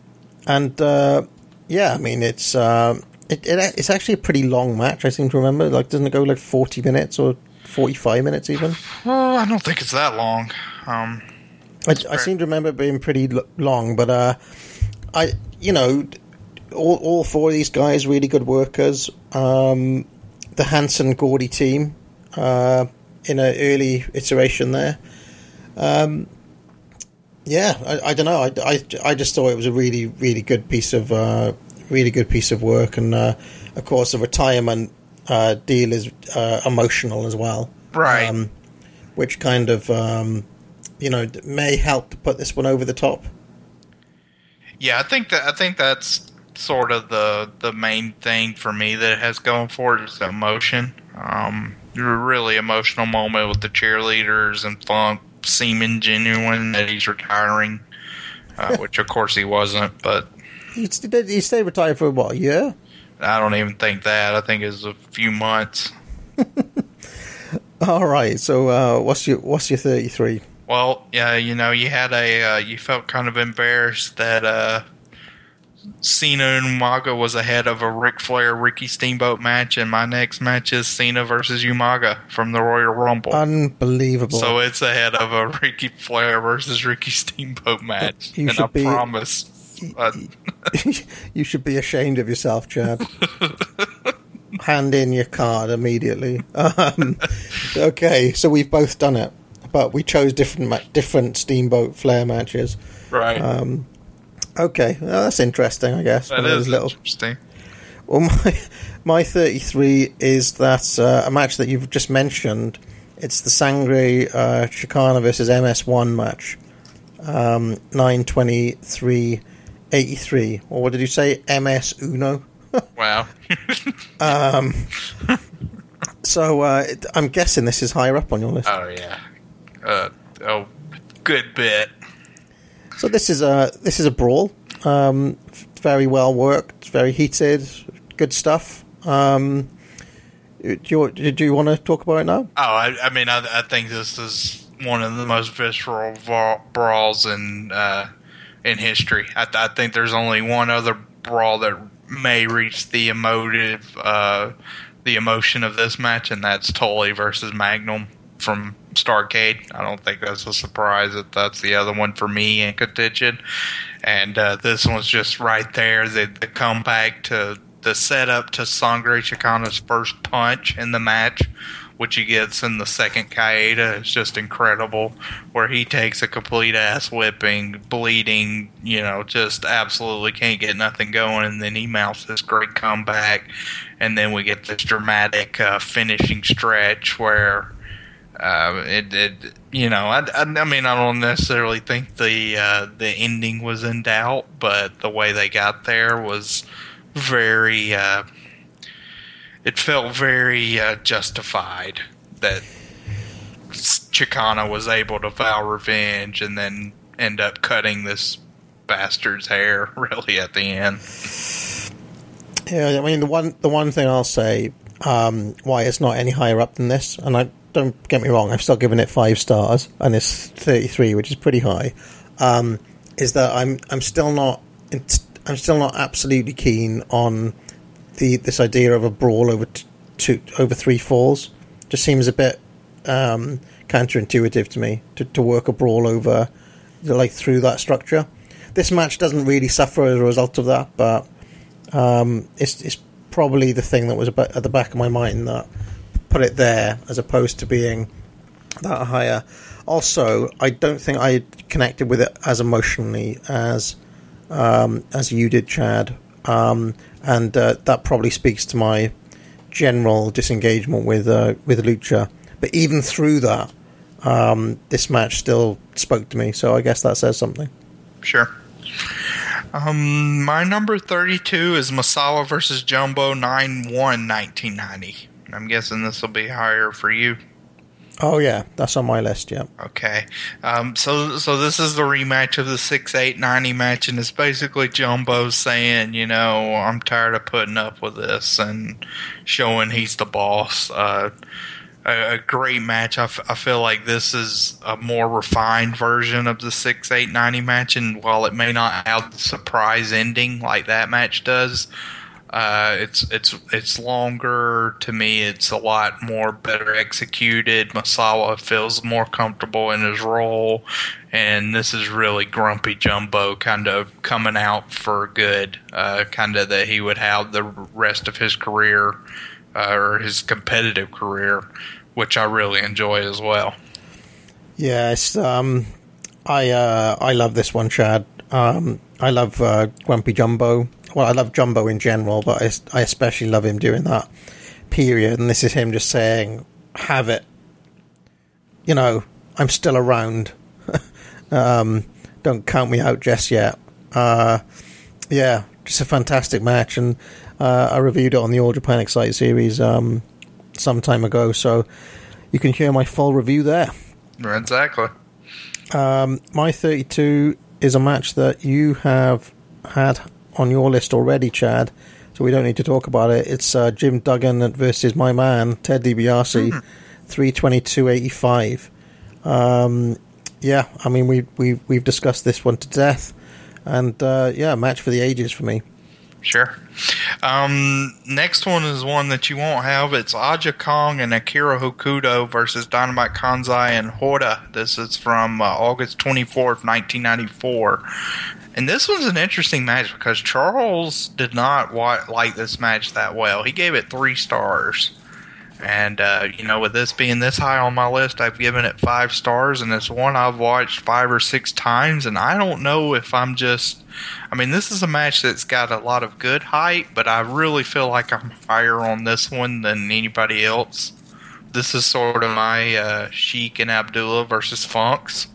Speaker 5: and uh, yeah, I mean it's uh, it, it, it's actually a pretty long match. I seem to remember. Like, doesn't it go like forty minutes or forty five minutes even?
Speaker 6: Well, I don't think it's that long. Um,
Speaker 5: I, I seem to remember it being pretty l- long, but uh, I you know all all four of these guys really good workers. Um, the Hansen Gordy team uh, in an early iteration there. Um, yeah, I, I don't know. I, I, I just thought it was a really really good piece of uh, really good piece of work, and uh, of course the retirement uh, deal is uh, emotional as well,
Speaker 6: Right.
Speaker 5: Um, which kind of um, you know may help to put this one over the top.
Speaker 6: Yeah, I think that I think that's sort of the the main thing for me that it has going for it is the emotion. Um, really emotional moment with the cheerleaders and Funk seeming genuine that he's retiring, uh, (laughs) which of course he wasn't. But
Speaker 5: He, st- he stayed retired for what a year.
Speaker 6: I don't even think that. I think it's a few months. (laughs)
Speaker 5: All right. So uh, what's your what's your thirty three?
Speaker 6: Well, yeah, you know, you had a uh, you felt kind of embarrassed that uh, Cena and Umaga was ahead of a Ric Flair Ricky Steamboat match, and my next match is Cena versus Umaga from the Royal Rumble.
Speaker 5: Unbelievable.
Speaker 6: so it's ahead of a (laughs) Ricky Flair versus Ricky Steamboat match,
Speaker 5: You
Speaker 6: and
Speaker 5: should
Speaker 6: I
Speaker 5: be-
Speaker 6: promise. (laughs) (laughs)
Speaker 5: You should be ashamed of yourself, Chad. Hand in your card immediately. Um, okay, so we've both done it, but we chose different ma- different Steamboat Flair matches.
Speaker 6: right,
Speaker 5: Um, okay, well, that's interesting, I guess.
Speaker 6: that is
Speaker 5: little
Speaker 6: interesting.
Speaker 5: Well, (laughs) my my thirty three is that uh, a match that you've just mentioned. It's the Sangre uh, Chicana versus MS One match. Um, nine twenty three eighty three. Or what did you say? MS Uno. (laughs)
Speaker 6: Wow.
Speaker 5: Um, (laughs) so uh, I'm guessing this is higher up on your list.
Speaker 6: oh yeah. Uh, oh, good bit.
Speaker 5: So this is a this is a brawl. Um, very well worked, very heated, good stuff. Um, do you do you want to talk about it now?
Speaker 6: Oh, I, I mean, I, I think this is one of the most visceral brawls in uh, in history. I, I think there's only one other brawl that may reach the emotive, uh, the emotion of this match, and that's Tully versus Magnum from Starcade. I don't think that's a surprise that that's the other one for me in contention. And uh, this one's just right there. The, the comeback to the setup to Sangre Chicana's first punch in the match, which he gets in the second caída, is just incredible. Where he takes a complete ass whipping, bleeding, you know, just absolutely can't get nothing going, and then he mounts this great comeback, and then we get this dramatic uh, finishing stretch where. Uh, it, it, you know, I, I, I mean, I don't necessarily think the uh, the ending was in doubt, but the way they got there was very. Uh, it felt very uh, justified that Chicana was able to vow revenge and then end up cutting this bastard's hair (laughs) really at the end.
Speaker 5: Yeah, I mean the one the one thing I'll say um, why it's not any higher up than this, and I don't get me wrong, I've still given it five stars, and it's thirty three, which is pretty high. Um, is that I'm I'm still not I'm still not absolutely keen on the this idea of a brawl over t- two over three falls. Just seems a bit um, counterintuitive to me to, to work a brawl over like through that structure. This match doesn't really suffer as a result of that, but um, it's, it's probably the thing that was at the back of my mind that put it there as opposed to being that higher. Also, I don't think I connected with it as emotionally as um, as you did, Chad. um, and uh, that probably speaks to my general disengagement with uh, with Lucha. But even through that, um, this match still spoke to me. So I guess that says something.
Speaker 6: Sure. Um, my number 32 is Misawa versus Jumbo 9 1 1990. I'm guessing this will be higher for you.
Speaker 5: Oh yeah, that's on my list. Yeah.
Speaker 6: Okay. Um, so so this is the rematch of the six eight ninety match, and it's basically Jumbo saying, you know, I'm tired of putting up with this and showing he's the boss. Uh, a, a great match. I, f- I feel like this is a more refined version of the six eight ninety match, and while it may not have the surprise ending like that match does, uh, it's it's it's longer to me. It's a lot more better executed. Misawa feels more comfortable in his role, and this is really grumpy Jumbo kind of coming out for good. Uh, kind of that he would have the rest of his career uh, or his competitive career, which I really enjoy as well.
Speaker 5: Yes, um, I uh, I love this one, Chad. Um, I love uh, Grumpy Jumbo. Well, I love Jumbo in general, but I, I especially love him during that period. And this is him just saying, "Have it." You know, I'm still around. (laughs) um, don't count me out just yet. Uh, yeah, just a fantastic match, and uh, I reviewed it on the All Japan Excite series um, some time ago, so you can hear my full review there.
Speaker 6: Exactly.
Speaker 5: Um, my 32 is a match that you have had on your list already, Chad. So we don't need to talk about it. It's uh, Jim Duggan versus my man Ted DiBiase,
Speaker 6: Mm-hmm.
Speaker 5: three twenty two eighty five. Um, yeah, I mean we we we've discussed this one to death, and uh, yeah, match for the ages for me.
Speaker 6: Sure. Um, next one is one that you won't have. It's Aja Kong and Akira Hokuto versus Dynamite Kansai and Hoda. This is from uh, August 24th, 1994. And this one's an interesting match because Charles did not wa- like this match that well. He gave it three stars. And, uh, you know, with this being this high on my list, I've given it five stars, and it's one I've watched five or six times, and I don't know if I'm just. I mean, this is a match that's got a lot of good hype, but I really feel like I'm higher on this one than anybody else. This is sort of my uh, Sheik and Abdullah versus Funks,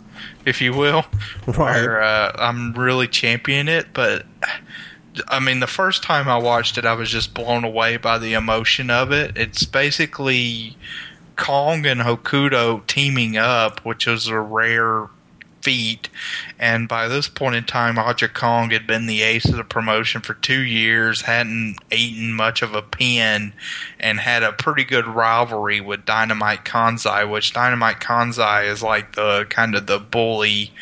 Speaker 6: if you will.
Speaker 5: Right.
Speaker 6: Where uh, I'm really championing it, but I mean, the first time I watched it, I was just blown away by the emotion of it. It's basically Kong and Hokuto teaming up, which is a rare And by this point in time, Aja Kong had been the ace of the promotion for two years, hadn't eaten much of a pin, and had a pretty good rivalry with Dynamite Kansai, which Dynamite Kansai is like the kind of the bully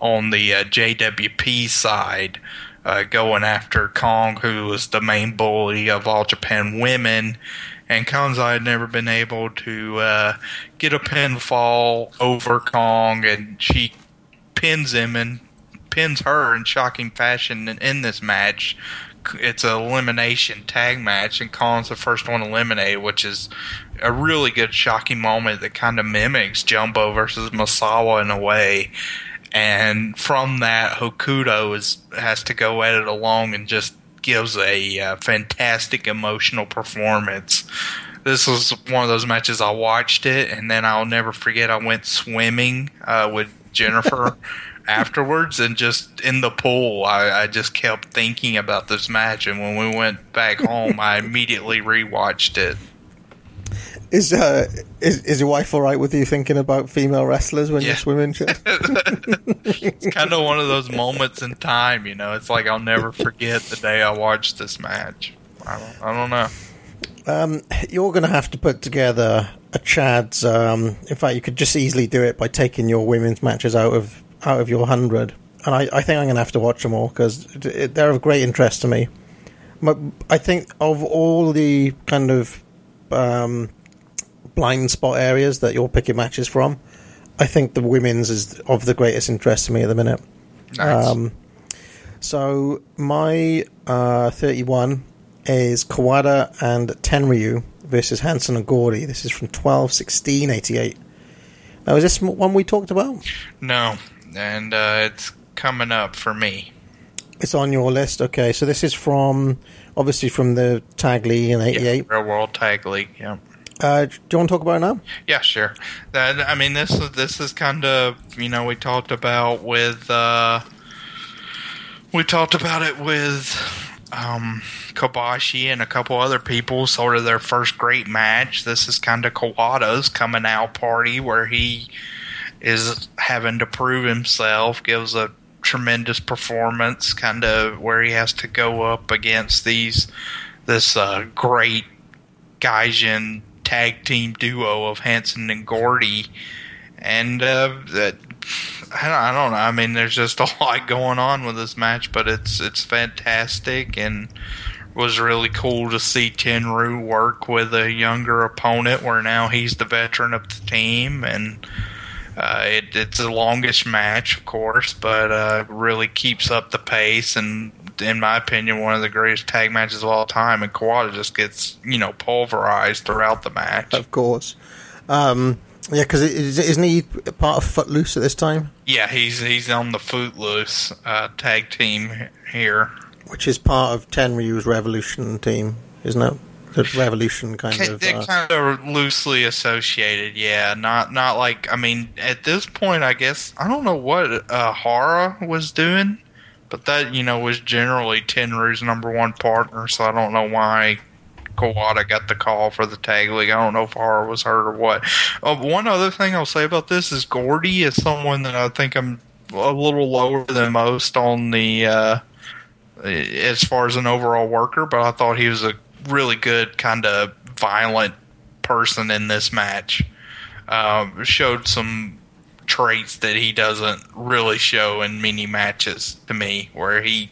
Speaker 6: on the uh, JWP side uh, going after Kong, who was the main bully of All Japan Women. And Kansai had never been able to uh, get a pinfall over Kong, and she pins him and pins her in shocking fashion in, in this match. It's an elimination tag match, and Kong's the first one eliminated, which is a really good shocking moment that kind of mimics Jumbo versus Misawa in a way and from that Hokuto is has to go at it along and just gives a uh, fantastic emotional performance. This was one of those matches I watched it, and then I'll never forget. I went swimming uh, with Jennifer (laughs) afterwards, and just in the pool, I, I just kept thinking about this match. And when we went back home, I immediately rewatched it.
Speaker 5: Is uh, is is your wife all right with you thinking about female wrestlers when
Speaker 6: Yeah.
Speaker 5: you're swimming? (laughs)
Speaker 6: It's kind of one of those moments in time, you know. It's like I'll never forget the day I watched this match. I don't, I don't know.
Speaker 5: Um, you're going to have to put together a Chad's. Um, in fact, you could just easily do it by taking your women's matches out of out of your hundred, and I, I think I'm going to have to watch them all because they're of great interest to me. But I think of all the kind of um, blind spot areas that you're picking matches from, I think the women's is of the greatest interest to me at the minute.
Speaker 6: Nice.
Speaker 5: Um, so my uh, 31 is Kawada and Tenryu versus Hansen and Gordy. This is from 12 16 88. Now, is this one we talked about?
Speaker 6: no, and uh, it's coming up for me.
Speaker 5: It's on your list. Okay, so this is from obviously from the Tag League in '88.
Speaker 6: Real World Tag League. Yeah.
Speaker 5: Uh, do you want to talk about it now?
Speaker 6: Yeah, sure. That I mean, this is this is kind of you know we talked about with uh, we talked about it with um, Kobashi and a couple other people. Sort of their first great match. This is kind of Kawada's coming out party where he is having to prove himself. Gives a tremendous performance, kind of where he has to go up against these this uh, great Gaijin tag team duo of Hansen and Gordy, and uh, that I don't, I don't know. I mean, there's just a (laughs) lot going on with this match, but it's it's fantastic and was really cool to see Tenryu work with a younger opponent, where now he's the veteran of the team and. Uh, it, it's the longest match, of course, but uh, really keeps up the pace and, in my opinion, one of the greatest tag matches of all time. And Kawada just gets you know pulverized throughout the match.
Speaker 5: Of course. Um, yeah, because isn't he part of Footloose at this time?
Speaker 6: Yeah, he's he's on the Footloose uh, tag team here,
Speaker 5: which is part of Tenryu's Revolution team, isn't it? The Revolution kind of.
Speaker 6: They're
Speaker 5: uh,
Speaker 6: kind of loosely associated, yeah. Not not like I mean, at this point, I guess I don't know what uh, Hara was doing, but that you know was generally Tenryu's number one partner. So I don't know why Kawada got the call for the tag league. I don't know if Hara was hurt or what. Uh, one other thing I'll say about this is Gordy is someone that I think I'm a little lower than most on the uh, as far as an overall worker, but I thought he was a really good kind of violent person in this match. Um, showed some traits that he doesn't really show in many matches to me, where he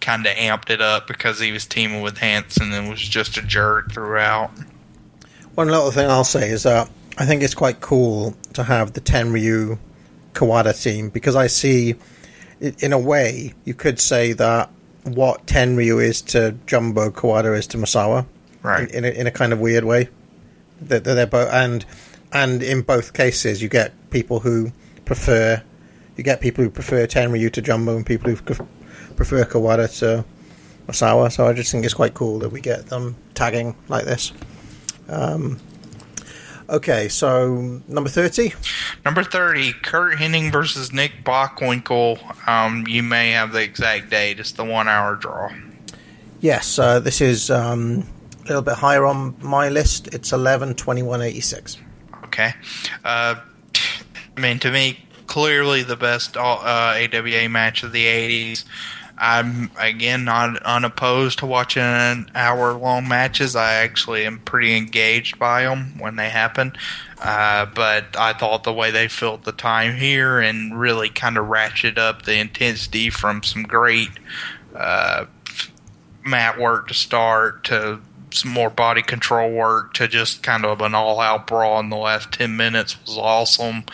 Speaker 6: kind of amped it up because he was teaming with Hansen and was just a jerk throughout.
Speaker 5: One little thing I'll say is that I think it's quite cool to have the Tenryu Kawada team because I see, in a way, you could say that what Tenryu is to Jumbo, Kawada is to Misawa,
Speaker 6: right?
Speaker 5: In, in, a, in a kind of weird way. That they're, they're both, and and in both cases, you get people who prefer, you get people who prefer Tenryu to Jumbo, and people who prefer Kawada to Misawa. So I just think it's quite cool that we get them tagging like this. Um, okay, so number 30?
Speaker 6: Number 30, Curt Hennig versus Nick Bockwinkel. Um, you may have the exact date. It's the one hour draw.
Speaker 5: Yes, uh, this is um, a little bit higher on my list. It's 11 21 86.
Speaker 6: Okay. Uh, I mean, to me, clearly the best uh, AWA match of the 80s. I'm again not unopposed to watching hour long matches. I actually am pretty engaged by them when they happen. Uh, but I thought the way they filled the time here and really kind of ratcheted up the intensity from some great uh, mat work to start to some more body control work to just kind of an all out brawl in the last 10 minutes was awesome.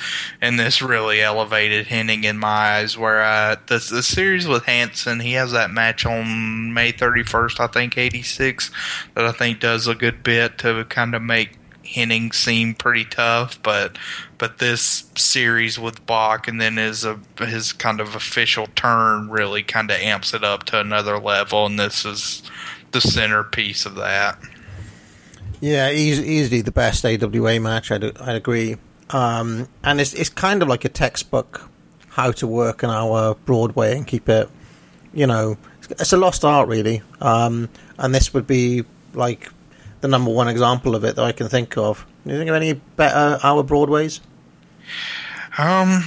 Speaker 6: And this really elevated Hennig in my eyes. Where uh, the, the series with Hansen, he has that match on May 31st, I think, 86, that I think does a good bit to kind of make Hennig seem pretty tough, but but this series with Bock and then his uh, his kind of official turn really kind of amps it up to another level, and this is the centerpiece of that.
Speaker 5: Yeah, easy, easily the best AWA match. I'd, I'd agree, um, and it's it's kind of like a textbook how to work an hour Broadway and keep it, you know, it's a lost art really. Um, and this would be like the number one example of it that I can think of. Do you think of any better hour Broadways?
Speaker 6: Um,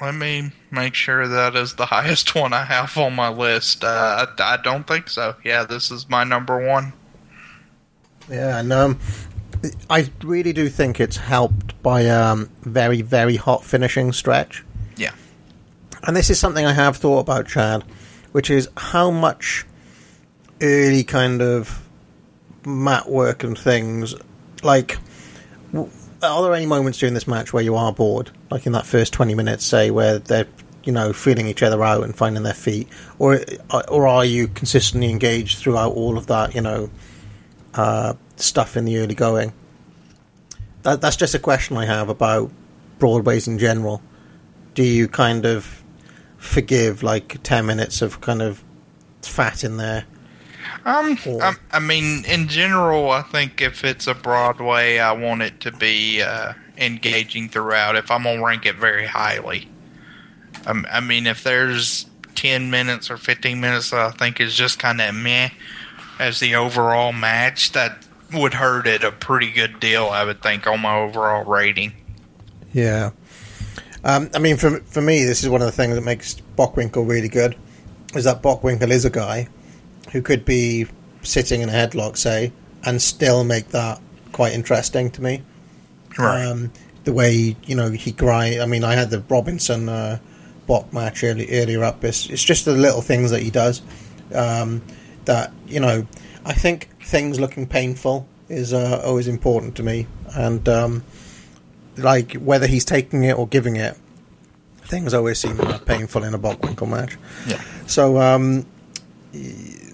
Speaker 6: let me make sure that is the (laughs) highest one I have on my list. Uh, I, I don't think so. Yeah, this is my number one.
Speaker 5: Yeah, and um, I really do think it's helped by um, very, very hot finishing stretch.
Speaker 6: Yeah.
Speaker 5: And this is something I have thought about, Chad, which is how much early kind of mat work and things, like, are there any moments during this match where you are bored, like in that first twenty minutes, say, where they're you know feeling each other out and finding their feet, or or are you consistently engaged throughout all of that, you know, uh, stuff in the early going? That, that's just a question I have about Broadways in general. Do you kind of forgive like ten minutes of kind of fat in there.
Speaker 6: Um,
Speaker 5: Or-
Speaker 6: um, I mean, in general, I think if it's a Broadway, I want it to be uh, engaging throughout. If I'm gonna rank it very highly, um, I mean, if there's ten minutes or fifteen minutes that I think is just kind of meh as the overall match, that would hurt it a pretty good deal. I would think on my overall rating.
Speaker 5: Yeah. Um, I mean, for for me, this is one of the things that makes Bockwinkel really good. Is that Bockwinkel is a guy who could be sitting in a headlock, say, and still make that quite interesting to me.
Speaker 6: Right.
Speaker 5: Um, the way you know he grind. I mean, I had the Robinson uh, Bock match early, earlier up. It's, it's just the little things that he does um, that you know. I think things looking painful is uh, always important to me, and um, like whether he's taking it or giving it, things always seem uh, painful in a Bockwinkel match.
Speaker 6: Yeah.
Speaker 5: So um,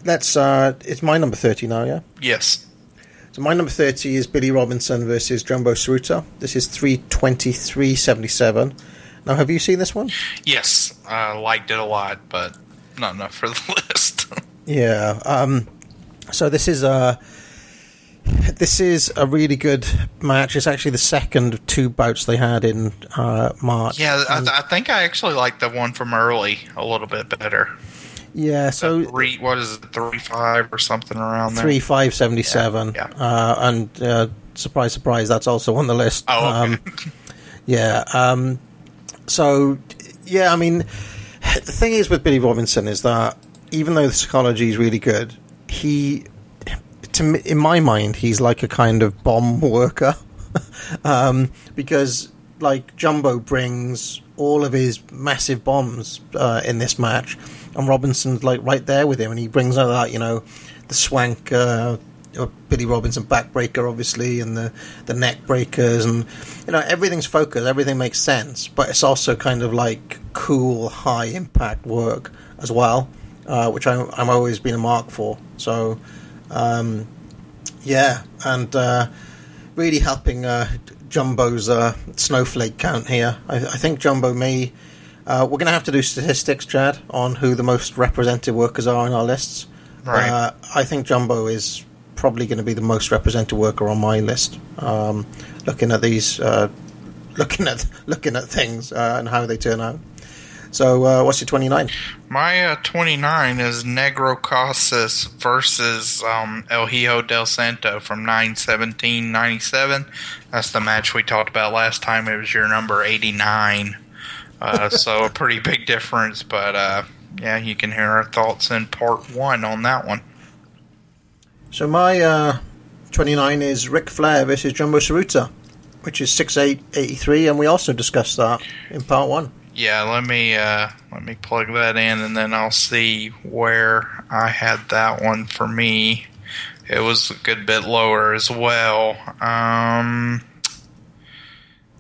Speaker 5: let's. Uh, it's my number thirty now. Yeah.
Speaker 6: Yes.
Speaker 5: So my number 30 is Billy Robinson versus Jumbo Tsuruta. This is 323.77. Now, have you seen this one?
Speaker 6: Yes. I liked it a lot, but not enough for the (laughs) list.
Speaker 5: Yeah. Um, so this is a this is a really good match. It's actually the second of two bouts they had in uh, March.
Speaker 6: yeah, I, I think I actually like the one from early a little bit better.
Speaker 5: Yeah. So
Speaker 6: Three, what is it, three five or something around there?
Speaker 5: three five seventy seven.
Speaker 6: Yeah,
Speaker 5: Uh, and uh, surprise, surprise, that's also on the list.
Speaker 6: Oh, okay.
Speaker 5: Um, yeah. Um, so yeah, I mean, the thing is with Billy Robinson is that even though the psychology is really good, he, to me, in my mind, he's like a kind of bomb (laughs) worker, um, because like Jumbo brings all of his massive bombs uh, in this match, and Robinson's like right there with him, and he brings out that you know the swank. Uh, uh, Billy Robinson backbreaker, obviously, and the, the neck breakers, and you know everything's focused, everything makes sense, but it's also kind of like cool, high impact work as well, uh, which I, I'm always been a mark for. So, um, yeah, and uh, really helping uh, Jumbo's uh, snowflake count here. I, I think Jumbo may. Uh, we're going to have to do statistics, Chad, on who the most represented workers are on our lists.
Speaker 6: Right.
Speaker 5: Uh, I think Jumbo is probably going to be the most represented worker on my list. Um, looking at these, uh, (laughs) looking at looking at things uh, and how they turn out. So, uh, what's your twenty nine?
Speaker 6: My uh, 29 is Negro Casas versus um, El Hijo del Santo from 91797. That's the match we talked about last time. It was your number 89. Uh, so a pretty big difference, but uh, yeah, you can hear our thoughts in part one on that one.
Speaker 5: So my uh, twenty nine is Ric Flair versus Jumbo Tsuruta, which is six eight eighty three, and we also discussed that in part one.
Speaker 6: Yeah, let me uh, let me plug that in, and then I'll see where I had that one for me. It was a good bit lower as well. Um,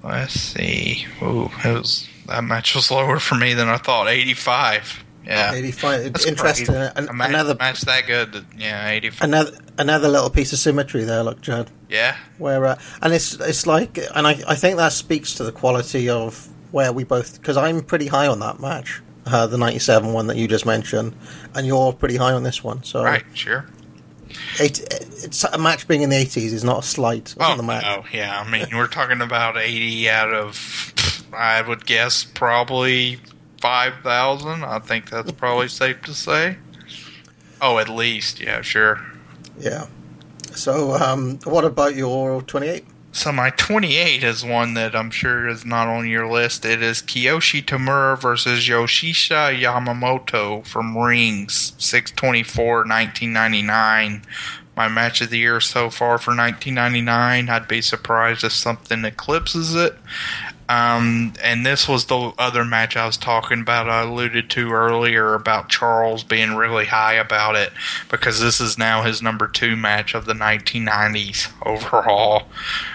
Speaker 6: let's see. Ooh, it was that match was lower for me than I thought. Eighty-five. Yeah,
Speaker 5: eighty five.
Speaker 6: That's
Speaker 5: Interesting.
Speaker 6: crazy.
Speaker 5: An-
Speaker 6: a match,
Speaker 5: another
Speaker 6: match that good. Yeah, eighty-five.
Speaker 5: another another little piece of symmetry there. Look, Chad.
Speaker 6: Yeah,
Speaker 5: where uh, and it's it's like and I, I think that speaks to the quality of where we both because I'm pretty high on that match uh, the 97 one that you just mentioned and you're pretty high on this one so
Speaker 6: right. Sure.
Speaker 5: eight, it's a match being in the 80s is not a slight
Speaker 6: Oh
Speaker 5: on the match
Speaker 6: no, yeah. I mean, we're talking about eighty out of, I would guess probably five thousand. I think that's probably safe to say. Oh, at least, yeah, sure.
Speaker 5: yeah so um, what about your 28
Speaker 6: So my twenty-eight is one that I'm sure is not on your list. It is Kiyoshi Tamura versus Yoshihisa Yamamoto from Rings, 624, 1999. My match of the year so far for 1999. I'd be surprised if something eclipses it. Um, and this was the other match I was talking about. I alluded to earlier about Charles being really high about it because this is now his number two match of the 1990s overall.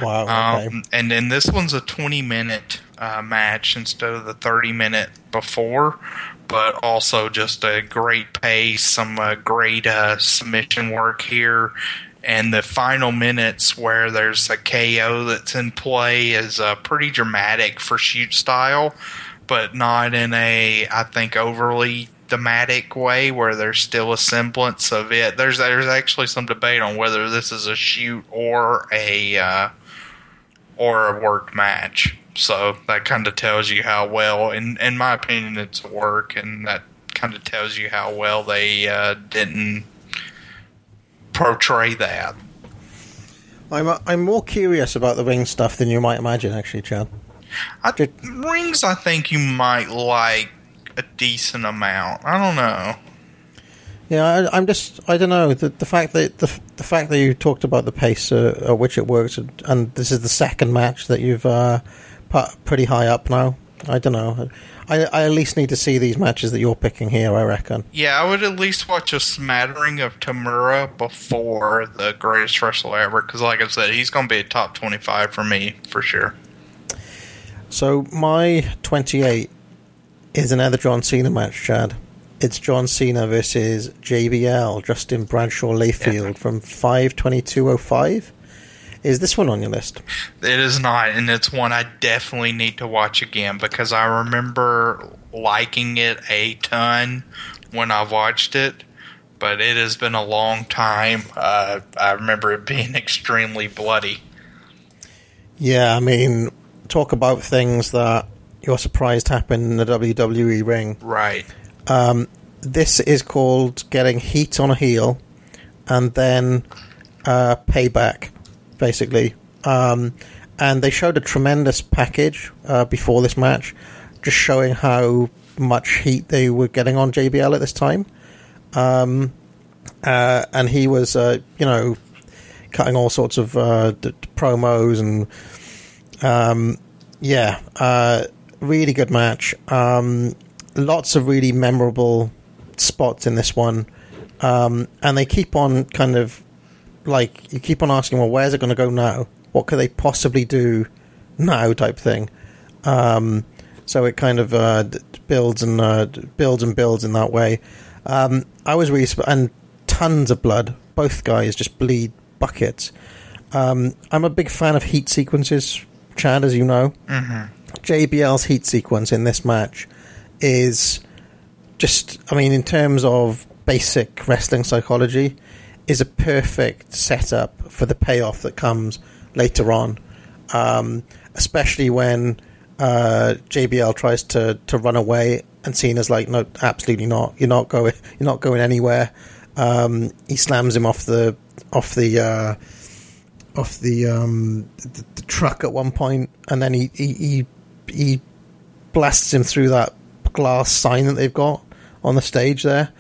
Speaker 5: wow okay.
Speaker 6: Um, and then this one's a 20 minute uh, match instead of the 30 minute before, but also just a great pace, some uh, great uh, submission work here. And the final minutes where there's a KO that's in play is uh, pretty dramatic for shoot style, but not in a, I think, overly thematic way where there's still a semblance of it. There's there's actually some debate on whether this is a shoot or a uh, or a work match. So that kind of tells you how well, in in my opinion, it's work, and that kind of tells you how well they uh, didn't portray that.
Speaker 5: I'm I'm more curious about the ring stuff than you might imagine, actually, Chad.
Speaker 6: I, rings, I think you might like a decent amount. I don't know.
Speaker 5: Yeah, I, I'm just I don't know the the fact that the the fact that you talked about the pace uh, at which it works, and this is the second match that you've uh, put pretty high up now. I don't know. I, I at least need to see these matches that you're picking here. I reckon.
Speaker 6: Yeah, I would at least watch a smattering of Tamura before the greatest wrestler ever, because, like I said, he's going to be a top twenty-five for me for sure.
Speaker 5: So my 28 is another John Cena match, Chad. It's John Cena versus JBL, Justin Bradshaw Layfield
Speaker 6: Yeah.
Speaker 5: from 52205. Is this one on your list?
Speaker 6: It is not, and it's one I definitely need to watch again because I remember liking it a ton when I watched it, but it has been a long time. Uh, I remember it being (laughs) extremely bloody.
Speaker 5: Yeah, I mean, talk about things that you're surprised happen in the WWE ring.
Speaker 6: Right.
Speaker 5: Um, this is called getting heat on a heel and then uh, payback, basically. Um, and they showed a tremendous package uh, before this match, just showing how much heat they were getting on JBL at this time. Um, uh, and he was, uh, you know, cutting all sorts of uh, d- promos and um, yeah, uh, really good match. Um, lots of really memorable spots in this one, um, and they keep on kind of like you keep on asking, well, where's it going to go now? What could they possibly do now? Type thing. Um, so it kind of uh, builds and uh, builds and builds in that way. Um, I was really sp- and tons of blood. Both guys just bleed buckets. Um, I'm a big fan of heat sequences, Chad, as you know.
Speaker 6: Mm-hmm.
Speaker 5: JBL's heat sequence in this match is just, I mean, in terms of basic wrestling psychology, is a perfect setup for the payoff that comes later on. Um, especially when uh, JBL tries to, to run away, and Cena's like, "No, absolutely not. You're not going. You're not going anywhere." Um, he slams him off the off the uh, off the, um, the the truck at one point, and then he he, he he blasts him through that glass sign that they've got on the stage there.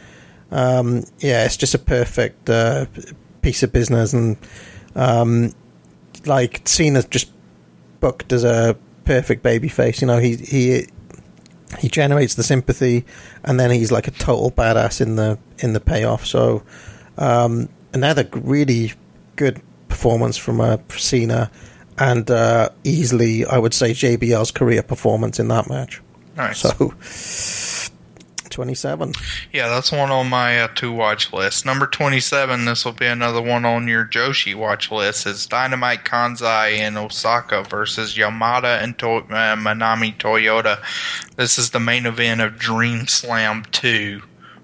Speaker 5: Um, yeah, it's just a perfect uh, piece of business, and um, like Cena's just booked as a perfect baby face. You know, he he he generates the sympathy, and then he's like a total badass in the in the payoff. So um, another really good performance from uh, Cena, and uh, easily I would say JBL's career performance in that match.
Speaker 6: Nice.
Speaker 5: So twenty seven.
Speaker 6: Yeah, that's one on my uh, two watch list. Number 27, this will be another one on your Joshi watch list, is Dynamite Kansai in Ozaki versus Yamada and to- uh, Manami Toyota. This is the main event of Dream Slam 2,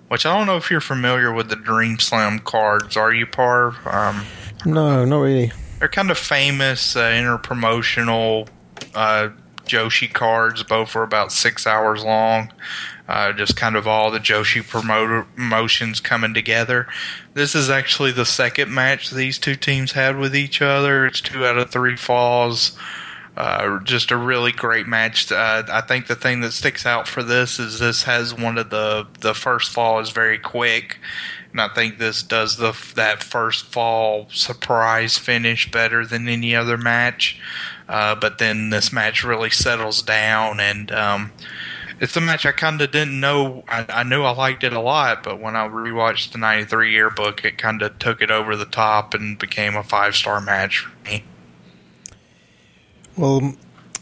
Speaker 6: which I don't know if you're familiar with the Dream Slam cards. Are you, Parv? Um,
Speaker 5: No, not really.
Speaker 6: they're kind of famous uh, interpromotional uh, Joshi cards. Both are about six hours long. Uh, just kind of all the Joshi promotions coming together. This is actually the second match these two teams had with each other. It's two out of three falls. Uh, just a really great match. Uh, I think the thing that sticks out for this is this has one of the the first fall is very quick, and I think this does the that first fall surprise finish better than any other match. Uh, but then this match really settles down, and um, it's a match I kind of didn't know. I, I knew I liked it a lot, but when I rewatched the '93 yearbook, it kind of took it over the top and became a five star match for me.
Speaker 5: Well,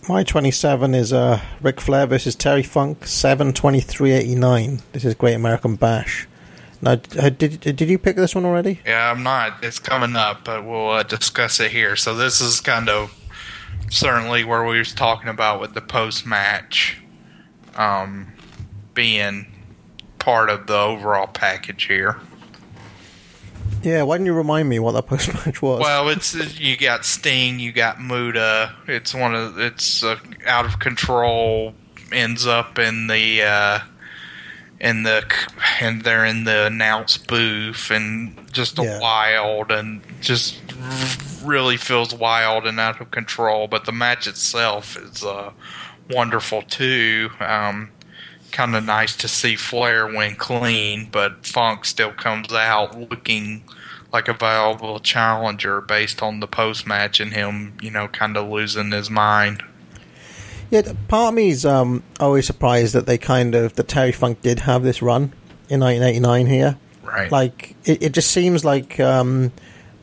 Speaker 5: my 27 is uh, Ric Flair versus Terry Funk, 72389. This is Great American Bash. Now, uh, did, did you pick this one already?
Speaker 6: Yeah, I'm not. It's coming up, but we'll uh, discuss it here. So this is kind of certainly where we was talking about with the post match um, being part of the overall package here.
Speaker 5: Yeah, why didn't you remind me what that (laughs) post match was?
Speaker 6: Well, it's you got Sting, you got Muta. It's one of it's uh, out of control. Ends up in the uh, in the and they're in the announce booth and just a
Speaker 5: Yeah.
Speaker 6: wild and just really feels wild and out of control. But the match itself is uh, wonderful too. Um, kind of nice to see Flair win clean, but Funk still comes out looking like a viable challenger based on the post match and him, you know, kind of losing his mind.
Speaker 5: Yeah, part of me is um, always surprised that they kind of that Terry Funk did have this run in 1989 here.
Speaker 6: Right.
Speaker 5: Like it, it just seems like um,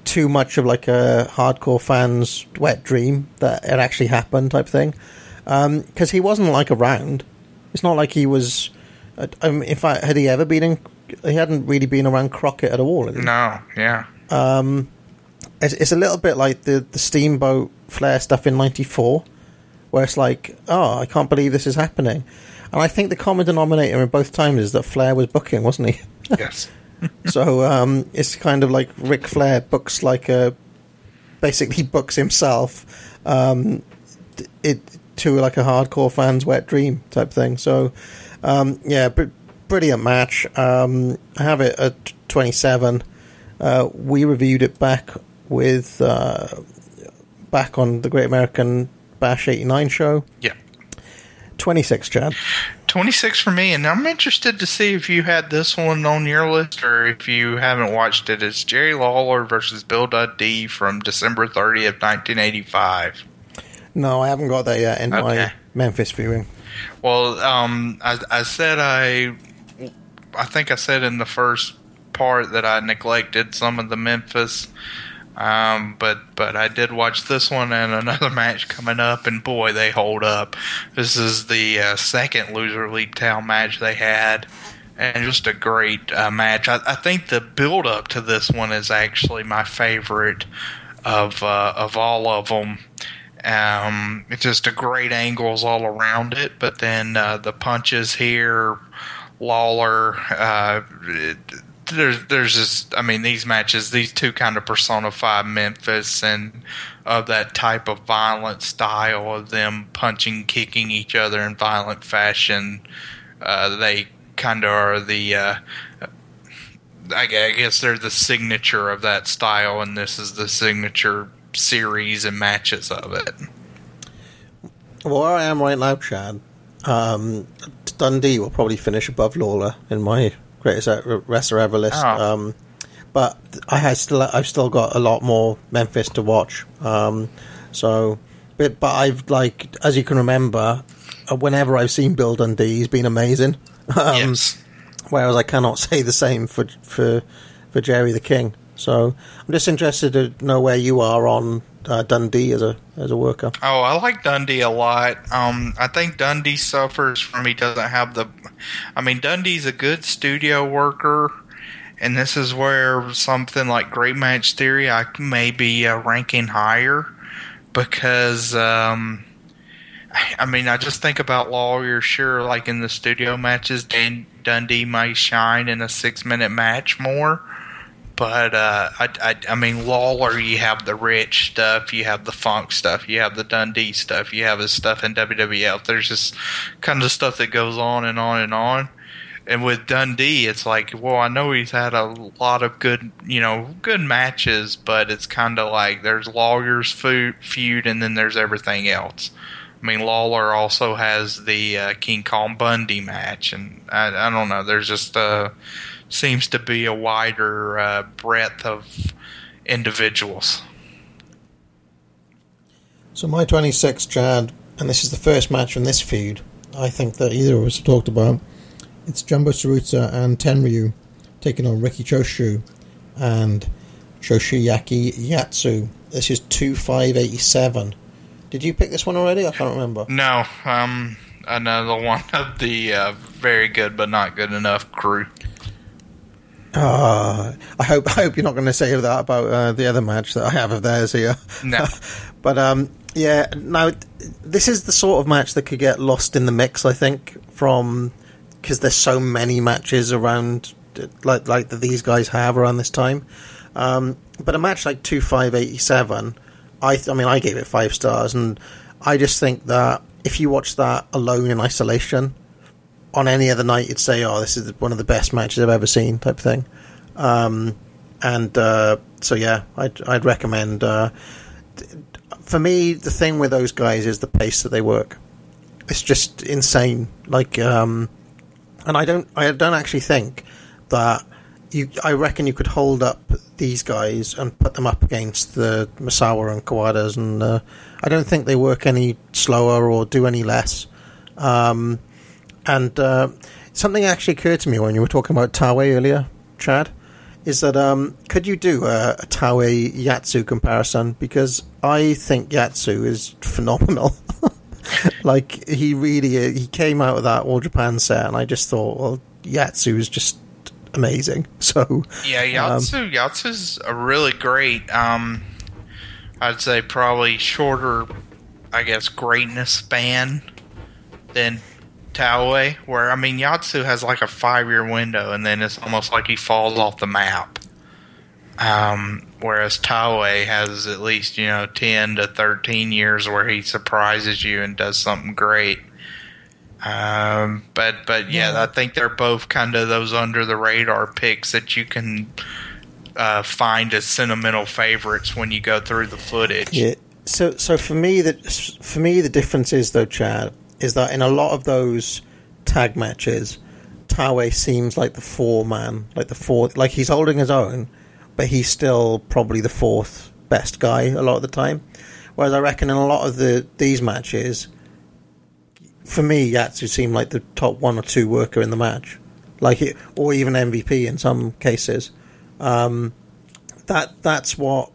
Speaker 5: too much of like a hardcore fan's wet dream that it actually happened type thing. Because he wasn't like around. It's not like he was. Um, in fact, had he ever been in? He hadn't really been around Crockett at all.
Speaker 6: No, yeah.
Speaker 5: it's, it's a little bit like the the Steamboat Flair stuff in '94, where it's like, oh, I can't believe this is happening. And I think the common denominator in both times is that Flair was booking, wasn't he? (laughs)
Speaker 6: Yes. (laughs)
Speaker 5: so um, it's kind of like Ric Flair books like a basically (laughs) books himself um, it to like a hardcore fan's wet dream type thing. So um, yeah, br- brilliant match. Um, I have it at 27. Uh, we reviewed it back with uh, back on the Great American Bash 89 show.
Speaker 6: Yeah.
Speaker 5: 26, Chad.
Speaker 6: 26 for me, and I'm interested to see if you had this one on your list or if you haven't watched it. It's Jerry Lawler versus Bill Dundee from December 30th, 1985.
Speaker 5: No, I haven't got that yet in my Memphis viewing.
Speaker 6: Well, um, I, I said I, I think I said in the first part that I neglected some of the Memphis, um, but but I did watch this one and another (laughs) match coming up, and boy, they hold up. This is the uh, second loser leave town match they had, and just a great uh, match. I, I think the build up to this one is actually my favorite of uh, of all of them. Um, it's just a great angles all around it, but then uh, the punches here, Lawler. Uh, it, there's there's just I mean these matches these two kind of personify Memphis and of that type of violent style of them punching kicking each other in violent fashion. Uh, they kind of are the uh, I I guess they're the signature of that style, and this is the signature series and matches of it.
Speaker 5: Well, where I am right now, Chad, um, Dundee will probably finish above Lawler in my greatest wrestler ever list.
Speaker 6: Oh.
Speaker 5: Um, but I had still, I've still got a lot more Memphis to watch. Um, so, but, but I've like, as you can remember, uh, whenever I've seen Bill Dundee, he's been amazing. (laughs) Um,
Speaker 6: yes.
Speaker 5: Whereas I cannot (laughs) say the same for for for Jerry the King. So I'm just interested to know where you are on uh, Dundee as a as a worker.
Speaker 6: Oh, I like Dundee a lot. Um, I think Dundee suffers from he doesn't have the. I mean, Dundee's a good studio worker, and this is where something like Great Match Theory I may be uh, ranking higher because. Um, I mean, I just think about Lawler. Sure, like in the studio matches, Dan Dundee may shine in a six-minute match more. But uh, I, I, I mean, Lawler, you have the rich stuff, you have the funk stuff, you have the Dundee stuff, you have his stuff in WWF. There's just kind of stuff that goes on and on and on. And with Dundee, it's like, well, I know he's had a lot of good, you know, good matches, but it's kind of like there's Lawler's feud, feud, and then there's everything else. I mean, Lawler also has the uh, King Kong Bundy match, and I, I don't know. There's just uh, seems to be a wider uh, breadth of individuals.
Speaker 5: So my 26, Chad, and this is the first match from this feud. I think that either of us have talked about. It's Jumbo Tsuruta and Tenryu taking on Riki Choshu and Yoshiaki Yatsu. This is two five eighty seven. Did you pick this one already? I can't remember.
Speaker 6: No, um, another (laughs) one of the uh, very good but not good enough crew.
Speaker 5: Ah, I hope I hope you're not going to say that about uh, the other match that I have of theirs here.
Speaker 6: No. (laughs)
Speaker 5: but um, yeah. Now this is the sort of match that could get lost in the mix. I think from because there's so many matches around like like that these guys have around this time. Um, but a match like two five eighty seven, I th- I mean I gave it five stars, and I just think that if you watch that alone in isolation, on any other night you'd say, oh, this is one of the best matches I've ever seen, type of thing. Um, and uh, so yeah, I'd I'd recommend. Uh, for me, the thing with those guys is the pace that they work. It's just insane. Like, um, and I don't, I don't actually think that you. I reckon you could hold up these guys and put them up against the Misawa and Kawadas, and uh, I don't think they work any slower or do any less. Um, and uh, something actually occurred to me when you were talking about Taue earlier, Chad is that um, could you do a, a Taue Yatsu comparison? Because I think Yatsu is phenomenal. (laughs) like he really he came out of that All Japan set, and I just thought, well, Yatsu is just amazing. (laughs) So
Speaker 6: yeah, Yatsu um, Yatsu's a really great. Um, I'd say probably shorter, I guess, greatness span than Taue, where I mean Yatsu has like a five year window, and then it's almost like he falls off the map. Um, whereas Taue has at least you know ten to thirteen years where he surprises you and does something great. Um, but but yeah, yeah, I think they're both kind of those under the radar picks that you can uh, find as sentimental favorites when you go through the footage.
Speaker 5: Yeah. So so for me that for me the difference is though, Chad, is that in a lot of those tag matches, Taue seems like the four man, like the fourth, like he's holding his own, but he's still probably the fourth best guy a lot of the time. Whereas I reckon in a lot of the these matches, for me, Yatsu seemed like the top one or two worker in the match, like it, or even MVP in some cases. Um, that that's what,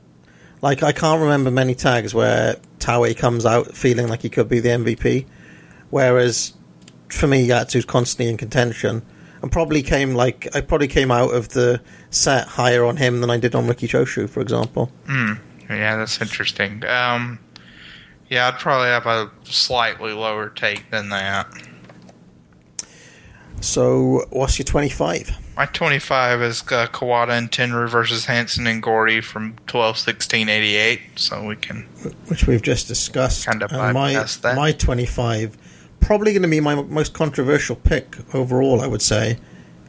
Speaker 5: like I can't remember many tags where Taue comes out feeling like he could be the MVP Whereas for me, Yatsu's constantly in contention, and probably came like I probably came out of the set higher on him than I did on Riki Choshu, for example.
Speaker 6: Mm, yeah, that's interesting. Um, yeah, I'd probably have a slightly lower take than that.
Speaker 5: So, what's your twenty-five?
Speaker 6: My 25 is uh, Kawada and Tenryu versus Hansen and Gordy from 12 16 88. So we can.
Speaker 5: Which we've just discussed.
Speaker 6: Kind of
Speaker 5: my,
Speaker 6: that.
Speaker 5: My 25 probably going to be my most controversial pick overall. I would say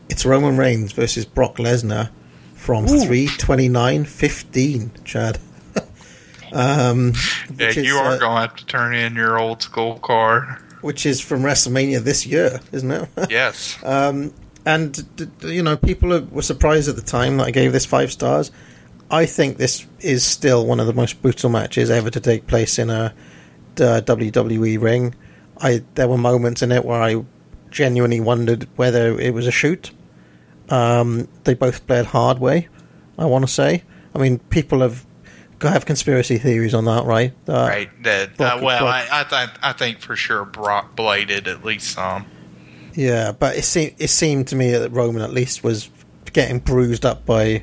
Speaker 5: it's Roman Reigns versus Brock Lesnar from three twenty nine fifteen. Chad. (laughs) um,
Speaker 6: yeah, you is, are uh, going to have to turn in your old school card,
Speaker 5: which is from WrestleMania this year, isn't it? (laughs)
Speaker 6: yes.
Speaker 5: Um, and you know, people were surprised at the time that I gave this five stars. I think this is still one of the most brutal matches ever to take place in a, a WWE ring. I there were moments in it where I genuinely wondered whether it was a shoot. Um, they both played hard way. I want to say. I mean, people have have conspiracy theories on that, right?
Speaker 6: Uh, right. Brock, uh, well, Brock, I I, th- I think for sure Brock bladed at least some.
Speaker 5: Yeah, but it seemed it seemed to me that Roman at least was getting bruised up by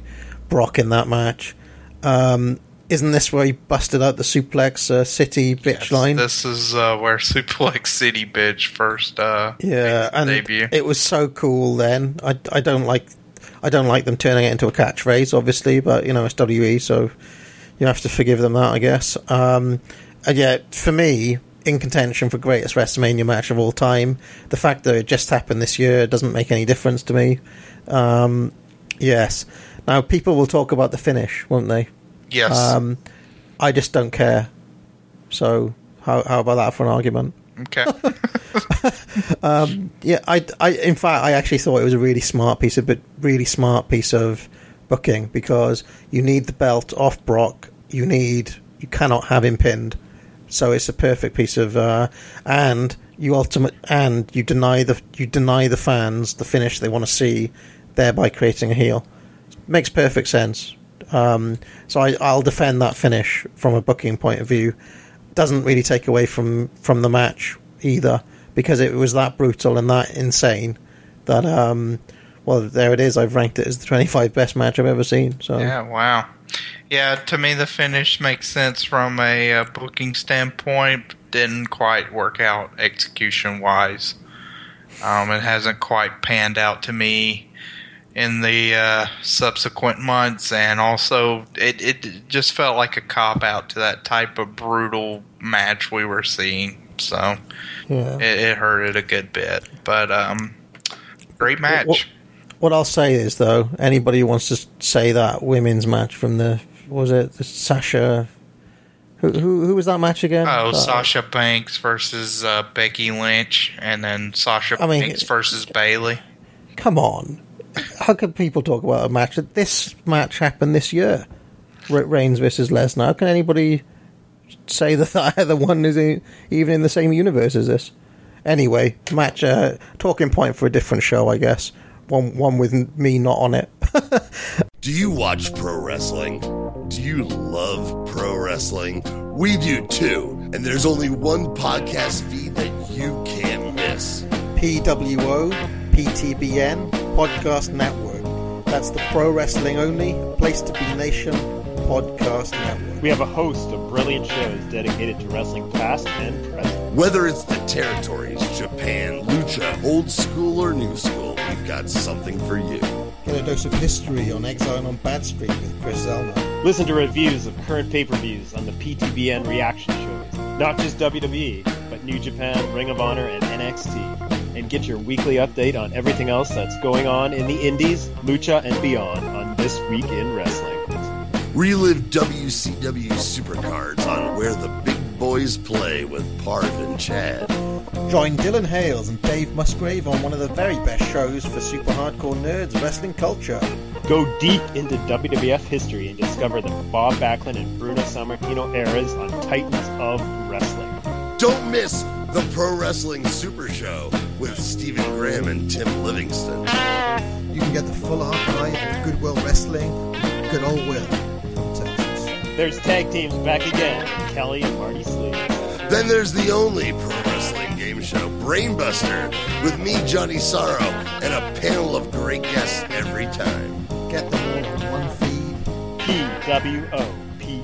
Speaker 5: Brock in that match. Um, isn't this where he busted out the Suplex uh, City bitch yes, line?
Speaker 6: This is uh, where (laughs) Suplex City bitch first uh,
Speaker 5: yeah, and debut. It was so cool then. I, I don't like I don't like them turning it into a catchphrase, obviously, but you know it's WWE, so you have to forgive them that, I guess. Um, and yeah, for me, in contention for greatest WrestleMania match of all time. The fact that it just happened this year doesn't make any difference to me. Um, yes. Now people will talk about the finish, won't they?
Speaker 6: Yes.
Speaker 5: Um, I just don't care. So how how about that for an argument?
Speaker 6: Okay. (laughs)
Speaker 5: um, yeah, I, I, in fact, I actually thought it was a really smart piece of, but really smart piece of booking because you need the belt off Brock. You need, you cannot have him pinned. So it's a perfect piece of, uh, and you ultimate, and you deny the, you deny the fans the finish they want to see, thereby creating a heel. Makes perfect sense. Um, so I, I'll defend that finish from a booking point of view. Doesn't really take away from from the match either because it was that brutal and that insane that um, well there it is. I've ranked it as the 25 best match I've ever seen. So
Speaker 6: yeah, wow. Yeah, to me the finish makes sense from a uh, booking standpoint. Didn't quite work out execution wise. Um, it hasn't quite panned out to me in the uh, subsequent months, and also it, it just felt like a cop out to that type of brutal match we were seeing. So
Speaker 5: Yeah.
Speaker 6: it, it hurt it a good bit, but um, great match.
Speaker 5: What, what I'll say is though, anybody who wants to say that women's match from the was it the Sasha? Who, who who was that match again?
Speaker 6: Oh,
Speaker 5: Uh,
Speaker 6: Sasha Banks versus uh, Becky Lynch, and then Sasha
Speaker 5: I mean,
Speaker 6: Banks versus Bayley.
Speaker 5: Come on, how can people talk about a match that this match happened this year? Re- Reigns versus Lesnar. How can anybody say that (laughs) either one is in, even in the same universe as this? Anyway, match uh, talking point for a different show, I guess. One one with me not on it. (laughs)
Speaker 2: Do you watch pro wrestling? Do you love pro wrestling? We do too. And there's only one podcast feed that you can't miss.
Speaker 5: PWO PTBN Podcast Network. That's the pro wrestling only place to be nation podcast network.
Speaker 10: We have a host of brilliant shows dedicated to wrestling past and present.
Speaker 2: Whether it's the territories, Japan, lucha, old school or new school, we've got something for you.
Speaker 5: Get a dose of history on Exile on Bad Street with Chris Zelma.
Speaker 10: Listen to reviews of current pay-per-views on the PTBN reaction shows. Not just WWE, but New Japan, Ring of Honor, and NXT. And get your weekly update on everything else that's going on in the indies, lucha, and beyond on This Week in Wrestling.
Speaker 2: Relive WCW Supercards on Where the Big Boys Play with Parv and Chad.
Speaker 5: Join Dylan Hales and Dave Musgrave on one of the very best shows for super hardcore nerds, wrestling culture.
Speaker 10: Go deep into WWF history and discover the Bob Backlund and Bruno Sammartino eras on Titans of Wrestling.
Speaker 2: Don't miss the Pro Wrestling Super Show with Stephen Graham and Tim Livingston.
Speaker 5: You can get the full archive of Goodwill Wrestling, Good Old Will from Texas.
Speaker 10: There's tag teams back again Kelly and Marty Sleeve.
Speaker 2: Then there's the only pro wrestling game show, Brainbuster, with me, Johnny Sorrow, and a panel of great guests every time.
Speaker 5: Get them all on one feed.
Speaker 10: PWOPTBN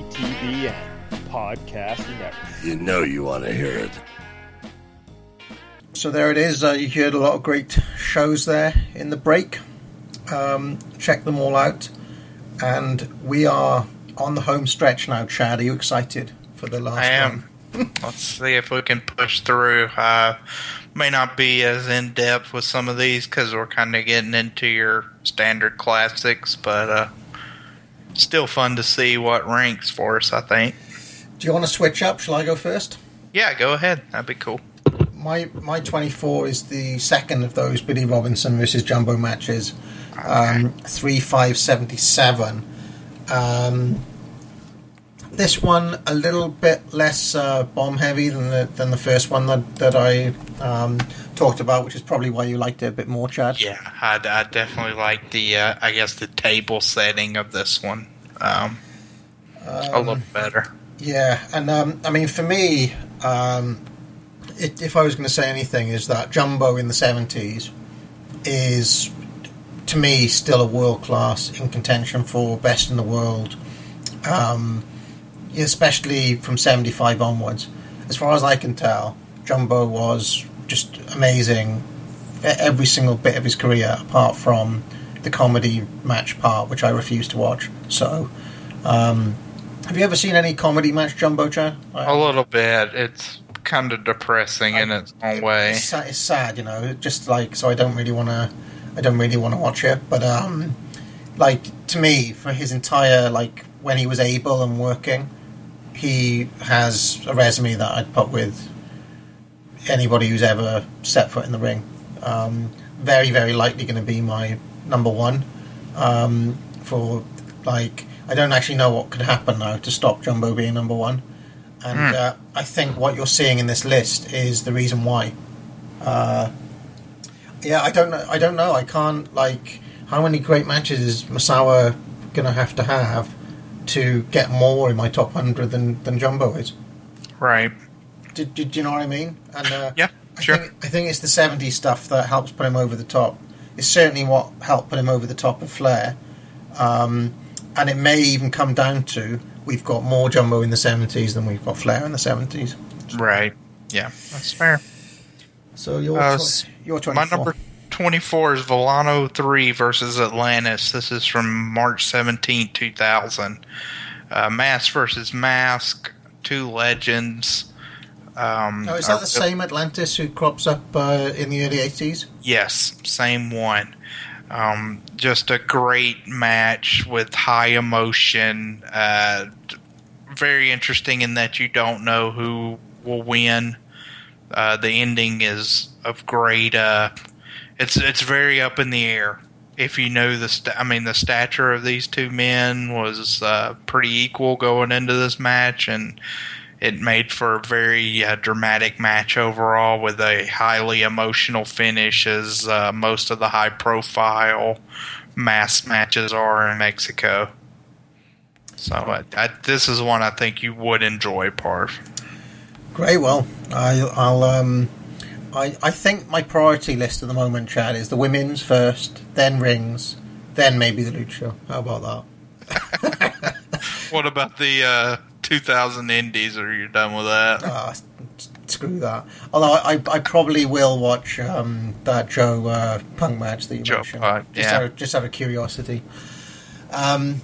Speaker 10: Podcast Network.
Speaker 2: You know you want to hear it.
Speaker 5: So there it is. Uh, you heard a lot of great shows there in the break. Um, check them all out. And we are on the home stretch now, Chad. Are you excited for the last
Speaker 6: I am.
Speaker 5: one? (laughs)
Speaker 6: Let's see if we can push through. Uh, may not be as in depth with some of these because we're kind of getting into your standard classics, but uh, still fun to see what ranks for us. I think.
Speaker 5: Do you want to switch up? Shall I go first?
Speaker 6: Yeah, go ahead. That'd be cool.
Speaker 5: My my 24 is the second of those Billy Robinson versus Jumbo matches. Um, 3 5 77. Um, this one a little bit less uh, bomb heavy than the, than the first one that, that I um, talked about, which is probably why you liked it a bit more, Chad.
Speaker 6: Yeah, I, I definitely like the. Uh, I guess the table setting of this one. Um, a little better.
Speaker 5: Yeah, and um, I mean, for me, um, it, if I was going to say anything, is that Jumbo in the seventies is, to me, still a world class in contention for best in the world, um, especially from seventy five onwards. As far as I can tell, Jumbo was just amazing every single bit of his career, apart from the comedy match part, which I refuse to watch. So. Um, have you ever seen any comedy match, Jumbo Chan?
Speaker 6: A little bit. It's kind of depressing in its own way.
Speaker 5: It's, sa- it's sad, you know. Just like so, I don't really want to. I don't really want to watch it, but um, like to me, for his entire like when he was able and working, he has a resume that I'd put with anybody who's ever set foot in the ring. Um, very, very likely going to be my number one um, for like. I don't actually know what could happen now to stop Jumbo being number one, and
Speaker 6: Hmm.
Speaker 5: uh, I think what you're seeing in this list is the reason why. Uh, yeah, I don't know. I don't know. I can't like how many great matches is Misawa gonna have to have to get more in my top hundred than than Jumbo is.
Speaker 6: Right.
Speaker 5: Did, did you know what I mean? And uh,
Speaker 6: Yeah,
Speaker 5: I
Speaker 6: sure.
Speaker 5: Think, I think it's the '70s stuff that helps put him over the top. It's certainly what helped put him over the top of Flair. Um, and it may even come down to we've got more Jumbo in the '70s than we've got Flair in the '70s.
Speaker 6: Right. Yeah, that's fair.
Speaker 5: So your
Speaker 6: Uh,
Speaker 5: tw-
Speaker 6: s-
Speaker 5: your
Speaker 6: My number 24 is Villano 3 versus Atlantis. This is from March 17, 2000. Uh, Mask versus Mask, two legends. Um,
Speaker 5: Oh, is that
Speaker 6: are-
Speaker 5: the same Atlantis who crops up uh, in the early 80s?
Speaker 6: Yes, same one. Um, just a great match with high emotion. Uh, very interesting in that you don't know who will win. Uh, the ending is of great. Uh, it's it's very up in the air. If you know the, sta- I mean, the stature of these two men was uh, pretty equal going into this match, and it made for a very uh, dramatic match overall with a highly emotional finish, as uh, most of the high profile mass matches are in Mexico. So I, I, this is one I think you would enjoy, Parv.
Speaker 5: Great. Well, I, I'll. Um, I, I think my priority list at the moment, Chad, is the women's first, then rings, then maybe the lucha. How about that? (laughs)
Speaker 6: What about the uh, 2000 Indies? or you're done with that?
Speaker 5: S- screw that. Although I, I probably will watch um, that Joe uh, Punk match that you
Speaker 6: Joe
Speaker 5: mentioned,
Speaker 6: Punk,
Speaker 5: just,
Speaker 6: yeah.
Speaker 5: out of, just out of curiosity. Um,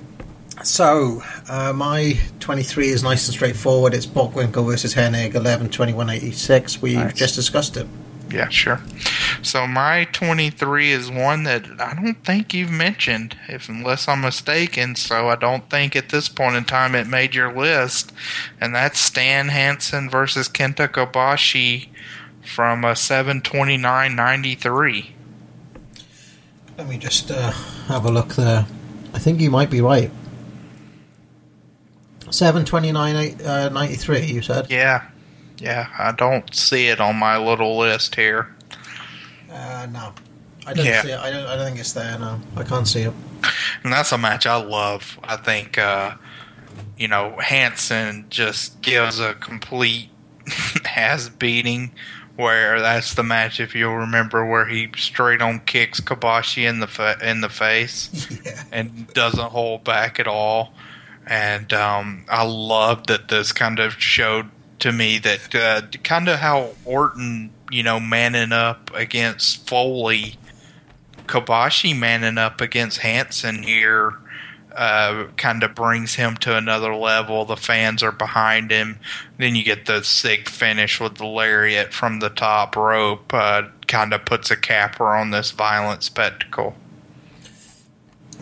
Speaker 5: so uh, my 23 is nice and straightforward. It's Bockwinkel versus Hennig, 11 21 86. We've
Speaker 6: Nice.
Speaker 5: just discussed it.
Speaker 6: Yeah, sure. So my 23 is one that I don't think you've mentioned, if unless I'm mistaken. So I don't think at this point in time it made your list, and that's Stan Hansen versus Kenta Kobashi from a 729.93.
Speaker 5: Let me just uh, have a look there. I think you might be right. 729 uh, you said?
Speaker 6: Yeah, yeah. I don't see it on my little list here.
Speaker 5: Uh, no. I don't
Speaker 6: Yeah.
Speaker 5: see it. I don't, I don't think it's there, no. I can't see it.
Speaker 6: And that's a match I love. I think, uh, you know, Hansen just gives a complete (laughs) ass beating. Where that's the match, if you'll remember, where he straight on kicks Kobashi in the fa- in the face (laughs)
Speaker 5: Yeah.
Speaker 6: and doesn't hold back at all. And um, I love that this kind of showed to me that uh, kind of how Orton, you know, manning up against Foley, Kobashi manning up against Hansen here uh, kind of brings him to another level. The fans are behind him. Then you get the sick finish with the lariat from the top rope. Uh, kind of puts a capper on this violent spectacle.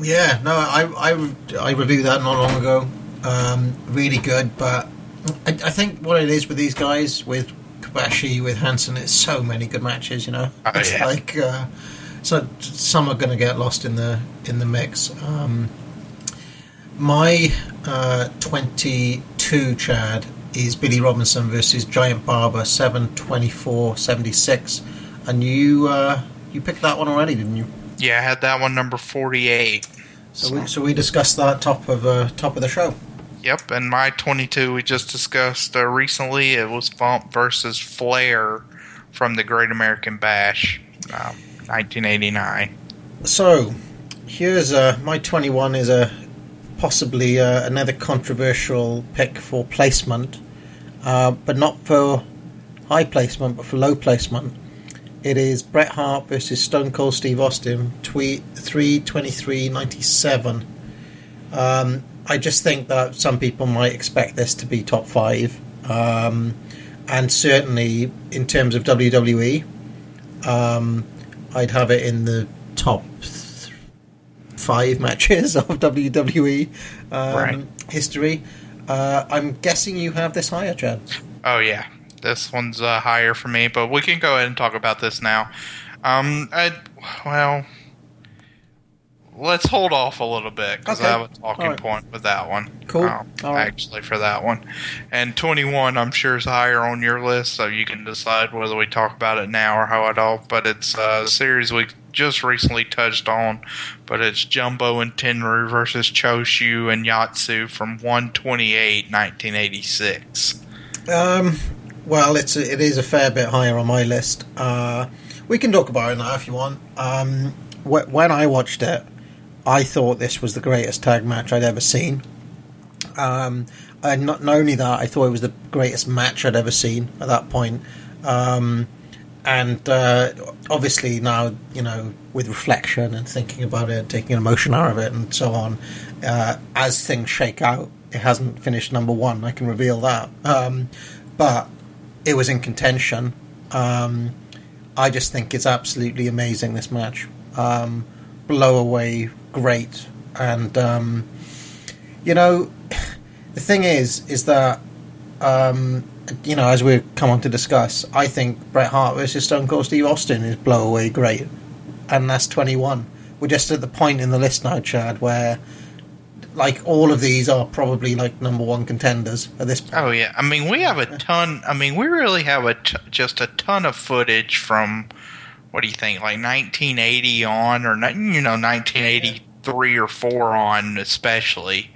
Speaker 5: Yeah, no, I, I, I reviewed that not long ago. Um, really good, but I, I think what it is with these guys, with Kobashi, with Hansen, it's so many good matches. You know,
Speaker 6: Oh,
Speaker 5: it's
Speaker 6: yeah.
Speaker 5: like uh, so some are going to get lost in the in the mix. Um, my uh, twenty-two, Chad, is Billy Robinson versus Giant Baba, seven twenty-four seventy-six, and you uh, you picked that one already, didn't you?
Speaker 6: Yeah, I had that one number 48.
Speaker 5: So we, so we discussed that top of uh, top of the show.
Speaker 6: Yep, and my 22 we just discussed uh, recently. It was Funk versus Flair from the Great American Bash, um, 1989.
Speaker 5: So here's uh, my 21 is a possibly uh, another controversial pick for placement, uh, but not for high placement, but for low placement. It is Bret Hart versus Stone Cold Steve Austin, tweet 323.97. Um, I just think that some people might expect this to be top five. Um, and certainly in terms of WWE, um, I'd have it in the top th- five matches (laughs) of WWE um,
Speaker 6: Right.
Speaker 5: history. Uh, I'm guessing you have this higher, Chad.
Speaker 6: Oh yeah, this one's uh, higher for me, but we can go ahead and talk about this now. Um, I well, let's hold off a little bit because
Speaker 5: Okay.
Speaker 6: I have a talking
Speaker 5: right.
Speaker 6: point with that one.
Speaker 5: Cool.
Speaker 6: Um,
Speaker 5: right.
Speaker 6: Actually, for that one, and twenty one, I'm sure is higher on your list, so you can decide whether we talk about it now or how it all. But it's uh, a series we just recently touched on, but it's Jumbo and Tenryu versus Choshu and Yatsu from 128, 1986.
Speaker 5: Um, well, it's a, it is a fair bit higher on my list. Uh, we can talk about it now if you want. Um, wh- when I watched it, I thought this was the greatest tag match I'd ever seen. Um, and not, not only that, I thought it was the greatest match I'd ever seen at that point. Um, and uh, obviously now you know with reflection and thinking about it, taking an emotion out of it, and so on. Uh, as things shake out, it hasn't finished number one. I can reveal that, um, but it was in contention. Um, I just think it's absolutely amazing. This match, um, blow away, great, and um, you know, the thing is, is that um, you know, as we come on to discuss, I think Bret Hart versus Stone Cold Steve Austin is blow away great, and that's twenty one. We're just at the point in the list now, Chad, where like all of these are probably like number one contenders at this point.
Speaker 6: Oh yeah, I mean we have a ton. I mean we really have a t- just a ton of footage from what do you think, like 1980 on, or you know 1983 or four on, especially.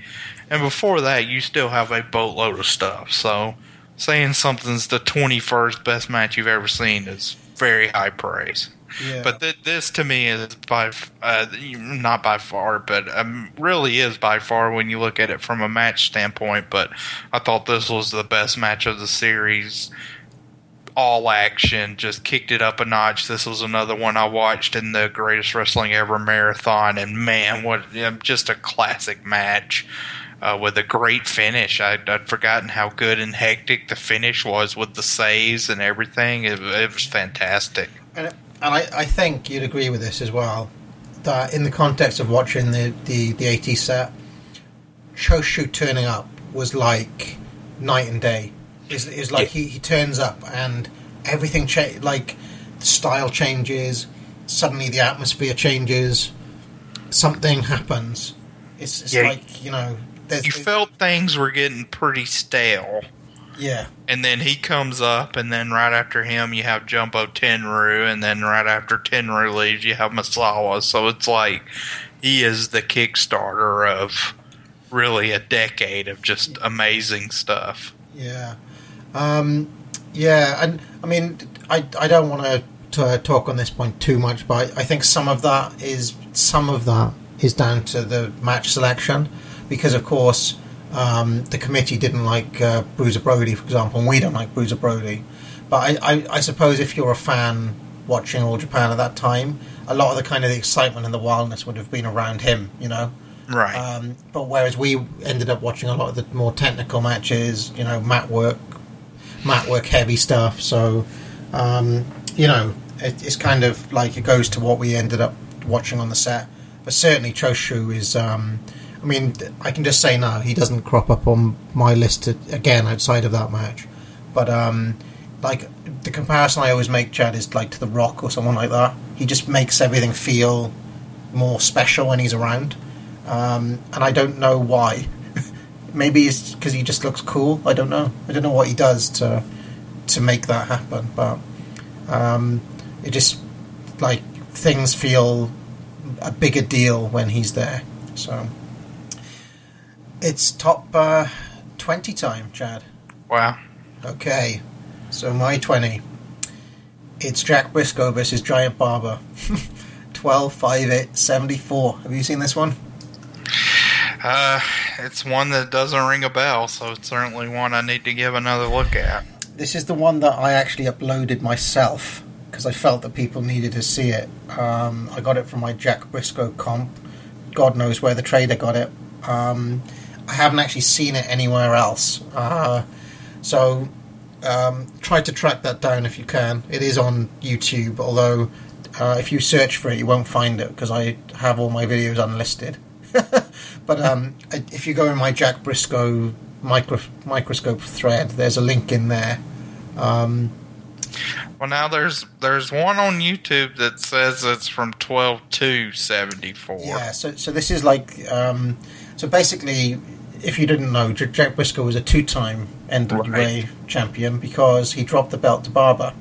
Speaker 6: And before that, you still have a boatload of stuff. So saying something's the 21st best match you've ever seen is very high praise.
Speaker 5: Yeah.
Speaker 6: But th- this to me is by uh, not by far, but um, really is by far when you look at it from a match standpoint. But I thought this was the best match of the series. All action, just kicked it up a notch. This was another one I watched in the Greatest Wrestling Ever marathon, and man, what just a classic match uh, with a great finish. I'd, I'd forgotten how good and hectic the finish was with the saves and everything. It, it was fantastic.
Speaker 5: And, and I, I think you'd agree with this as well. That in the context of watching the the, the AT set, Choshu turning up was like night and day. Is is like he, he turns up and everything cha- like the style changes. Suddenly the atmosphere changes. Something happens. It's, it's
Speaker 6: Yeah.
Speaker 5: like you know. There's,
Speaker 6: You felt things were getting pretty stale.
Speaker 5: yeah.
Speaker 6: And then he comes up, and then right after him, you have Jumbo Tenryu, and then right after Tenryu leaves, you have Misawa. So it's like he is the Kickstarter of really a decade of just amazing stuff.
Speaker 5: Yeah, um, yeah, and I mean, I I don't want to talk on this point too much, but I think some of that is some of that is down to the match selection, because of course um, the committee didn't like uh, Bruiser Brody, for example, and we don't like Bruiser Brody. But I, I, I suppose if you're a fan watching All Japan at that time, a lot of the kind of the excitement and the wildness would have been around him, you know.
Speaker 6: Right.
Speaker 5: Um, but whereas we ended up watching a lot of the more technical matches, you know, mat work, mat work heavy stuff. So, um, you know, it, it's kind of like it goes to what we ended up watching on the set. But certainly, Choshu is. Um, I mean, I can just say now he doesn't crop up on my list to, again outside of that match. But um, like the comparison I always make, Chad, is like to The Rock or someone like that. He just makes everything feel more special when he's around, um, and I don't know why. Maybe it's because he just looks cool. I don't know. I don't know what he does to to make that happen, but um, it just like things feel a bigger deal when he's there. So it's top uh, twenty time, Chad.
Speaker 6: Wow.
Speaker 5: Okay, so my 20. It's Jack Brisco versus Giant Baba. (laughs) 12, 5, 8, 74. Have you seen this one?
Speaker 6: Uh, it's one that doesn't ring a bell, so it's certainly one I need to give another look at.
Speaker 5: This is the one that I actually uploaded myself because I felt that people needed to see it. Um, I got it from my Jack Brisco comp. God knows where the trader got it. Um, I haven't actually seen it anywhere else. Uh, so um, try to track that down if you can. It is on YouTube, although uh, if you search for it, you won't find it because I have all my videos unlisted. (laughs) but um, if you go in my Jack Brisco micro- microscope thread, there's a link in there. Um,
Speaker 6: Well, now there's there's one on YouTube that says it's from twelve to seventy four.
Speaker 5: Yeah, so so this is like um, so basically, if you didn't know, Jack Brisco was a two-time NWA
Speaker 6: Right.
Speaker 5: champion because he dropped the belt to Baba,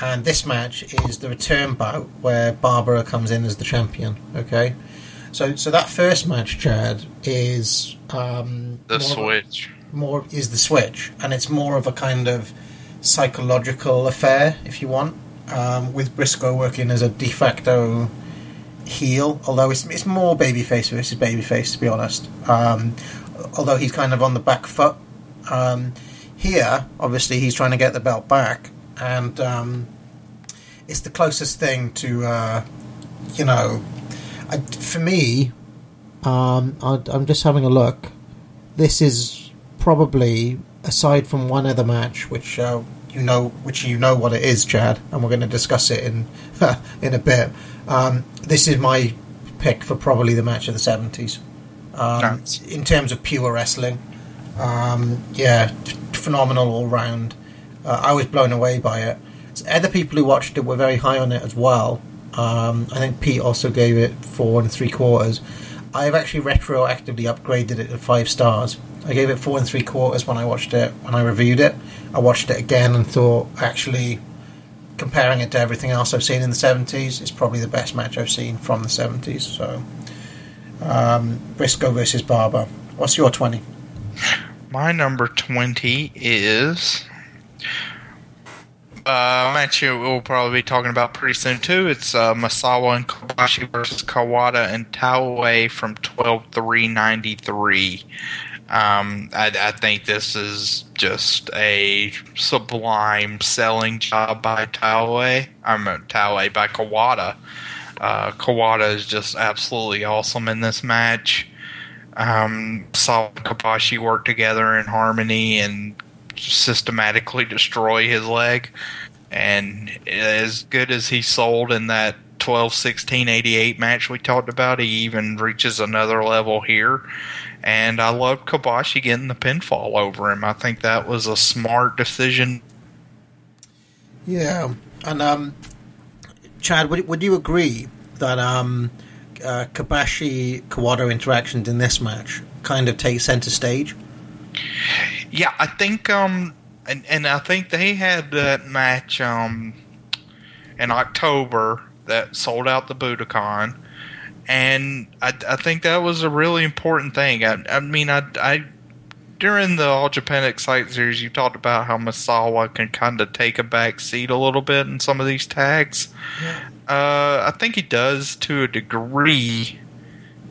Speaker 5: and this match is the return bout where Baba comes in as the champion. Okay, so so that first match, Chad, is um,
Speaker 6: The
Speaker 5: of a-
Speaker 6: switch.
Speaker 5: more is the switch, and it's more of a kind of psychological affair, if you want, um, with Brisco working as a de facto heel, although it's, it's more babyface versus babyface, to be honest. Um, although he's kind of on the back foot. Um, here, obviously, he's trying to get the belt back, and um, it's the closest thing to, uh, you know, I, for me. Um, I, I'm just having a look. This is probably aside from one other match, which uh, you know, which you know what it is, Chad, and we're going to discuss it in (laughs) in a bit. Um, this is my pick for probably the match of the seventies. Um, In terms of pure wrestling, um, yeah, phenomenal all round. Uh, I was blown away by it. Other people who watched it were very high on it as well. Um, I think Pete also gave it four and three quarters. I've actually retroactively upgraded it to five stars. I gave it four and three quarters when I watched it when I reviewed it. I watched it again and thought actually comparing it to everything else I've seen in the seventies, it's probably the best match I've seen from the seventies. So um, Brisco versus Baba. What's your twenty?
Speaker 6: My number 20 is uh, match you we'll probably be talking about pretty soon too. It's uh, Misawa and Kobashi versus Kawada and Taue from 12-3-93. Um, I, I think this is just a sublime selling job by Taue. I'm mean, Taue by Kawada. Uh, Kawada is just absolutely awesome in this match um, saw Kobashi work together in harmony and systematically destroy his leg. And as good as he sold in that 12 16 88 match we talked about, he even reaches another level here. And I love Kobashi getting the pinfall over him. I think that was a smart decision.
Speaker 5: Yeah, and um, Chad, would would you agree that um, uh, Kobashi Kawada interactions in this match kind of take center stage?
Speaker 6: Yeah, I think um and and I think they had that match um in October that sold out the Budokan and I, I think that was a really important thing. I, I mean, I, I during the All Japan Excite series, you talked about how Misawa can kind of take a back seat a little bit in some of these tags. Uh, I think he does to a degree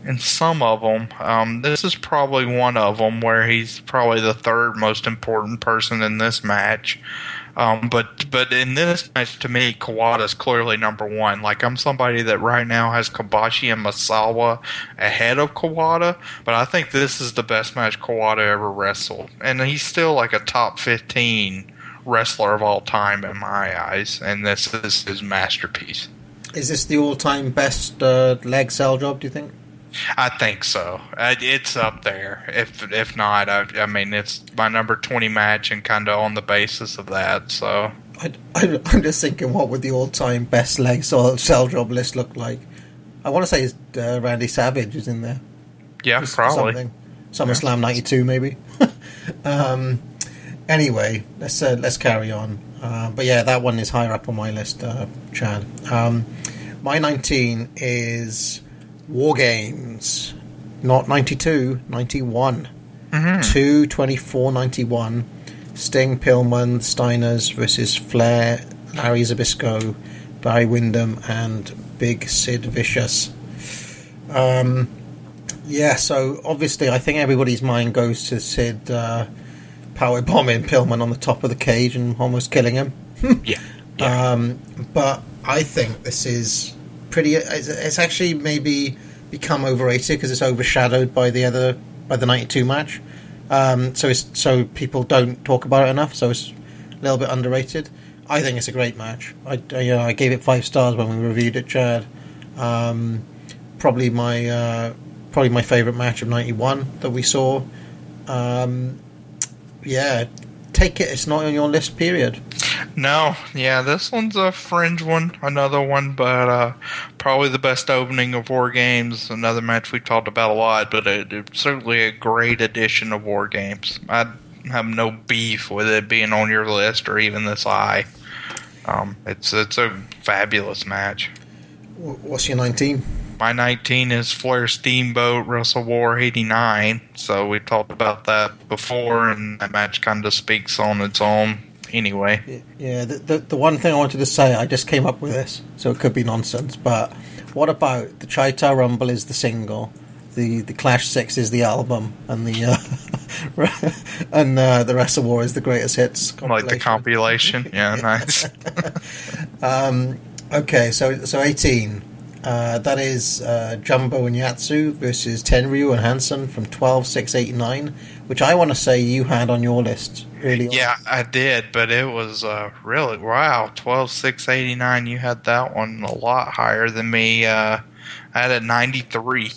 Speaker 6: in some of them. Um, this is probably one of them where he's probably the third most important person in this match. Um, but but in this match, to me, Kawada's clearly number one. Like I'm somebody that right now has Kobashi and Misawa ahead of Kawada, but I think this is the best match Kawada ever wrestled, and he's still like a top 15 wrestler of all time in my eyes. And this is his masterpiece.
Speaker 5: Is this the all-time best uh, leg sell job? Do you think?
Speaker 6: I think so. Uh, It's up there. If if not, I, I mean, it's my number 20 match, and kind of on the basis of that. So
Speaker 5: I, I'm just thinking, what would the all-time best leg sell, sell job list look like? I want to say uh, Randy Savage is in there.
Speaker 6: yeah,
Speaker 5: Just
Speaker 6: probably.
Speaker 5: something. SummerSlam '92, maybe. (laughs) um, anyway, let's uh, let's carry on. Uh, but yeah, that one is higher up on my list, uh, Chad. Um, my 19 is War Games, not 92, 91. 2 24 91. Sting, Pillman, Steiners versus Flair, Larry Zbyszko, Barry Windham, and Big Sid Vicious. Um, yeah, so obviously, I think everybody's mind goes to Sid uh, power bombing Pillman on the top of the cage and almost killing him. (laughs)
Speaker 6: Yeah.
Speaker 5: Um, but I think this is pretty. It's, it's actually maybe become overrated because it's overshadowed by the other by the '92 match. Um, so it's so people don't talk about it enough. So it's a little bit underrated. I think it's a great match. I, you know, I gave it five stars when we reviewed it, Chad. Um, probably my uh, probably my favorite match of '91 that we saw. Um, yeah, take it. It's not on your list. Period.
Speaker 6: No, yeah, this one's a fringe one, another one, but uh, probably the best opening of War Games. Another match we talked about a lot, but it, it's certainly a great addition of War Games. I have no beef with it being on your list or even this high. Um, it's it's a fabulous match.
Speaker 5: What's your 19?
Speaker 6: My 19 is Flair Steamboat Wrestle War 89. So we talked about that before, and that match kind of speaks on its own anyway.
Speaker 5: Yeah, the, the the one thing I wanted to say, I just came up with this, so it could be nonsense. But what about the Chi-Town Rumble is the single, the the Clash Six is the album, and the uh, (laughs) and uh, the Wrestle War is the greatest hits.
Speaker 6: Like the compilation. Yeah, (laughs) nice. (laughs)
Speaker 5: Um, okay, so so eighteen. Uh, that is uh, Jumbo and Yatsu versus Tenryu and Hansen from twelve six eighty nine, which I want to say you had on your list early on.
Speaker 6: Yeah, I did, but it was uh, really wow. Twelve six eighty nine. You had that one a lot higher than me. Uh, I had a ninety three.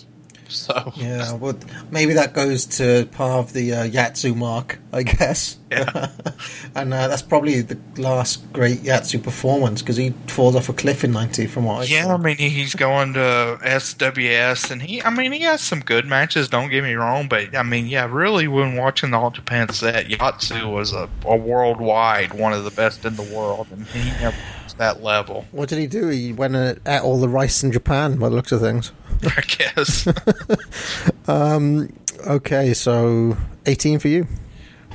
Speaker 6: (laughs) So
Speaker 5: Yeah, well, maybe that goes to part of the uh, Yatsu mark, I guess.
Speaker 6: Yeah. (laughs)
Speaker 5: and uh, that's probably the last great Yatsu performance because he falls off a cliff in '90, from what I
Speaker 6: yeah,
Speaker 5: saw.
Speaker 6: I mean he's going to SWS, and he, I mean he has some good matches. Don't get me wrong, but I mean yeah, really when watching the All Japan set, Yatsu was a, a worldwide one of the best in the world, and he never that level.
Speaker 5: What did he do? He went and ate all the rice in Japan, by the looks of things. (laughs)
Speaker 6: I guess. (laughs)
Speaker 5: Um, okay, so 18 for you.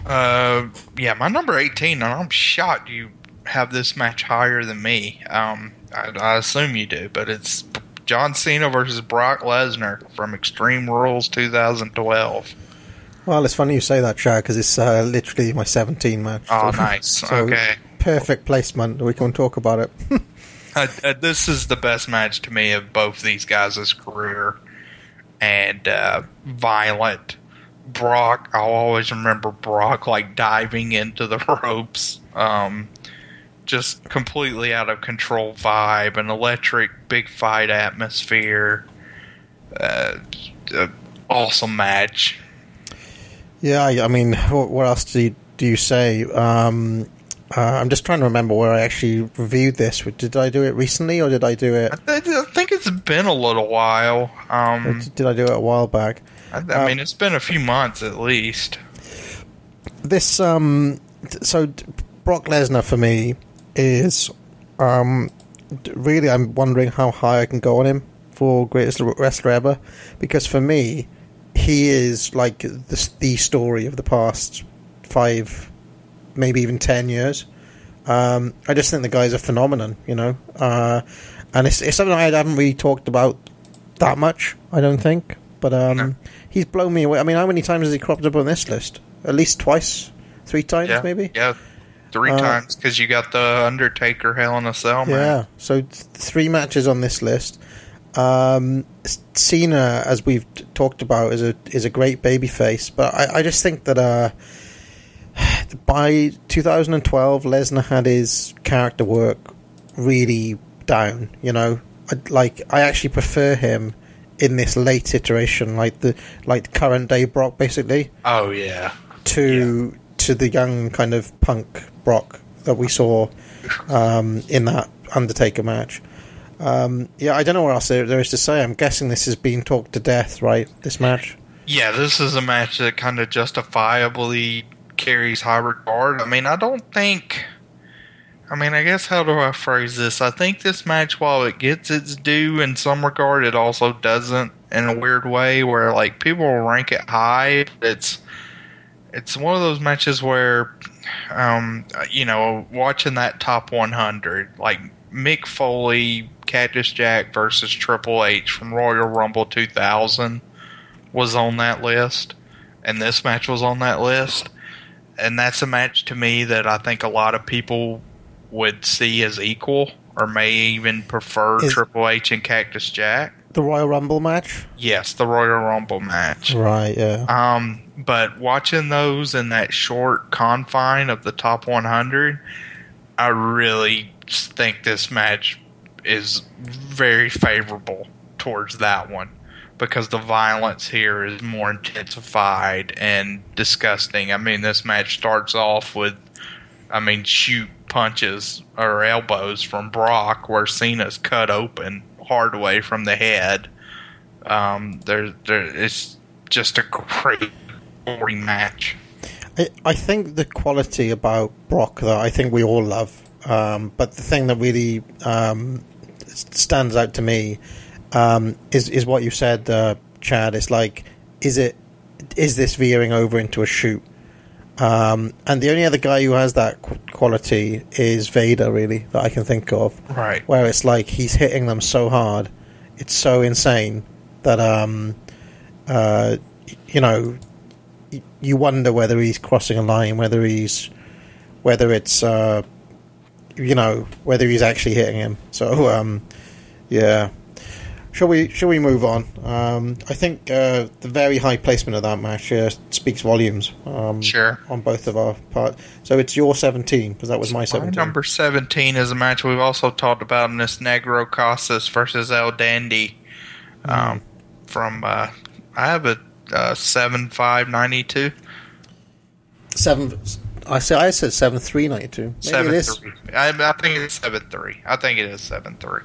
Speaker 6: Uh, yeah, my number 18, and I'm shocked you have this match higher than me. Um, I, I assume you do, but it's John Cena versus Brock Lesnar from Extreme Rules 2012.
Speaker 5: Well, it's funny you say that, Chad, because it's uh, literally my 17 match.
Speaker 6: Oh, nice. (laughs) Okay.
Speaker 5: Perfect placement. We can talk about it. (laughs)
Speaker 6: Uh, uh, this is the best match to me of both these guys' career, and uh, violent. Brock, I'll always remember Brock like diving into the (laughs) ropes. Um, just completely out of control vibe, an electric big fight atmosphere. Uh, uh, awesome match.
Speaker 5: yeah, I, I mean, what, what else do you, do you say? Um, uh, I'm just trying to remember where I actually reviewed this. Did I do it recently or did I do it?
Speaker 6: I, I think it's been a little while. Um,
Speaker 5: Did I do it a while back?
Speaker 6: I, I mean, it's been a few months at least.
Speaker 5: this um th- so Brock Lesnar for me is um really I'm wondering how high I can go on him for greatest wrestler ever because for me he is like the the story of the past five maybe even 10 years. Um I just think the guy's a phenomenon you know? Uh and it's, it's something I haven't really talked about that much I don't think. But um he's blown me away. I mean how many times has he cropped up on this list? At least twice? Three times
Speaker 6: Yeah,
Speaker 5: maybe?
Speaker 6: Yeah, three
Speaker 5: Uh,
Speaker 6: times because you got the Undertaker Hell in a Cell Man.
Speaker 5: Yeah, so th- three matches on this list. Um, Cena, as we've t- talked about, is a is a great babyface, but I, I just think that uh, by 2012, Lesnar had his character work really down. You know, I, like I actually prefer him in this late iteration, like the like current day Brock, basically
Speaker 6: Oh yeah,
Speaker 5: to to the young kind of punk Brock that we saw um, in that Undertaker match. Um, yeah, I don't know what else there, there is to say. I'm guessing this has been talked to death, right? This match.
Speaker 6: yeah. This is a match that kind of justifiably carries high regard. I mean, I don't think. I mean, I guess how do I phrase this? I think this match, while it gets its due in some regard, it also doesn't in a weird way. Where like people rank it high, it's it's one of those matches where, um, you know, watching that top 100, like Mick Foley, Cactus Jack versus Triple H from Royal Rumble 2000 was on that list, and this match was on that list. And that's a match to me that I think a lot of people would see as equal, or may even prefer
Speaker 5: Is-
Speaker 6: Triple H and Cactus Jack.
Speaker 5: The Royal Rumble match.
Speaker 6: Yes, the Royal Rumble match.
Speaker 5: Right. Yeah.
Speaker 6: Um, but watching those in that short confine of the top 100, I really think this match is very favorable towards that one because the violence here is more intensified and disgusting. I mean, this match starts off with, I mean, shoot punches or elbows from Brock where Cena's cut open hard way from the head. Um, there, there, it's just a great boring match.
Speaker 5: I, I think the quality about Brock that I think we all love, um, but the thing that really um, stands out to me um, is is what you said, uh, Chad. It's like, is it is this veering over into a shoot? Um, and the only other guy who has that qu- quality is Vader, really, that I can think of.
Speaker 6: Right.
Speaker 5: Where it's like he's hitting them so hard, it's so insane that um, uh, you know, y- you wonder whether he's crossing a line, whether he's, whether it's, uh, you know whether he's actually hitting him. So um, yeah. Shall we? Shall we move on? Um, I think uh, the very high placement of that match uh, speaks volumes. Um,
Speaker 6: Sure.
Speaker 5: On both of our part. So it's your seventeen because that was my
Speaker 6: My
Speaker 5: seventeen.
Speaker 6: number 17 is a match we've also talked about in this Negro Casas versus El Dandy. Um, from, uh, I have a uh, 7 5 92.
Speaker 5: Seven. I said I said seven three ninety two. Maybe
Speaker 6: Seven
Speaker 5: it is.
Speaker 6: three. I, I think it's seven three. I think it is seven three.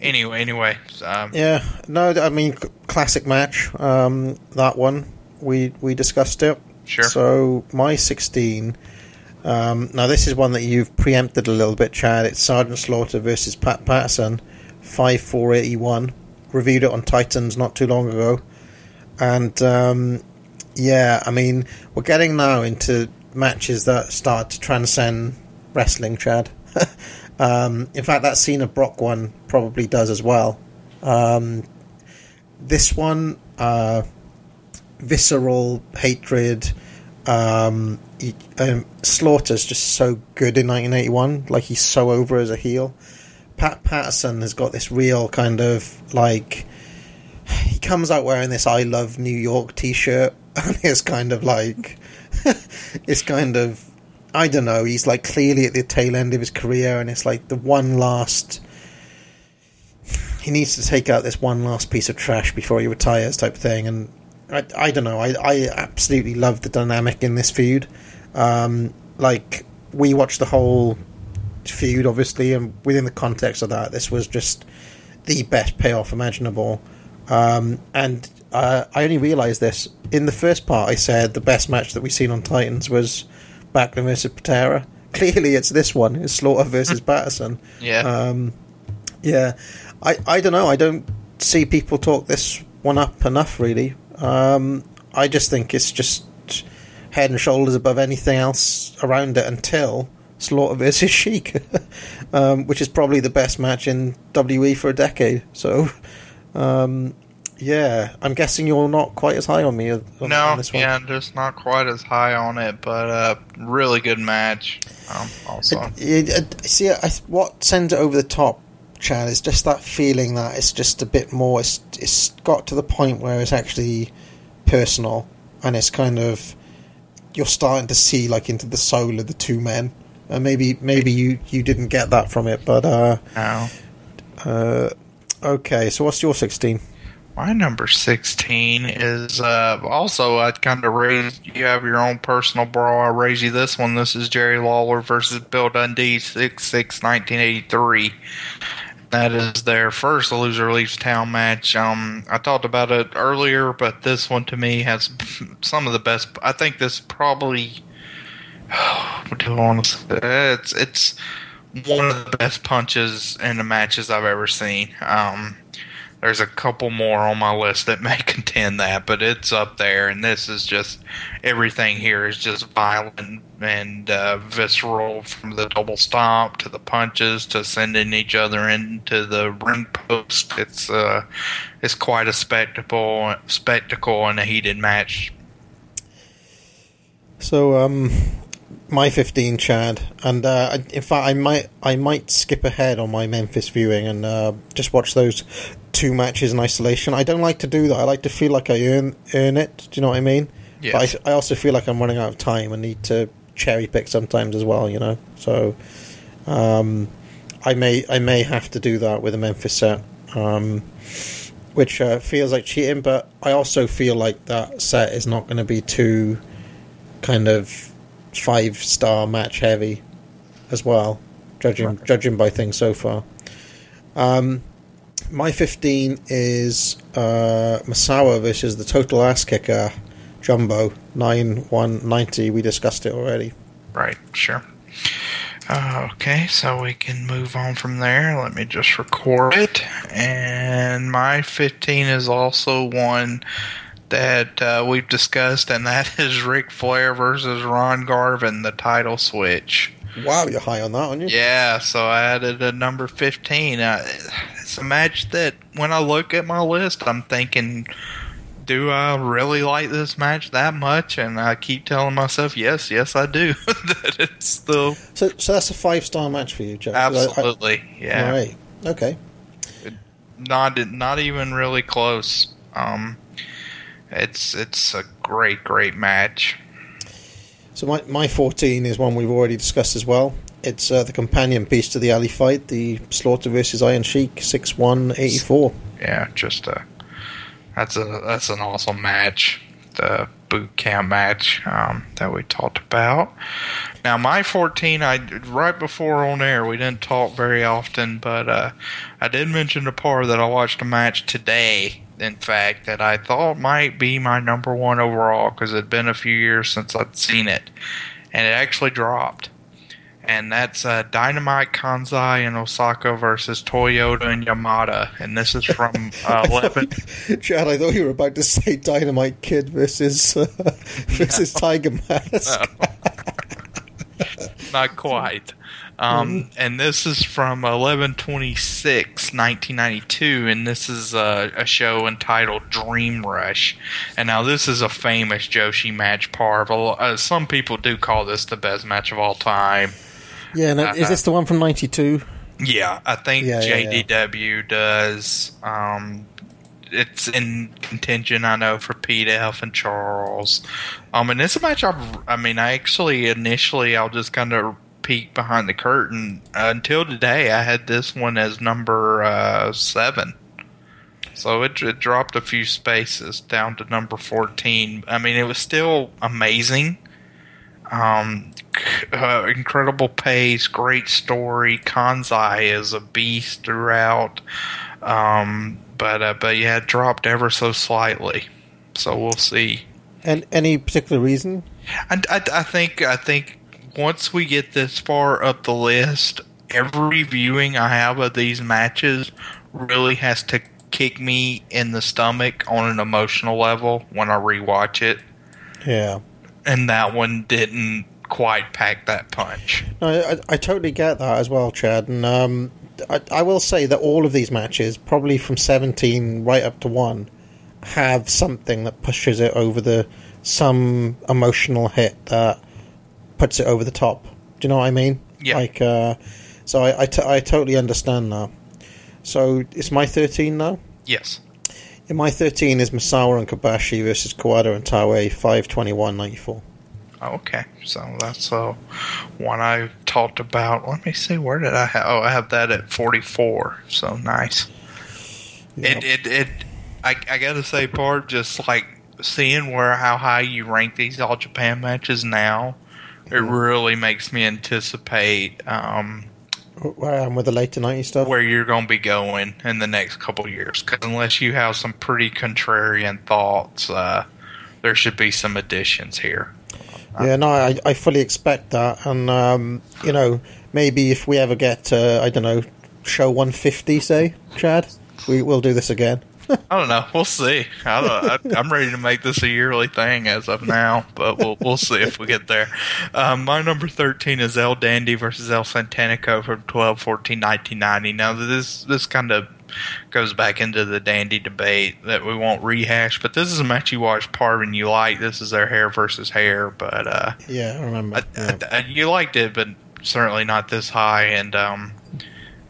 Speaker 6: Anyway, anyway, um,
Speaker 5: Yeah, no, I mean classic match. Um, that one we we discussed it.
Speaker 6: Sure.
Speaker 5: So my sixteen. Um, now this is one that you've preempted a little bit, Chad. It's Sergeant Slaughter versus Pat Patterson, five four eighty one. Reviewed it on Titans not too long ago, and um, yeah, I mean we're getting now into matches that start to transcend wrestling, Chad. (laughs) um, in fact, that Cena Brock one probably does as well. Um, this one, uh, visceral hatred. Um, he, um, Slaughter's just so good in 1981. Like he's so over as a heel. Pat Patterson has got this real kind of like he comes out wearing this "I love New York" T-shirt, (laughs) and it's kind of like (laughs) it's kind of I don't know. He's like clearly at the tail end of his career, and it's like the one last. He needs to take out this one last piece of trash before he retires, type thing. And I, I don't know. I, I absolutely love the dynamic in this feud. Um, like we watched the whole feud, obviously, and within the context of that, this was just the best payoff imaginable. Um, and uh, I only realised this in the first part. I said the best match that we've seen on Titans was Backlund versus Patera. (laughs) Clearly, it's this one. It's Slaughter versus Patterson.
Speaker 6: yeah.
Speaker 5: Um, yeah, I, I don't know. I don't see people talk this one up enough, really. Um, I just think it's just head and shoulders above anything else around it until Slaughter versus (laughs) Sheik, um, which is probably the best match in WE for a decade. So, um, yeah, I'm guessing you're not quite as high on me on,
Speaker 6: no,
Speaker 5: on this one.
Speaker 6: yeah, just not quite as high on it, but uh, really good match. Um, also,
Speaker 5: It, it, see, I, what sends it over the top, Chad, is just that feeling that it's just a bit more. It's, it's got to the point where it's actually personal, and it's kind of you're starting to see like into the soul of the two men. And maybe maybe you, you didn't get that from it, but uh,
Speaker 6: no.
Speaker 5: uh, okay. So what's your sixteen?
Speaker 6: My number 16 is uh, also, I kind of raised, you have your own personal brawl. I raise you this one. This is Jerry Lawler versus Bill Dundee, 6 6 1983. That is their first Loser Leaves Town match. Um, I talked about it earlier, but this one to me has (laughs) some of the best. I think this probably. (sighs) What do I want to say? It's, it's one of the best punches in the matches I've ever seen. Um, there's a couple more on my list that (laughs) may contend that, but it's up there. And this is just everything here is just violent and uh, visceral, from the double stomp to the punches to sending each other into the ring post. It's uh, it's quite a spectacle, spectacle and a heated match.
Speaker 5: So, um, my fifteen, Chad, and uh, in fact, I might I might skip ahead on my Memphis viewing and uh, just watch those two matches in isolation. I don't like to do that. I like to feel like I earn earn it. Do you know what I mean?
Speaker 6: Yes.
Speaker 5: But I, I also feel like I'm running out of time and need to cherry pick sometimes as well. You know, so um, I may I may have to do that with a Memphis set. Um, which uh, feels like cheating, but I also feel like that set is not going to be too kind of five star match heavy as well, judging judging by things so far. Um, my fifteen is uh, Misawa versus the total ass kicker Jumbo nine one ninety. We discussed it already.
Speaker 6: Right, sure. Uh, okay, so we can move on from there. Let me just record it. And my 15 is also one that uh, we've discussed, and that (laughs) is Ric Flair versus Ron Garvin, the title switch.
Speaker 5: Wow, you're high on that, aren't you?
Speaker 6: Yeah, so I added a number 15. Uh, it's a match that, when I look at my list, I'm thinking do I really like this match that much? And I keep telling myself, yes, yes, I do. (laughs) that it's still
Speaker 5: So, so that's a five star match for you, Jeff.
Speaker 6: absolutely, yeah.
Speaker 5: All right. Okay.
Speaker 6: not not even really close. Um, it's it's a great great match.
Speaker 5: So my my fourteen is one we've already discussed as well. It's uh, the companion piece to the alley fight, the Slaughter versus Iron Sheik, six one eighty four.
Speaker 6: Yeah, just a that's a that's an awesome match. The boot camp match um, that we talked about. Now my fourteen, I right before on air we didn't talk very often, but uh, I did mention to Parv that I watched a match today. In fact, that I thought might be my number one overall because it had been a few years since I'd seen it, and it actually dropped. And that's uh, Dynamite Kansai and Ozaki versus Toyota and Yamada, and this is from (laughs) uh, 11. (laughs)
Speaker 5: Chad, I thought you were about to say Dynamite Kid versus uh, (laughs) versus Tiger Mask.
Speaker 6: Not quite. Um, and this is from 1126, 1992, and this is uh, a show entitled Dream Rush. And now this is a famous Joshi match Parv. Uh, some people do call this the best match of all time.
Speaker 5: Yeah, no, is this the one from '92?
Speaker 6: Yeah, I think
Speaker 5: Yeah, yeah, yeah.
Speaker 6: JDW does. Um, it's in contention, I know, for Pete F and Charles. Um, and it's a match. I've, I mean, I actually initially I'll just kind of peek behind the curtain. Uh, until today, I had this one as number uh, seven. So it, it dropped a few spaces down to number 14. I mean, it was still amazing. Um, uh, incredible pace, great story. Kansai is a beast throughout. Um, but uh, but yeah, it dropped ever so slightly. So we'll see.
Speaker 5: And any particular reason?
Speaker 6: And I, I think I think once we get this far up the list, every viewing I have of these matches really has to kick me in the stomach on an emotional level when I rewatch it.
Speaker 5: Yeah.
Speaker 6: And that one didn't quite pack that punch.
Speaker 5: No, I, I totally get that as well, Chad. And um, I, I will say that all of these matches, probably from 17 right up to 1, have something that pushes it over the some emotional hit that puts it over the top. Do you know what I mean?
Speaker 6: Yeah.
Speaker 5: Like, uh, so I, I, t- I totally understand that. So it's my 13 now?
Speaker 6: Yes.
Speaker 5: In my 13 is Misawa and Kobashi versus Kawada and Taue, 521.94.
Speaker 6: Okay, so that's uh, one I talked about. Let me see, where did I have? Oh, I have that at forty-four. So nice. It it it. I I gotta say, part just like seeing where how high you rank these All Japan matches now, it really makes me anticipate um,
Speaker 5: Where I am with the later 90 stuff.
Speaker 6: where you're going to be going in the next couple of years. Because unless you have some pretty contrarian thoughts, uh, there should be some additions here.
Speaker 5: Yeah, no, I, I fully expect that, and um, you know, maybe if we ever get, uh, I don't know, show one fifty, say, Chad, we will do this again.
Speaker 6: I don't know. We'll see. I don't, I, I'm ready to make this a yearly thing as of now, but we'll we'll see if we get there. Um, my number 13 is El Dandy versus El Satanico from 12 14 1990. Now, this this kind of goes back into the Dandy debate that we won't rehash, but this is a match you watched part and you like. This is their hair versus hair, but uh,
Speaker 5: Yeah, I remember.
Speaker 6: I- I- you liked it, but certainly not this high. And um,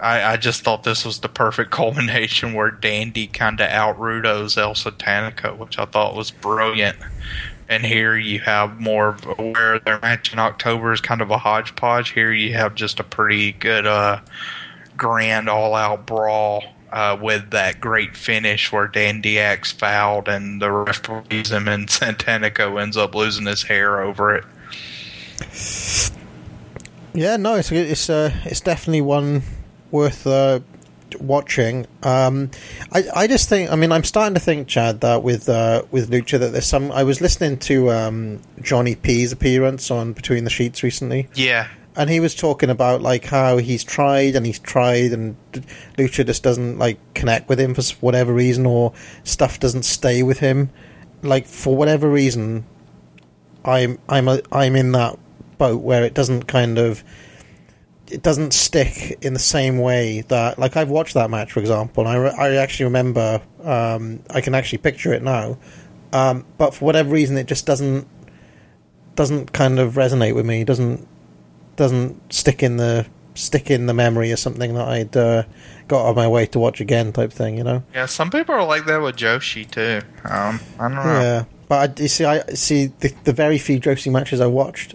Speaker 6: I, I just thought this was the perfect (laughs) culmination where Dandy kind of out Rudo's El Satanico, which I thought was brilliant. And here you have more of where their match in October is kind of a hodgepodge. Here you have just a pretty good, uh, grand all-out brawl. Uh, with that great finish where Dandy acts fouled and the ref believes him and (laughs) Satanico ends up losing his hair over it.
Speaker 5: Yeah, no, it's it's uh, it's definitely one worth uh, watching. Um, I I just think, I mean, I'm starting to think, Chad, that with uh, with Lucha, that there's some. I was listening to um, Johnny P's appearance on Between the Sheets recently.
Speaker 6: Yeah,
Speaker 5: and he was talking about like how he's tried and he's tried and Lucha just doesn't like connect with him for whatever reason or stuff doesn't stay with him like for whatever reason I'm I'm a, I'm in that boat where it doesn't kind of it doesn't stick in the same way that like I've watched that match for example and I, re- I actually remember um, I can actually picture it now Um, but for whatever reason, it just doesn't doesn't kind of resonate with me. Doesn't doesn't stick in the stick in the memory as something that I'd uh, got on my way to watch again, type thing. You know.
Speaker 6: Yeah, some people are like that with Joshi too. Um, I don't know.
Speaker 5: Yeah, but I, you see, I see the, the very few Joshi matches I watched,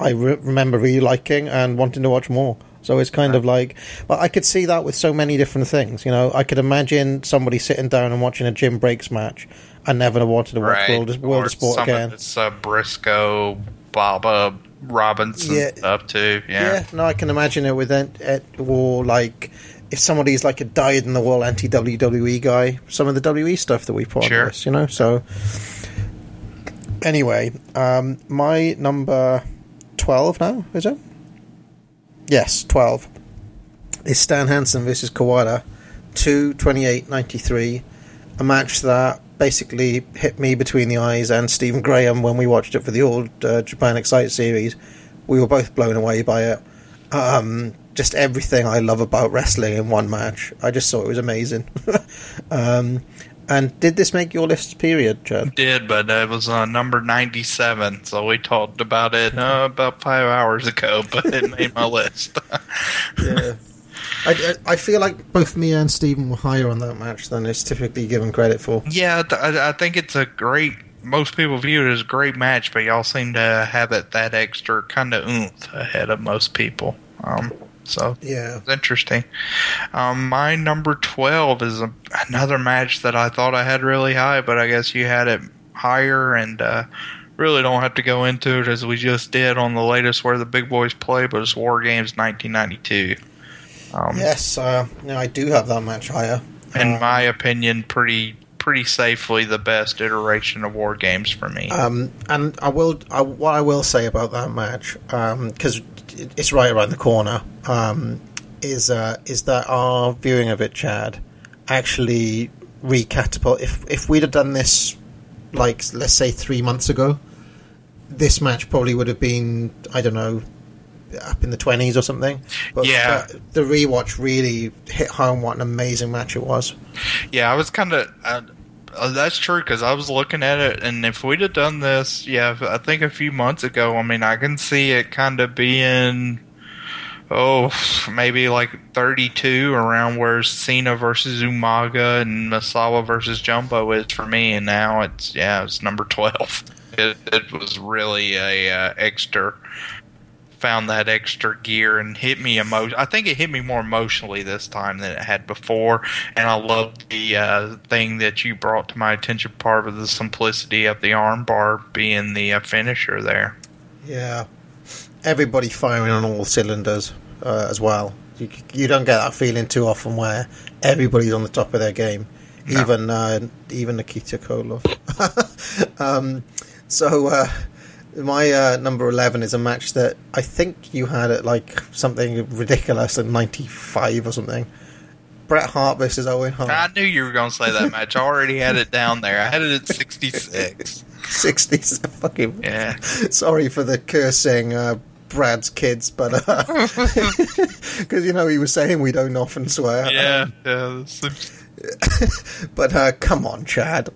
Speaker 5: I re- remember really liking and wanting to watch more. So it's kind of like, but I could see that with so many different things. You know, I could imagine somebody sitting down and watching a Jim Breaks match and never wanted to watch
Speaker 6: Right.
Speaker 5: World, of- World of Sport again.
Speaker 6: It's, uh, Brisco, Baba Robinson
Speaker 5: Yeah.
Speaker 6: stuff too. Yeah.
Speaker 5: Yeah, no, I can imagine it with it, it or like if somebody's like a died in the world anti WWE guy, some of the WWE stuff that we put
Speaker 6: Sure.
Speaker 5: on this, you know. So anyway, um, my number twelve now is it? Yes, twelve is Stan Hansen versus Kawada, two twenty eight ninety three, a match that basically hit me between the eyes and Stephen Graham when we watched it for the old uh, Japan Excite series. We were both blown away by it. Um, just everything I love about wrestling in one match. I just thought it was amazing. (laughs) um, and did this make your list? Period, Chad?
Speaker 6: Did, but it was uh, number 97, so we talked about it uh, about five hours ago, (laughs) but it made my list. (laughs)
Speaker 5: yeah. I, I I feel like both me and Stephen were higher on that match than it's typically given credit for.
Speaker 6: Yeah, th- I, I think it's a great. Most people view it as a great match, but y'all seem to have it that extra kind of oomph ahead of most people. Um, so
Speaker 5: Yeah.
Speaker 6: it's interesting. Um, my number twelve is a, another match that I thought I had really high, but I guess you had it higher, and uh, really don't have to go into it as we just did on the latest where the big boys play, but it's War Games 1992. Um,
Speaker 5: Yes, uh, no, I do have that match higher.
Speaker 6: in
Speaker 5: Uh,
Speaker 6: my opinion, pretty pretty safely the best iteration of War Games for me.
Speaker 5: Um, and I will, I, what I will say about that match, because it's right around the corner, um, is uh, is that our viewing of it, Chad, actually recatapult. If if we'd have done this, like let's say three months ago, this match probably would have been, I don't know, up in the twenties or something. But,
Speaker 6: Yeah.
Speaker 5: but the rewatch really hit home what an amazing match it was.
Speaker 6: Yeah, I was kind of. Uh, that's true because I was looking at it, and if we'd have done this, yeah, I think a few months ago, I mean, I can see it kind of being, oh, maybe like 32 around where Cena versus Umaga and Misawa versus Jumbo is for me, and now it's yeah, it's number 12. (laughs) It, it was really a uh, extra. Found that extra gear and hit me emo. I think it hit me more emotionally this time than it had before, and I love the uh, thing that you brought to my attention. Part of the simplicity of the armbar being the uh, finisher there.
Speaker 5: Yeah, everybody firing on all cylinders uh, as well. You, you don't get that feeling too often where everybody's on the top of their game,
Speaker 6: No.
Speaker 5: even uh, even Nikita Koloff. (laughs) um, so uh, my uh, number eleven is a match that I think you had at like something ridiculous in '95 or something. Bret Hart versus Owen Hart.
Speaker 6: I knew you were going to say that match. I already had it down there. I had it at 66.
Speaker 5: 60s (laughs) fucking
Speaker 6: Yeah.
Speaker 5: sorry for the cursing uh, Brad's kids but (laughs) because you know he was saying we don't often swear
Speaker 6: Yeah. yeah (laughs)
Speaker 5: but uh, come on Chad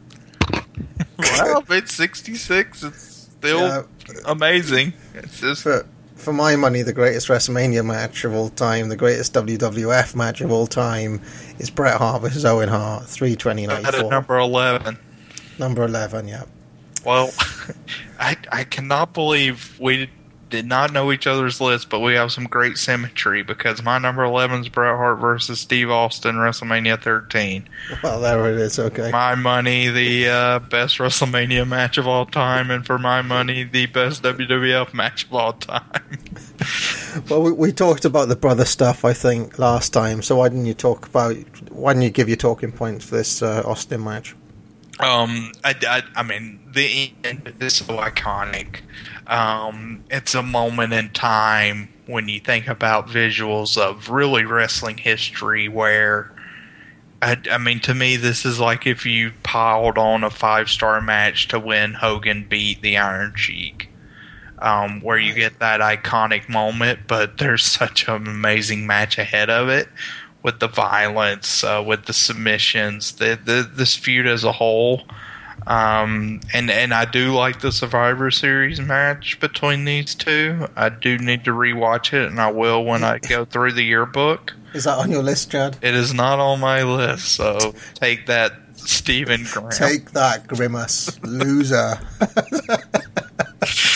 Speaker 6: well, it's 66, it's still
Speaker 5: Yeah.
Speaker 6: amazing. It's just.
Speaker 5: for, for my money the greatest WrestleMania match of all time the greatest WWF match of all time is Bret Hart versus Owen Hart 320
Speaker 6: I had it number 11.
Speaker 5: number 11 yeah
Speaker 6: Well, (laughs) I I cannot believe we did not know each other's list, but we have some great symmetry because my number 11 is Bret Hart versus Steve Austin, WrestleMania 13.
Speaker 5: well there it is okay
Speaker 6: My money, the uh, best WrestleMania match of all time, and for my money, the best WWF match of all time. (laughs)
Speaker 5: well we, we talked about the brother stuff I think last time so why didn't you talk about why didn't you give your talking points for this uh, Austin match
Speaker 6: Um, I, I, I mean, the end is so iconic. Um, it's a moment in time when you think about visuals of really wrestling history where. I, I mean, to me, this is like if you piled on a five star match to win Hogan beat the Iron Sheik. Um, where you get that iconic moment, but there's such an amazing match ahead of it with the violence, uh, with the submissions, the, the this feud as a whole. Um, and and I do like the Survivor Series match between these two. I do need to rewatch it, and I will when I go through the yearbook.
Speaker 5: Is that on your list, Chad?
Speaker 6: It is not on my list, so take that, Stephen Graham.
Speaker 5: Take that, Grimace, loser. (laughs)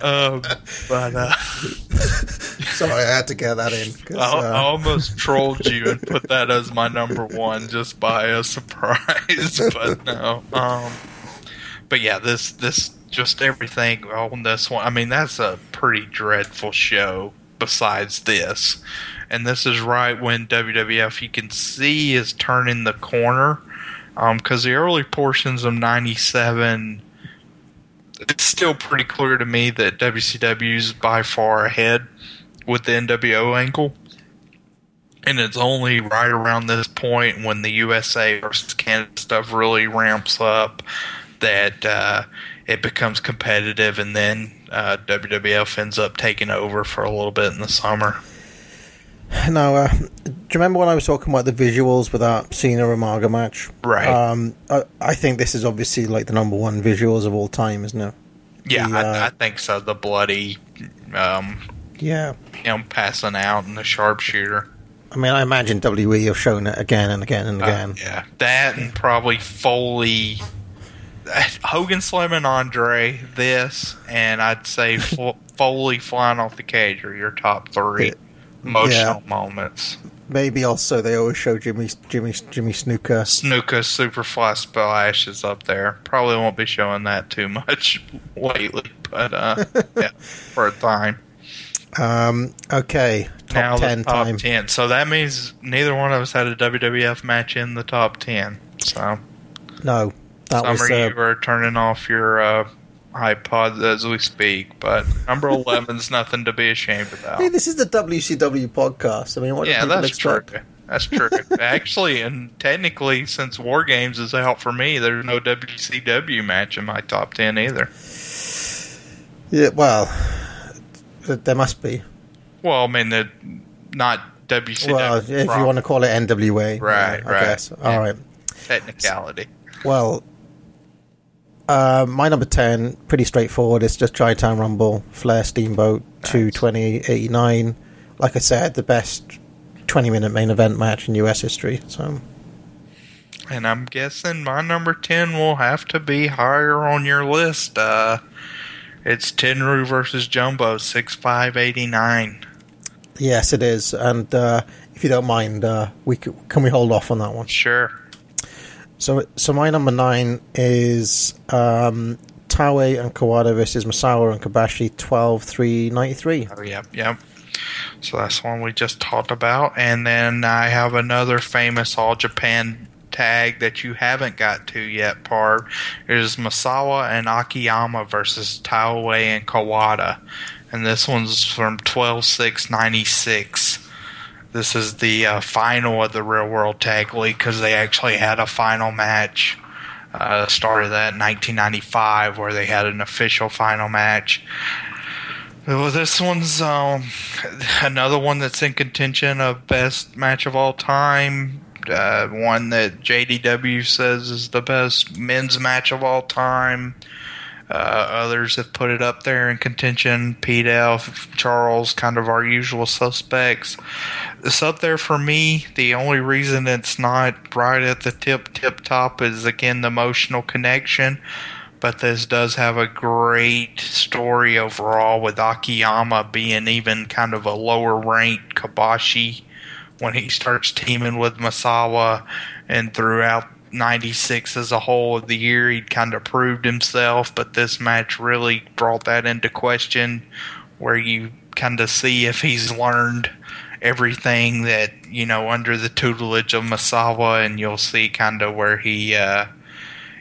Speaker 6: Um, but uh, (laughs)
Speaker 5: Sorry, I had to get that in.
Speaker 6: I, I
Speaker 5: uh,
Speaker 6: almost (laughs) trolled you and put that as my number one just by a surprise, (laughs) but no. Um, but yeah, this this just everything on this one. I mean, that's a pretty dreadful show. Besides this, and this is right when WWF you can see is turning the corner, because the early portions of '97 it's still pretty clear to me that WCW's by far ahead with the NWO angle. And it's only right around this point when the USA versus Canada stuff really ramps up that uh, it becomes competitive, and then uh, WWF ends up taking over for a little bit in the summer.
Speaker 5: Now, uh, do you remember when I was talking about the visuals with that Cena Umaga match?
Speaker 6: Right.
Speaker 5: Um, I, I think this is obviously like the number one visuals of all time, isn't it?
Speaker 6: Yeah,
Speaker 5: The, uh,
Speaker 6: I, I think so. The bloody, um,
Speaker 5: Yeah.
Speaker 6: him passing out and the sharpshooter.
Speaker 5: I mean, I imagine WWE have shown it again and again and again.
Speaker 6: Uh, yeah, that and probably Foley, (laughs) Hogan slamming Andre, this, and I'd say Fo- (laughs) Foley flying off the cage are your top three emotional moments.
Speaker 5: Maybe also they always show Jimmy Jimmy Jimmy Snooker.
Speaker 6: Snuka Superfly Splash is up there. Probably won't be showing that too much (laughs) lately, but uh, (laughs) yeah, for a time.
Speaker 5: Um, okay, top
Speaker 6: now
Speaker 5: ten
Speaker 6: the top
Speaker 5: time.
Speaker 6: ten. So that means neither one of us had a WWF match in the top ten. So
Speaker 5: No, that
Speaker 6: Summer,
Speaker 5: was uh,
Speaker 6: you are turning off your uh, iPod as we speak, but number (laughs) 11's nothing to be ashamed about.
Speaker 5: Hey, this is the WCW podcast. I mean, what
Speaker 6: yeah, that's true. That's true. Actually, and technically, since War Games is out for me, there's no WCW match in my top 10 either.
Speaker 5: Yeah, well, there must be.
Speaker 6: Well, I mean, the, not WCW.
Speaker 5: Well, if you want to call it NWA,
Speaker 6: Right,
Speaker 5: yeah, I
Speaker 6: right.
Speaker 5: guess. All right.
Speaker 6: Technicality.
Speaker 5: Well, uh, my number 10, pretty straightforward. It's just Chi-Town Rumble, Flair Steamboat, 22089. Like I said, the best 20 minute main event match in US history. So,
Speaker 6: And I'm guessing my number 10 will have to be higher on your list. Uh, it's Tenryu versus Jumbo, 6589.
Speaker 5: yes, it is. And uh, if you don't mind, uh, we c- can we hold off on that one?
Speaker 6: Sure.
Speaker 5: So, so my number nine is um, and Kawada versus Misawa and Kobashi, 12 3 93.
Speaker 6: Oh, yep, yep. So that's one we just talked about. And then I have another famous All Japan tag that you haven't got to yet, Parv. Is Misawa and Akiyama versus Taue and Kawada. And this one's from 12 6 96. This is the uh, final of the Real World Tag League because they actually had a final match. Uh, started that in 1995 where they had an official final match. Well, this one's um, another one that's in contention of best match of all time. Uh, one that JDW says is the best men's match of all time. Uh, others have put it up there in contention. Pete Elf, Charles, kind of our usual suspects. It's up there for me. The only reason it's not right at the tip tip top is again the emotional connection. But this does have a great story overall with Akiyama being even kind of a lower ranked Kobashi when he starts teaming with Misawa and throughout 96 as a whole of the year he'd kind of proved himself but this match really brought that into question where you kind of see if he's learned everything that you know under the tutelage of Misawa and you'll see kind of where he uh,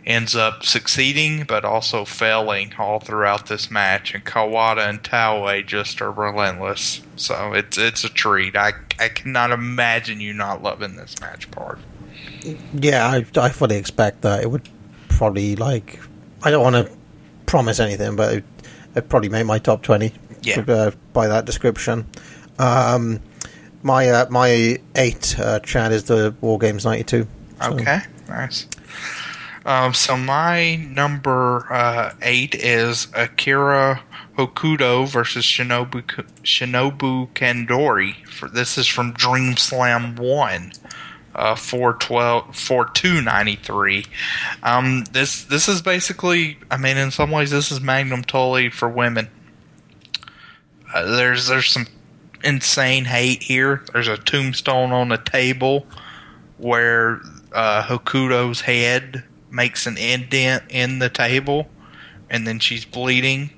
Speaker 6: ends up succeeding but also failing all throughout this match. And Kawada and Taue just are relentless. So it's it's a treat. I, I cannot imagine you not loving this match part
Speaker 5: Yeah, I, I fully expect that. It would probably, like, I don't want to promise anything, but it, it'd probably make my top 20
Speaker 6: Yeah.
Speaker 5: uh, by that description. Um, my uh, my eight, uh, Chad, is the War Games 92. So-
Speaker 6: Okay, nice. Um, so my number uh, eight is Akira Hokuto versus Shinobu Shinobu Kandori. For this is from Dream Slam One, uh, four twelve four two ninety three. Um, this this is basically, I mean, in some ways, this is Magnum Tully for women. Uh, there's there's some insane hate here. There's a tombstone on the table where uh, Hokuto's head makes an indent in the table, and then she's bleeding.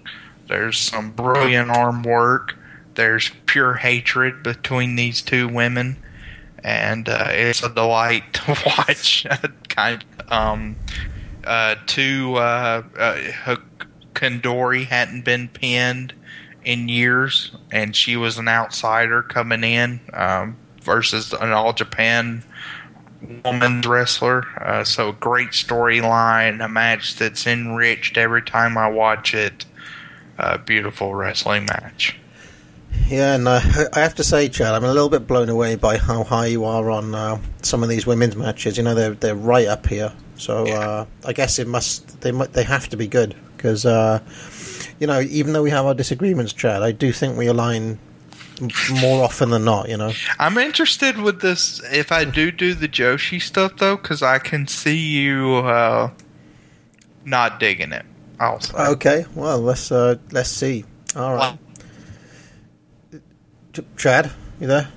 Speaker 6: There's some brilliant arm work. There's pure hatred between these two women, and uh, it's a delight to (laughs) watch. (laughs) kind of, um, uh, two uh, uh, Kandori hadn't been pinned in years, and she was an outsider coming in um, versus an All Japan woman's wrestler. Uh, so great storyline, a match that's enriched every time I watch it. Beautiful wrestling match.
Speaker 5: Yeah, and I have to say, Chad, I'm a little bit blown away by how high you are on uh, some of these women's matches. You know, they're they're right up here. So
Speaker 6: Yeah.
Speaker 5: uh, I guess it must they they have to be good because uh, you know even though we have our disagreements, Chad, I do think we align more often than not. You know.
Speaker 6: I'm interested with this. If I do do the Joshi stuff though, because I can see you uh, not digging it. Also,
Speaker 5: Okay, well let's uh, let's see. All right, Ch- Chad, you there?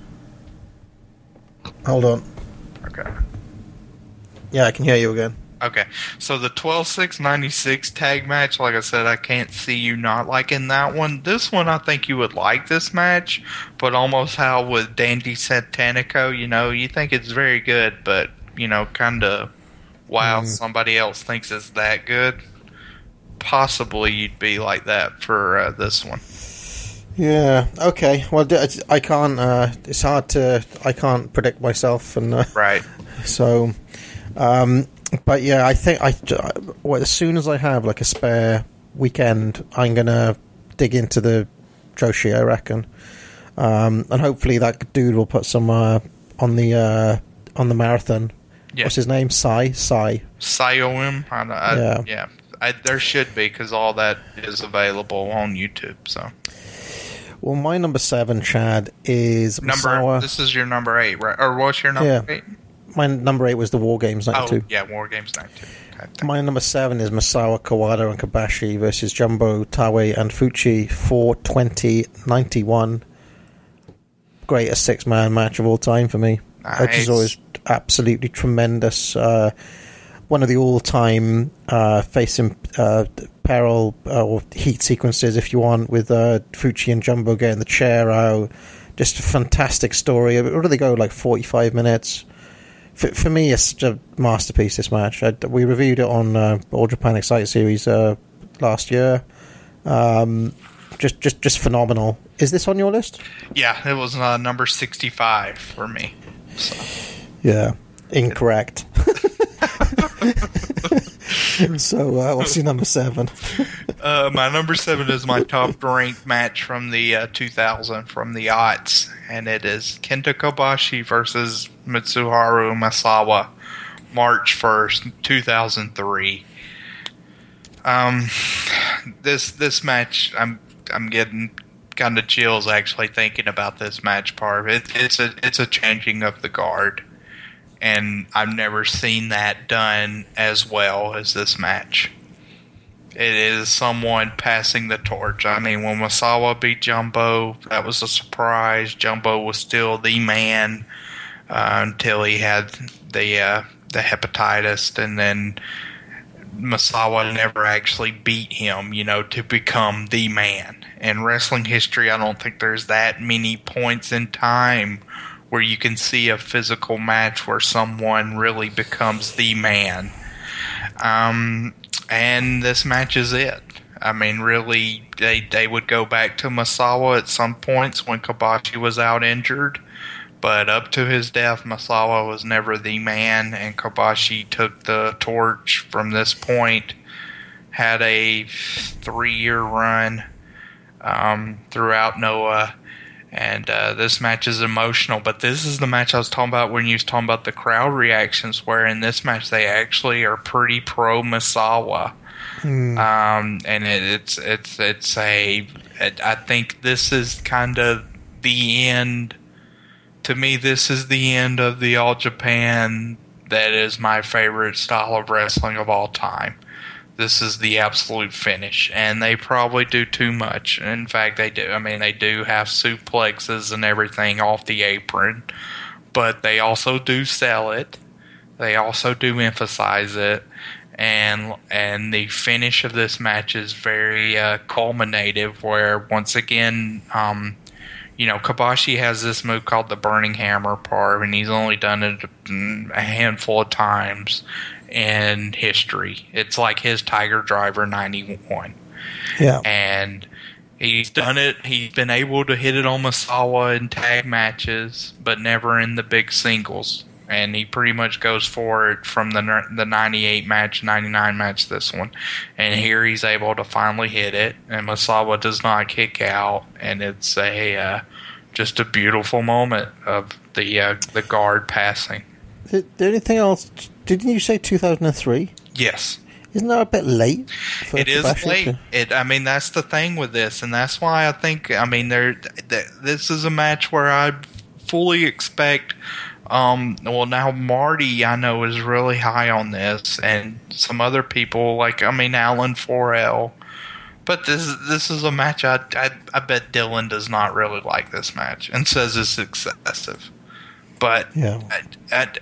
Speaker 5: Hold on.
Speaker 6: okay.
Speaker 5: Yeah, I can hear you again.
Speaker 6: Okay, so the 12-6-96 tag match, like I said, I can't see you not liking that one. This one, I think you would like this match, but almost how with Dandy Satanico, you know, you think it's very good, but, you know, kind of, wow,
Speaker 5: Mm.
Speaker 6: somebody else thinks it's that good. Possibly you'd be like that for uh, this one.
Speaker 5: Yeah. Okay. Well, I can't. Uh, it's hard to. I can't predict myself, and uh,
Speaker 6: Right. (laughs)
Speaker 5: so. Um, but yeah, I think I. Well, as soon as I have like a spare weekend, I'm gonna dig into the Joshi. I reckon, um, and hopefully that dude will put some uh, on the uh, on the marathon.
Speaker 6: Yeah.
Speaker 5: What's his name? Sai. Sai.
Speaker 6: I, I,
Speaker 5: Yeah.
Speaker 6: yeah. I, there should be because all that is available on YouTube. So
Speaker 5: Well, my number seven, Chad, is
Speaker 6: number
Speaker 5: Misawa.
Speaker 6: this is your number eight, right? Or what's your number
Speaker 5: Yeah.
Speaker 6: eight?
Speaker 5: My number eight was the War Games
Speaker 6: Oh,
Speaker 5: 92.
Speaker 6: yeah, War Games night two.
Speaker 5: My number seven is Misawa Kawada and Kobashi versus Jumbo Taue and Fuchi for 2091. Greatest six man match of all time for me. Which is always absolutely tremendous. Uh, one of the all time uh, facing uh, peril uh, or heat sequences, if you want, with uh, Fuchi and Jumbo getting the chair out. Just a fantastic story. Where do they go? Like 45 minutes? for, for me, it's such a masterpiece. This match. I, we reviewed it on uh, All Japan Excite Series uh, last year. Um, just, just, just phenomenal. Is this on your list?
Speaker 6: Yeah, it was uh, number sixty-five for me.
Speaker 5: Yeah, incorrect. (laughs) (laughs) so, uh, what's your number seven? (laughs)
Speaker 6: Uh, my number seven is my top ranked match from the uh, 2000 from the odds, and it is Kenta Kobashi versus Mitsuharu Misawa, March 1st, 2003. Um, this this match, I'm I'm getting kind of chills actually thinking about this match part. It, it's a it's a changing of the guard, and I've never seen that done as well as this match. It is someone passing the torch. I mean, when Misawa beat Jumbo, that was a surprise. Jumbo was still the man uh, until he had the uh, the hepatitis, and then Misawa never actually beat him. You know, to become the man. In wrestling history, I don't think there's that many points in time where you can see a physical match where someone really becomes the man. Um, and this match is it. I mean, really, they they would go back to Misawa at some points when Kobashi was out injured, but up to his death, Misawa was never the man, and Kobashi took the torch from this point. Had a three-year run um, throughout Noah, And uh, this match is emotional, but this is the match I was talking about when you was talking about the crowd reactions. Where in this match they actually are pretty pro Misawa, um, and it, it's it's it's a. It, I think this is kind of the end. To me, this is the end of the All Japan. That is my favorite style of wrestling of all time this is the absolute finish and they probably do too much. In fact they do. I mean they do have suplexes and everything off the apron but they also do sell it. They also do emphasize it and and the finish of this match is very uh, culminative where once again um, you know, Kobashi has this move called the Burning Hammer part, and he's only done it mm, a handful of times in history. It's like his Tiger Driver 91.
Speaker 5: Yeah.
Speaker 6: And he's done it. He's been able to hit it on Misawa in tag matches, but never in the big singles. And he pretty much goes for it from the the 98 match, 99 match, this one. And here he's able to finally hit it, and Misawa does not kick out. And it's a uh, just a beautiful moment of the uh, the guard passing.
Speaker 5: The, the only thing else, didn't you say 2003?
Speaker 6: Yes.
Speaker 5: Isn't that a bit late?
Speaker 6: It is late.
Speaker 5: to-
Speaker 6: It, I mean, that's the thing with this, and that's why I think. I mean, there. Th- this is a match where I fully expect. Um, well, now Marty, I know, is really high on this, and some other people like, I mean, Alan Forel. But this is this is a match I, I I bet Dylan does not really like this match and says it's excessive. But
Speaker 5: Yeah.
Speaker 6: at, at,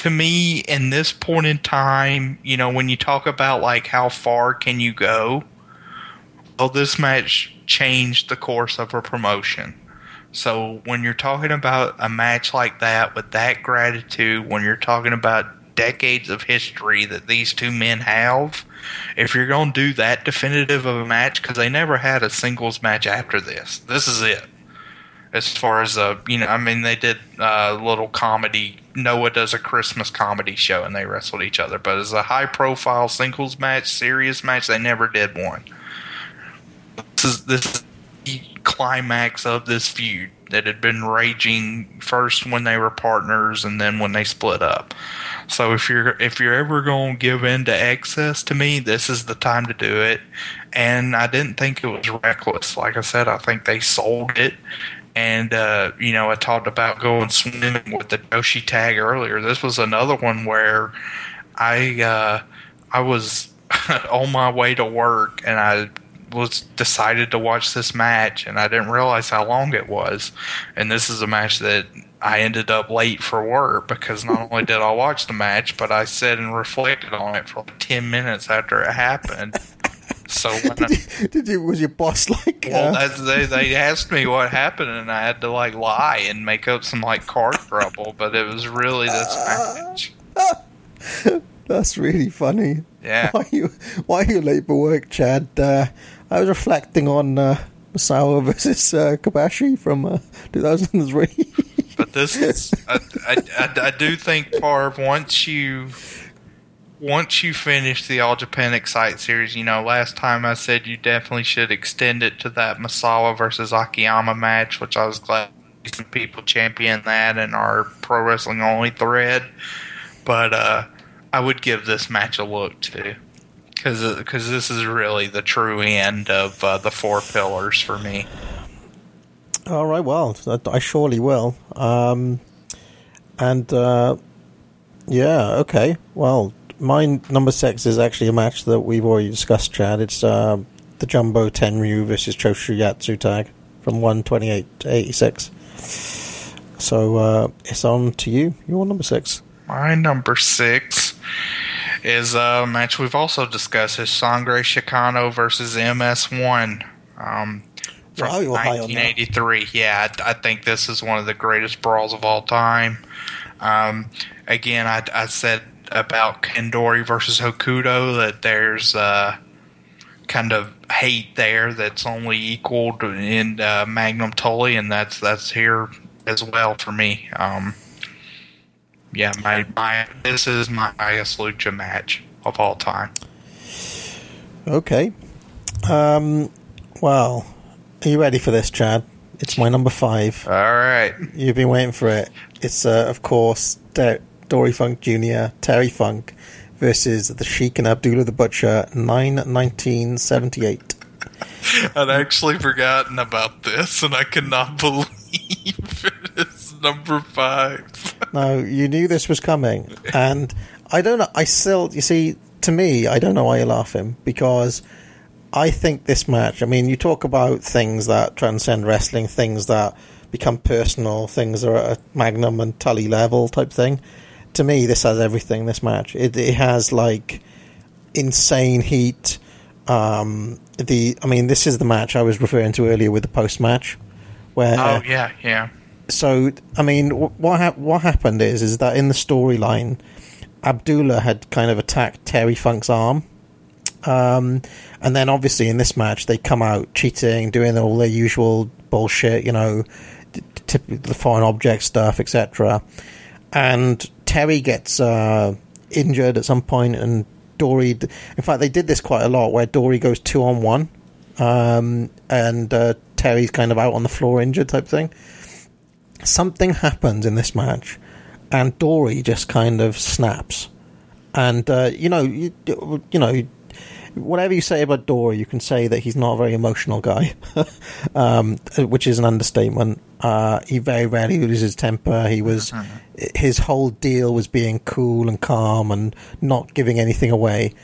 Speaker 6: to me, in this point in time, you know, when you talk about like how far can you go, well, this match changed the course of a promotion. So when you're talking about a match like that with that gratitude, when you're talking about decades of history that these two men have, if you're going to do that definitive of a match, because they never had a singles match after this, this is it as far as uh you know i mean they did uh, a little comedy. Noah does a christmas comedy show and they wrestled each other but as a high profile singles match serious match. They never did one. This is this is the climax of this feud that had been raging first when they were partners and then when they split up. So if you're if you're ever going to give in to excess to me this is the time to do it. And i didn't think it was reckless. Like i said i think they sold it and uh, you know, I talked about going swimming with the Joshi tag earlier. This was another one where I uh, I was (laughs) on my way to work and I was decided to watch this match and I didn't realize how long it was. And this is a match that I ended up late for work because not only did I watch the match, but I sat and reflected on it for like ten minutes after it happened. (laughs) So (laughs) when I,
Speaker 5: Did you? Was your boss like?
Speaker 6: well,
Speaker 5: uh,
Speaker 6: they they asked me what happened, and I had to like lie and make up some like card trouble, but it was really this match. (laughs)
Speaker 5: that's really funny.
Speaker 6: Yeah.
Speaker 5: Why you? Why you late for work, Chad? Uh, I was reflecting on uh, Misawa versus uh, Kobashi from uh, 2003.
Speaker 6: But this is, I, I, I, I do think Parv once you once you finish the All Japan Excite series, you know, last time I said you definitely should extend it to that Misawa versus Akiyama match, which I was glad some people champion that in our pro wrestling only thread. But uh, I would give this match a look too, because this is really the true end of uh, the four pillars for me.
Speaker 5: All right, well, I, I surely will. Um, and uh, yeah, okay. Well, my number six is actually a match that we've already discussed, Chad. It's uh, the Jumbo Tenryu versus Choshu Yatsu tag from 128 to 86. So uh, it's on to you. You're number six.
Speaker 6: My number six is a match we've also discussed is Sangre Chicana versus MS1 um, from
Speaker 5: Wow, you're high on that.
Speaker 6: 1983. Yeah, I, I think this is one of the greatest brawls of all time. Um, again, I, I said about Kandori versus Hokuto that there's uh, kind of hate there that's only equaled in uh, Magnum Tully, and that's that's here as well for me. Um, yeah, my, my this is my highest lucha match of all time.
Speaker 5: Okay. Um, well, are you ready for this, Chad? It's my number five.
Speaker 6: All right.
Speaker 5: You've been waiting for it. It's, uh, of course, Der- Dory Funk Jr., Terry Funk versus the Sheik and Abdullah the Butcher, 9 1978.
Speaker 6: I'd actually forgotten about this, and I cannot (laughs) believe it's number five.
Speaker 5: No, you knew this was coming, and I don't know. I still, you see, to me, I don't know why you're laughing because I think this match. I mean, you talk about things that transcend wrestling, things that become personal, things that are at a Magnum and Tully level type thing. To me, this has everything. This match, it, it has like insane heat. Um, the, I mean, this is the match I was referring to earlier with the post match, where
Speaker 6: Oh yeah, yeah.
Speaker 5: so I mean, wh- what hap- what happened is is that in the storyline, Abdullah had kind of attacked Terry Funk's arm, um, and then obviously in this match they come out cheating, doing all their usual bullshit, you know, t- t- the foreign object stuff, etc. And Terry gets uh, injured at some point, and Dory. In fact, they did this quite a lot, where Dory goes two on one, um, and uh, Terry's kind of out on the floor injured type thing something happens in this match, and Dory just kind of snaps. And uh, you know, you, you know, whatever you say about Dory, you can say that he's not a very emotional guy, (laughs) um, which is an understatement. Uh, he very rarely loses his temper. He was his whole deal was being cool and calm and not giving anything away.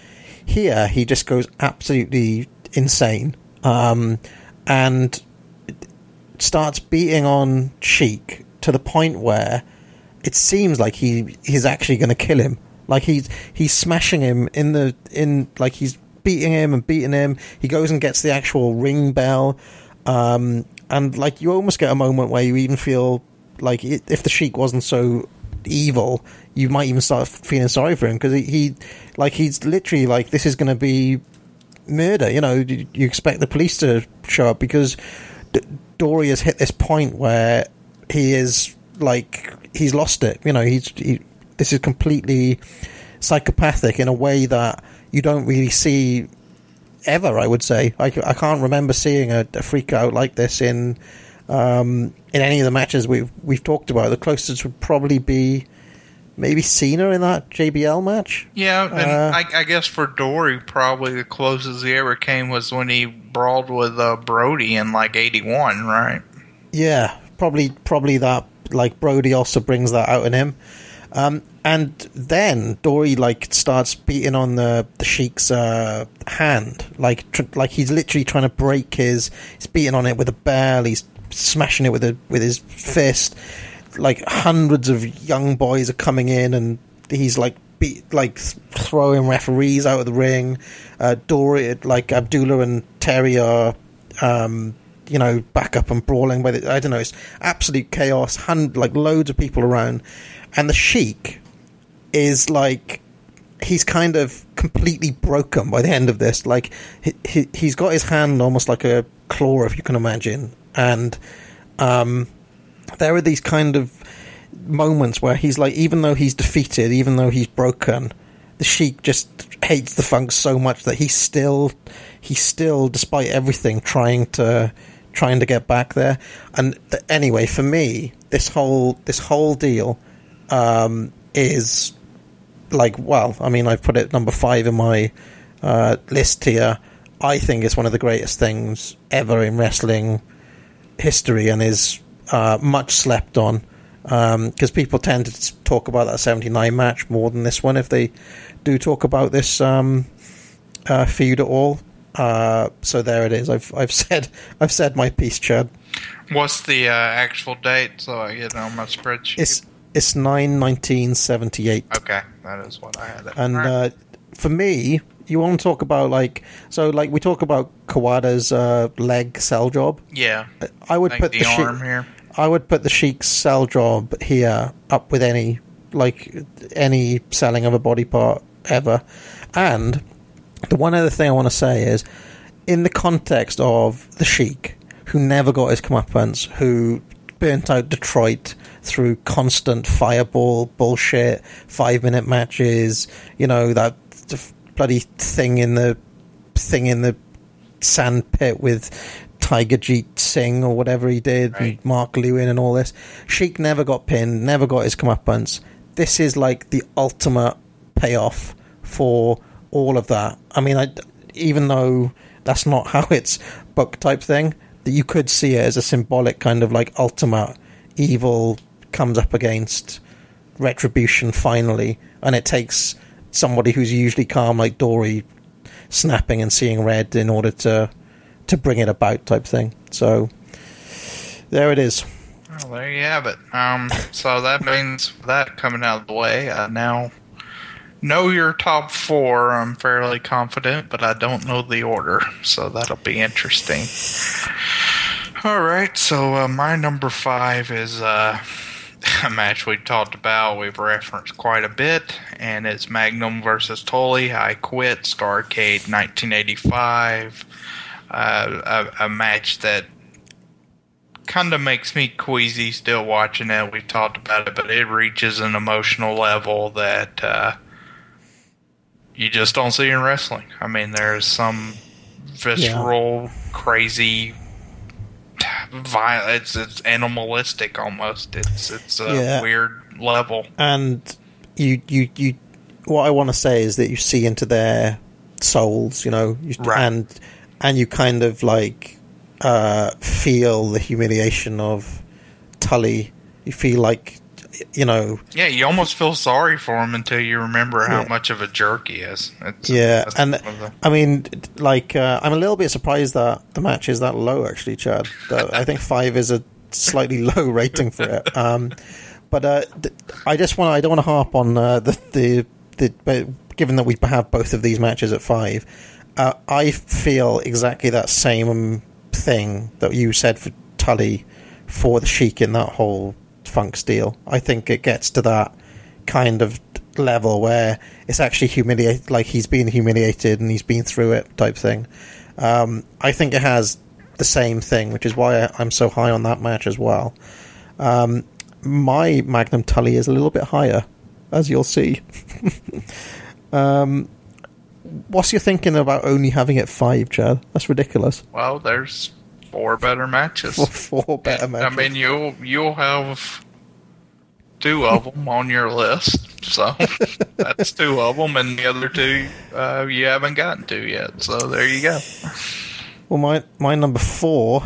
Speaker 5: Here, he just goes absolutely insane, um, and starts beating on Sheik to the point where it seems like he he's actually going to kill him. Like he's he's smashing him in the in like he's beating him and beating him. He goes and gets the actual ring bell, um, and like you almost get a moment where you even feel like i if the Sheik wasn't so evil, you might even start feeling sorry for him because he, he like he's literally like this is going to be murder. You know, you, you expect the police to show up because D- Dory has hit this point where he is like he's lost it. You know, he's he, this is completely psychopathic in a way that you don't really see ever. I would say I can't remember seeing a, a freak out like this in um, in any of the matches we've we've talked about. The closest would probably be maybe Cena in that JBL match.
Speaker 6: Yeah, and
Speaker 5: Uh,
Speaker 6: I, I guess for Dory, probably the closest he ever came was when he brawled with uh, Brody in like '81, right?
Speaker 5: Yeah, probably probably that. Like Brody also brings that out in him, um, and then Dory like starts beating on the the Sheik's uh, hand, like tr- like he's literally trying to break his. He's beating on it with a bell. He's smashing it with a with his fist. Like hundreds of young boys are coming in, and he's like beat like throwing referees out of the ring. Uh, Dory, like Abdullah and Terry are um, you know, back up and brawling with. I don't know. It's absolute chaos. Hand, like loads of people around, and the Sheik is like he's kind of completely broken by the end of this. Like he, he he's got his hand almost like a claw, if you can imagine, and um, there are these kind of moments where he's like, even though he's defeated, even though he's broken, the Sheik just hates the Funk so much that he's still, he's still, despite everything, trying to, trying to get back there. And th- anyway, for me, this whole, this whole deal, um, is like, well, I mean, I've put it number five in my uh, list here. I think it's one of the greatest things ever in wrestling history, and is uh, much slept on because people tend to talk about that 79 match more than this one if they do talk about this um, uh, feud at all. Uh, so there it is. I've I've (laughs) said I've said my piece, Chad.
Speaker 6: What's the uh, actual date so I get it on my spreadsheet?
Speaker 5: It's it's nine nineteen seventy eight.
Speaker 6: okay, that is what I had.
Speaker 5: And
Speaker 6: right.
Speaker 5: uh, for me, you want to talk about like so like we talk about Kawada's uh, leg sell job.
Speaker 6: yeah,
Speaker 5: I would
Speaker 6: like
Speaker 5: put
Speaker 6: the,
Speaker 5: the,
Speaker 6: arm here.
Speaker 5: I would put the Sheik's sell job here up with any like any selling of a body part ever. And the one other thing I want to say is, in the context of the Sheik, who never got his comeuppance, who burnt out Detroit through constant fireball bullshit, five minute matches, you know that bloody thing in the thing in the sand pit with Tiger Jeet Singh or whatever he did, and Mark Lewin and all this. Sheik never got pinned, never got his comeuppance. This is like the ultimate payoff for all of that. I mean, I, even though that's not (laughs) how it's book type thing, that you could see it as a symbolic kind of like ultimate evil comes up against retribution finally, and it takes somebody who's usually calm like Dory snapping and seeing red in order to to bring it about type thing. So there it is.
Speaker 6: Well, there you have it. Um, so that means that coming out of the way, I now know your top four. I'm fairly confident, but I don't know the order, so that'll be interesting. All right, so uh, my number five is uh, (laughs) a match we've talked about, we've referenced quite a bit, and it's Magnum versus Tully. I quit Starcade 1985. Uh, a, a match that kind of makes me queasy still watching it. We've talked about it, but it reaches an emotional level that uh, you just don't see in wrestling. I mean, there's some visceral, crazy, violent. It's, it's animalistic almost. It's it's a
Speaker 5: Yeah.
Speaker 6: weird level.
Speaker 5: and you you you what I want to say is that you see into their souls, you know, you,
Speaker 6: Right.
Speaker 5: and and you kind of like uh, feel the humiliation of Tully. You feel like you know,
Speaker 6: Yeah, you almost feel sorry for him until you remember how
Speaker 5: Yeah.
Speaker 6: much of a jerk he is. It's,
Speaker 5: yeah,
Speaker 6: that's
Speaker 5: and
Speaker 6: the-
Speaker 5: I mean, like uh, I'm a little bit surprised that the match is that low. Actually, Chad, I think (laughs) five is a slightly low rating for it. Um, but uh, I just want I don't want to harp on uh, the the the. But given that we have both of these matches at five, uh, I feel exactly that same thing that you said for Tully for the Sheik in that whole funk steel. I think it gets to that kind of level where it's actually humiliate like he's been humiliated and he's been through it type thing. Um, I think it has the same thing, which is why I'm so high on that match as well. Um, my Magnum Tully is a little bit higher, as you'll see. (laughs) um, what's your thinking about only having it five, Chad? That's ridiculous.
Speaker 6: well, there's four better matches. (laughs)
Speaker 5: Four, better
Speaker 6: I mean, you'll you'll have two of them on your list, so (laughs) that's two of them, and the other two uh, you haven't gotten to yet. So there you go.
Speaker 5: Well, my my number four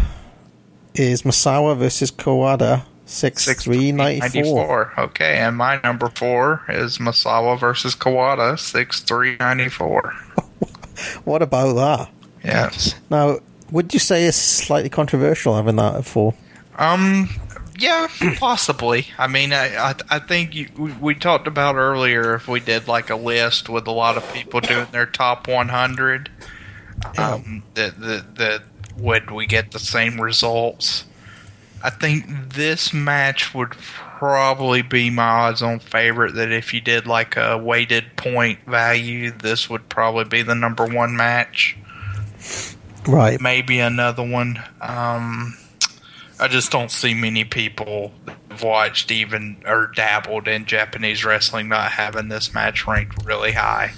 Speaker 5: is Misawa versus Kawada six three ninety four.
Speaker 6: Okay, and my number four is Misawa versus Kawada, six three ninety four. (laughs)
Speaker 5: What about that?
Speaker 6: Yes.
Speaker 5: Now, would you say it's slightly controversial having that at four?
Speaker 6: Um. Yeah, possibly. I mean, I I, I think you, we, we talked about earlier if we did like a list with a lot of people doing their top 100, um, that that that would we get the same results? I think this match would probably be my odds-on favorite. That if you did like a weighted point value, this would probably be the number one match
Speaker 5: Right.
Speaker 6: maybe another one. Um, I just don't see many people have watched even or dabbled in Japanese wrestling not having this match ranked really high.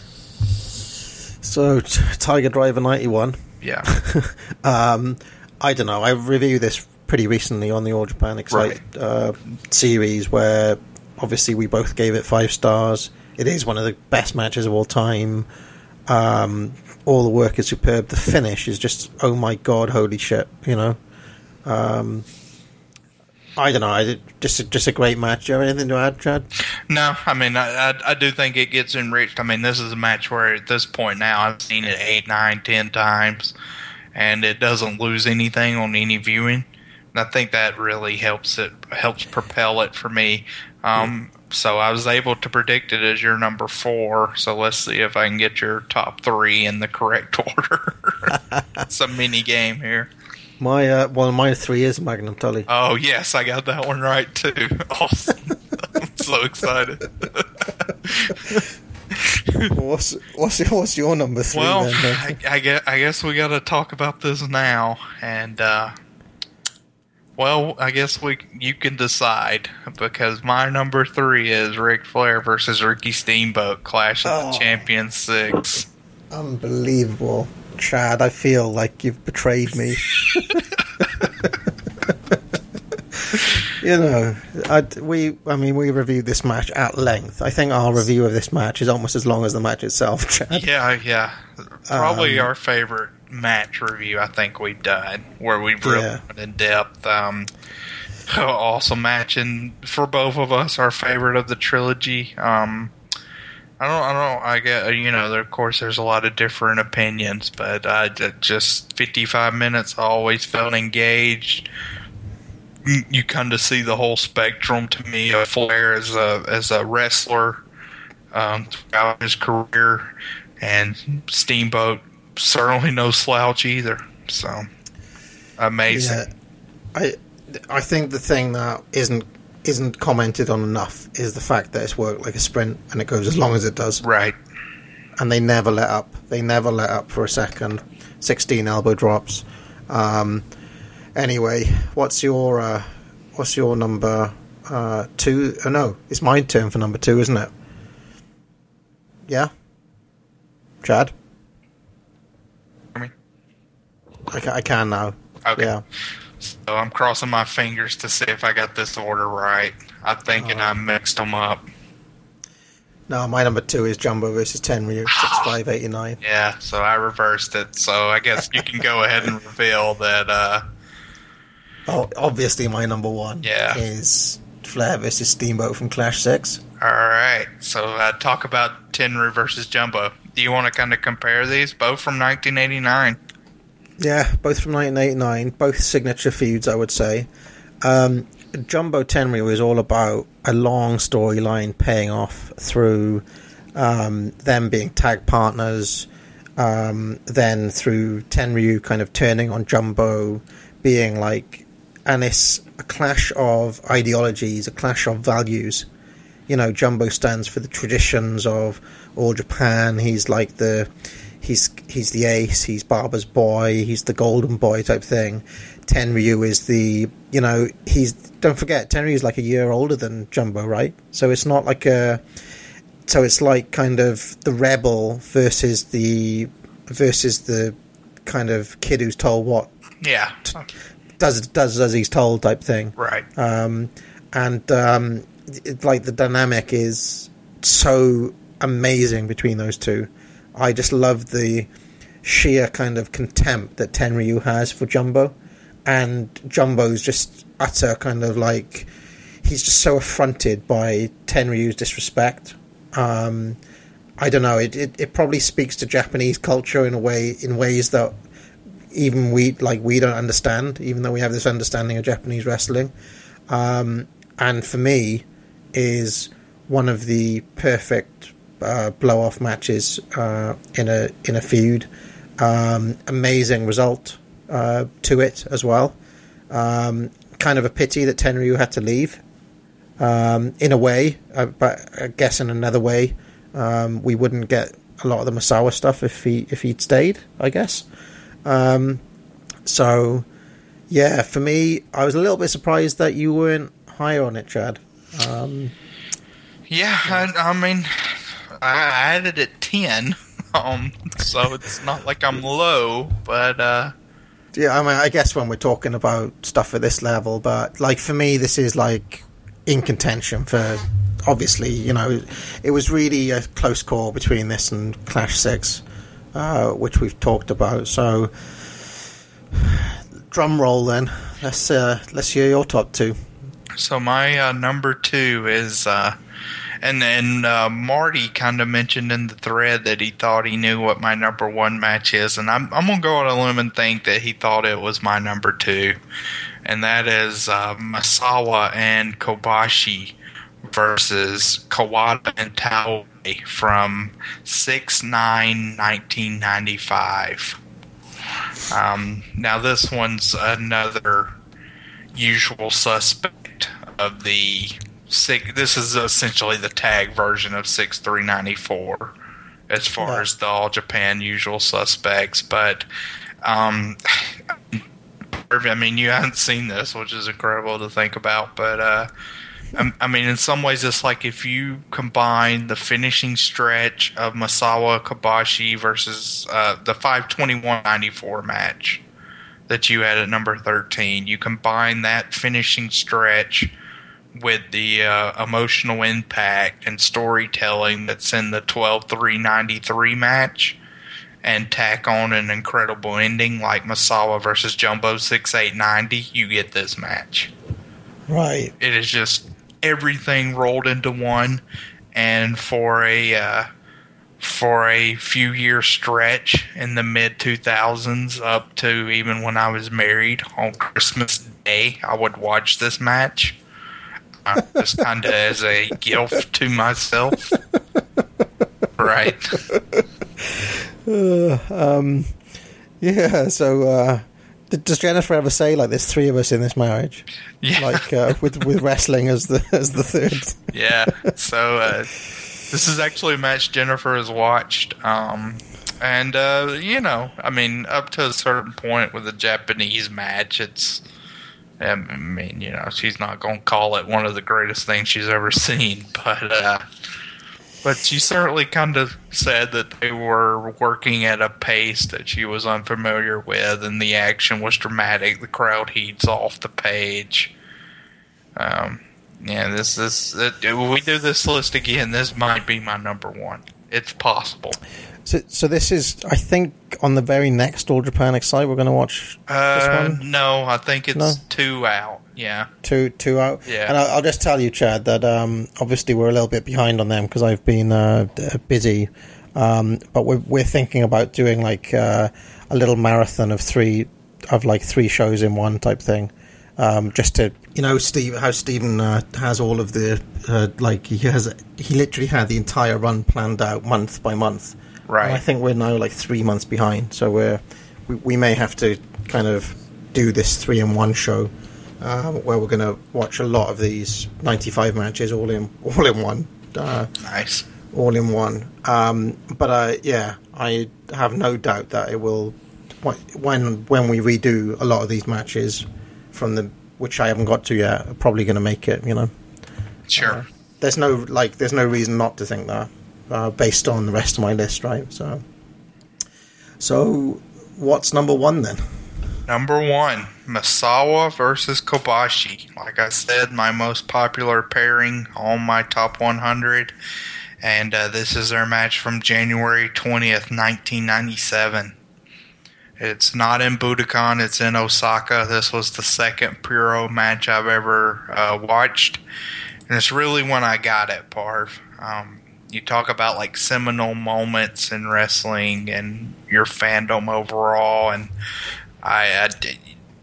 Speaker 5: So, Tiger Driver ninety one.
Speaker 6: Yeah. (laughs)
Speaker 5: Um, I don't know. I reviewed this pretty recently on the All Japan Excite uh, series, where obviously we both gave it five stars. It is one of the best matches of all time. Um, all the work is superb. The finish is just oh my god, holy shit! You know. Um, I don't know. Just a, just a great match. Do you have anything to add, Chad?
Speaker 6: No, I mean, I, I, I do think it gets enriched. I mean, this is a match where at this point now I've seen it eight, nine, ten times, and it doesn't lose anything on any viewing. And I think that really helps it helps propel it for me. Um, So I was able to predict it as your number four. So let's see if I can get your top three in the correct (laughs) order. it's a mini game here.
Speaker 5: My uh, well, my three is Magnum Tully.
Speaker 6: Oh yes, I got that one right too. (laughs) Awesome! I'm so excited. (laughs)
Speaker 5: what's what's your, what's your number three?
Speaker 6: Well,
Speaker 5: then?
Speaker 6: I, I guess I guess we got to talk about this now, and uh, well, I guess we you can decide because my number three is Ric Flair versus Ricky Steamboat Clash of
Speaker 5: Oh.
Speaker 6: the Champions six.
Speaker 5: Unbelievable. Chad, I feel like you've betrayed me. you know, I, we, I mean, we reviewed this match at length. I think our review of this match is almost as long as the match itself, (laughs) Chad.
Speaker 6: Yeah, yeah. Probably
Speaker 5: Um,
Speaker 6: our favorite match review I think we've done, where we really
Speaker 5: Yeah.
Speaker 6: went in depth. Um, (laughs) awesome match, and for both of us, our favorite of the trilogy. Um, I don't, I don't, I get, you know, of course, there's a lot of different opinions, but I just 55 minutes, I always felt engaged. You- come to see the whole spectrum to me of Flair as a as a wrestler um, throughout his career, and Steamboat certainly no slouch either. So amazing.
Speaker 5: Yeah. I I think the thing that isn't isn't commented on enough is the fact that it's worked like a sprint and it goes as long as it does.
Speaker 6: Right.
Speaker 5: And they never let up. They never let up for a second. Sixteen elbow drops. Um, anyway, what's your uh, what's your number uh, two? Oh no, it's my turn for number two, isn't it? Yeah. Chad.
Speaker 6: Me?
Speaker 5: I can, I can now.
Speaker 6: Okay.
Speaker 5: Yeah.
Speaker 6: So I'm crossing my fingers to see if I got this order right. I'm thinking I mixed them up.
Speaker 5: No, my number two is Jumbo versus Tenryu, six (sighs) five eighty nine.
Speaker 6: Yeah, so I reversed it. So I guess you can go ahead and reveal that. Uh,
Speaker 5: Oh, obviously my number one
Speaker 6: Yeah.
Speaker 5: is Flair versus Steamboat from Clash Six.
Speaker 6: all right. So uh, talk about Tenryu versus Jumbo. Do you want to kind of compare these? Both from 1989.
Speaker 5: Yeah, both from 1989, both signature feuds, I would say. Um, Jumbo Tenryu is all about a long storyline paying off through um, them being tag partners, um, then through Tenryu kind of turning on Jumbo, being like, and it's a clash of ideologies, a clash of values. You know, Jumbo stands for the traditions of all Japan. He's like the he's he's the ace, he's Baba's boy, he's the golden boy type thing. Tenryu is the you know, he's don't forget, Tenryu is like a year older than Jumbo, right? So it's not like a so it's like kind of the rebel versus the versus the kind of kid who's told what
Speaker 6: Yeah.
Speaker 5: does does as he's told type thing.
Speaker 6: Right.
Speaker 5: Um, and um, it, like the dynamic is so amazing between those two. I just love the sheer kind of contempt that Tenryu has for Jumbo, and Jumbo's just utter kind of like he's just so affronted by Tenryu's disrespect. Um, I don't know. It, it it probably speaks to Japanese culture in a way in ways that even we like we don't understand, even though we have this understanding of Japanese wrestling. Um, and for me, is one of the perfect uh, blow off matches uh, in a in a feud. Um, amazing result uh, to it as well. Um, kind of a pity that Tenryu had to leave. Um, in a way, uh, but I guess in another way, um, we wouldn't get a lot of the Misawa stuff if he if he'd stayed. I guess. Um, so, yeah, for me, I was a little bit surprised that you weren't higher on it, Chad. Um,
Speaker 6: Yeah, I, I mean, I added it 10. (laughs) Um, so it's not like I'm low, but uh,
Speaker 5: yeah, I mean, I guess when we're talking about stuff at this level, but like for me, this is like in contention for. Obviously, you know, it was really a close call between this and Clash Six, uh, which we've talked about. So, drum roll then. Let's uh, let's hear your top two.
Speaker 6: So my uh, number two is, uh, and then uh, Marty kind of mentioned in the thread that he thought he knew what my number one match is, and I'm I'm gonna go on a limb and think that he thought it was my number two, and that is uh, Misawa and Kobashi versus Kawada and Taue from 6 9 1995. Um, now, this one's another usual suspect of the six. This is essentially the tag version of six three ninety four, as far
Speaker 5: Yeah.
Speaker 6: as the all Japan usual suspects. But um, (sighs) I mean, you haven't seen this, which is incredible to think about. But uh, I, I mean, in some ways, it's like if you combine the finishing stretch of Misawa Kobashi versus uh, the 521.94 match that you had at number 13, you combine that finishing stretch with the uh, emotional impact and storytelling that's in the 12 393 match and tack on an incredible ending like Misawa versus Jumbo 6890, you get this match.
Speaker 5: Right.
Speaker 6: It is just everything rolled into one, and for a uh, for a few year stretch in the mid 2000s up to even when I was married on Christmas Day, I would watch this match. Just kind of as a gift to myself. right. (laughs)
Speaker 5: Uh, um, yeah. So, uh, does Jennifer ever say like there's three of us in this marriage?
Speaker 6: Yeah.
Speaker 5: Like uh, with with wrestling as the as the third.
Speaker 6: yeah. So uh, this is actually a match Jennifer has watched. Um, and uh, you know, I mean, up to a certain point with a Japanese match, it's. I mean, you know, she's not going to call it one of the greatest things she's ever seen, (laughs) but uh, but she certainly kind of said that they were working at a pace that she was unfamiliar with, and the action was dramatic. The crowd heats off the page. Um, yeah, this this it, we do this list again. This might be my number one. It's possible.
Speaker 5: So, so this is, I think, on the very next All Japan Excite, we're going to watch this
Speaker 6: Uh,
Speaker 5: one.
Speaker 6: no, I think it's
Speaker 5: No?
Speaker 6: two out. Yeah.
Speaker 5: Two, two out.
Speaker 6: Yeah.
Speaker 5: And I'll, I'll just tell you, Chad, that um, obviously we're a little bit behind on them because I've been uh, busy. Um, but we're we're thinking about doing like uh, a little marathon of three of like three shows in one type thing. Um, just to you know, Steve, how Stephen uh, has all of the uh, like he has he literally had the entire run planned out month by month.
Speaker 6: Right.
Speaker 5: And I think we're now like three months behind, so we're we, we may have to kind of do this three in one show um, where we're going to watch a lot of these 95 matches all in (laughs) all in one. Uh,
Speaker 6: nice.
Speaker 5: All in one. Um, but uh, yeah, I have no doubt that it will when when we redo a lot of these matches from the which I haven't got to yet. are Probably going to make it. You know.
Speaker 6: Sure.
Speaker 5: There's no like. There's no reason not to think that, uh, based on the rest of my list, right? So, so what's number one then?
Speaker 6: Number one, Misawa versus Kobashi. Like I said, my most popular pairing on my top 100. And uh, this is their match from January 20th, 1997. It's not in Budokan, it's in Osaka. This was the second Puro match I've ever uh, watched. And it's really when I got it, Parv. Um, you talk about like seminal moments in wrestling and your fandom overall. And I, I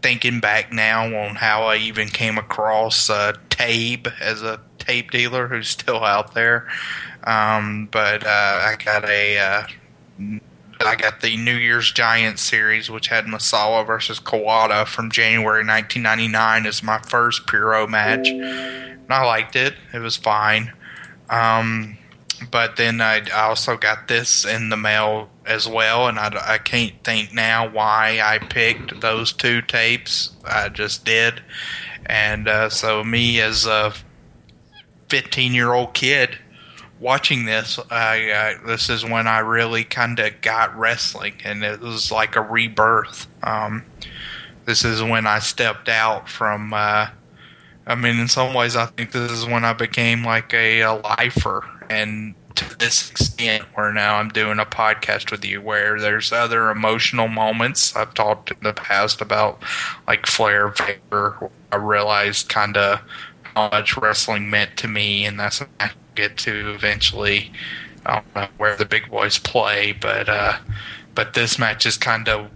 Speaker 6: thinking back now on how I even came across uh, Tabe as a tape dealer who's still out there. Um, but uh, I got a uh, I got the New Year's Giant series, which had Misawa versus Kawada from January 1999 as my first Puro match. And I liked it; it was fine. Um, but then I, also got this in the mail as well, and I, I can't think now why I picked those two tapes. I just did, and uh, so me as a 15 year old kid watching this, I, this is when I really kind of got wrestling, and it was like a rebirth. Um, this is when I stepped out from. Uh, I mean, in some ways, I think this is when I became like a, a lifer, and to this extent, where now I'm doing a podcast with you, where there's other emotional moments. I've talked in the past about like Flair Vader. I realized kind of how much wrestling meant to me, and that's what I get to eventually. I don't know where the big boys play, but uh, but this match is kind of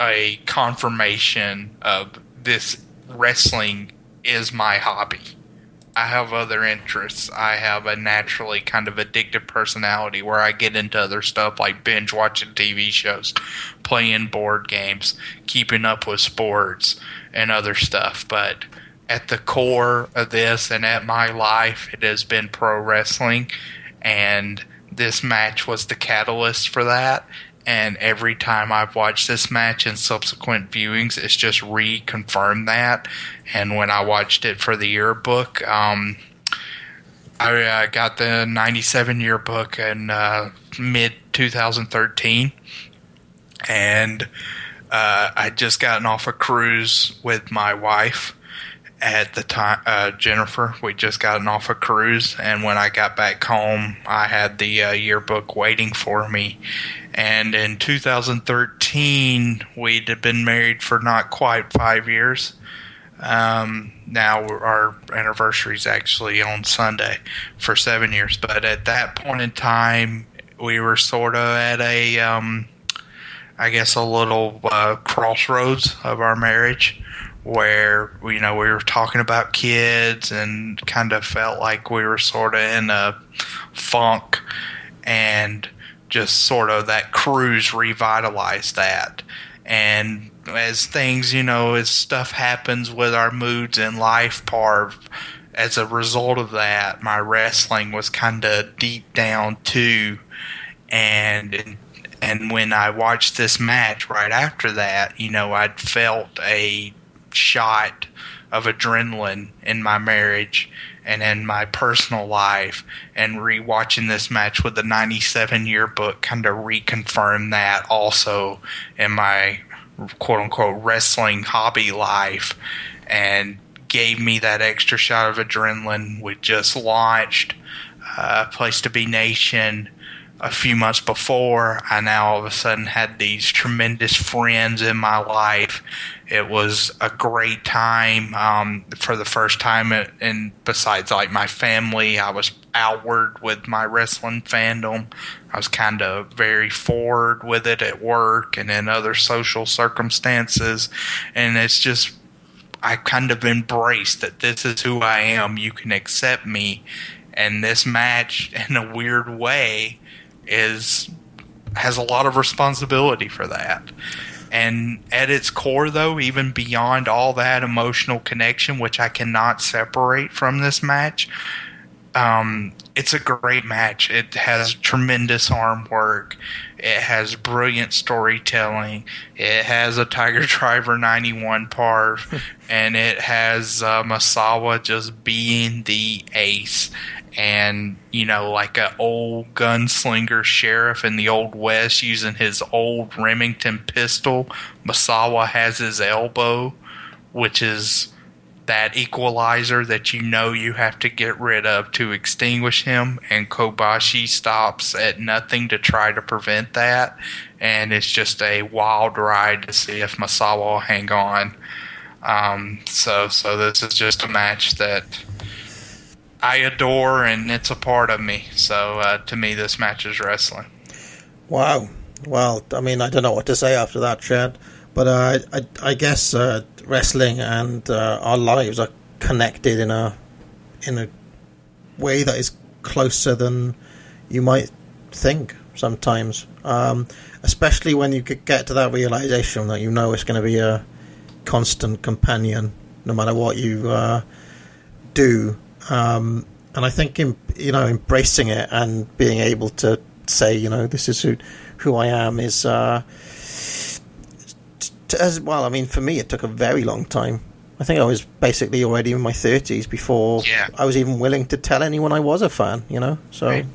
Speaker 6: a confirmation of this wrestling is my hobby. I have other interests. I have a naturally kind of addictive personality where I get into other stuff like binge watching TV shows, playing board games, keeping up with sports, and other stuff. But at the core of this and at my life, it has been pro wrestling. And this match was the catalyst for that. And every time I've watched this match and subsequent viewings, it's just reconfirmed that. And when I watched it for the yearbook, um, I uh, got the 97 yearbook in uh, mid 2013. And uh, I'd just gotten off a cruise with my wife at the time, uh, Jennifer. We just gotten off a cruise. And when I got back home, I had the uh, yearbook waiting for me. And in 2013, we'd been married for not quite five years. Um, now our anniversary is actually on Sunday for seven years. But at that point in time, we were sort of at a, um, I guess, a little uh, crossroads of our marriage where you know we were talking about kids and kind of felt like we were sort of in a funk and just sort of that cruise revitalized that. And as things you know as stuff happens with our moods in life part as a result of that my wrestling was kind of deep down too. And and when I watched this match right after that you know I'd felt a shot of adrenaline in my marriage and in my personal life and rewatching this match with the 97 yearbook kind of reconfirmed that also in my quote unquote wrestling hobby life and gave me that extra shot of adrenaline we just launched uh, place to be nation a few months before. I now all of a sudden had these tremendous friends in my life it was a great time um, for the first time, and besides like my family, I was outward with my wrestling fandom. I was kind of very forward with it at work and in other social circumstances, and it's just I kind of embraced that this is who I am. You can accept me, and this match, in a weird way, is has a lot of responsibility for that. And at its core, though, even beyond all that emotional connection, which I cannot separate from this match, um, it's a great match. It has tremendous arm work. It has brilliant storytelling. It has a Tiger (laughs) Driver 91 part, (laughs) and it has uh, Misawa just being the ace and you know like a old gunslinger sheriff in the old west using his old remington pistol. Misawa has his elbow which is that equalizer that you know you have to get rid of to extinguish him. And kobashi stops at nothing to try to prevent that. And it's just a wild ride to see if Misawa will hang on. Um, so so this is just a match that I adore, and it's a part of me. So uh, to me, this match is wrestling.
Speaker 5: Wow. Well, I mean, I don't know what to say after that, Chad. But uh, I, I guess uh, wrestling and uh, our lives are connected in a in a way that is closer than you might think sometimes. Um, especially when you get to that realization that you know it's going to be a constant companion, no matter what you uh, do. Um, and I think, in, you know, embracing it and being able to say, you know, this is who, who I am is, uh, t- as well. I mean, for me, it took a very long time. I think I was basically already in my thirties before
Speaker 6: yeah.
Speaker 5: I was even willing to tell anyone I was a fan. You know, so
Speaker 6: right.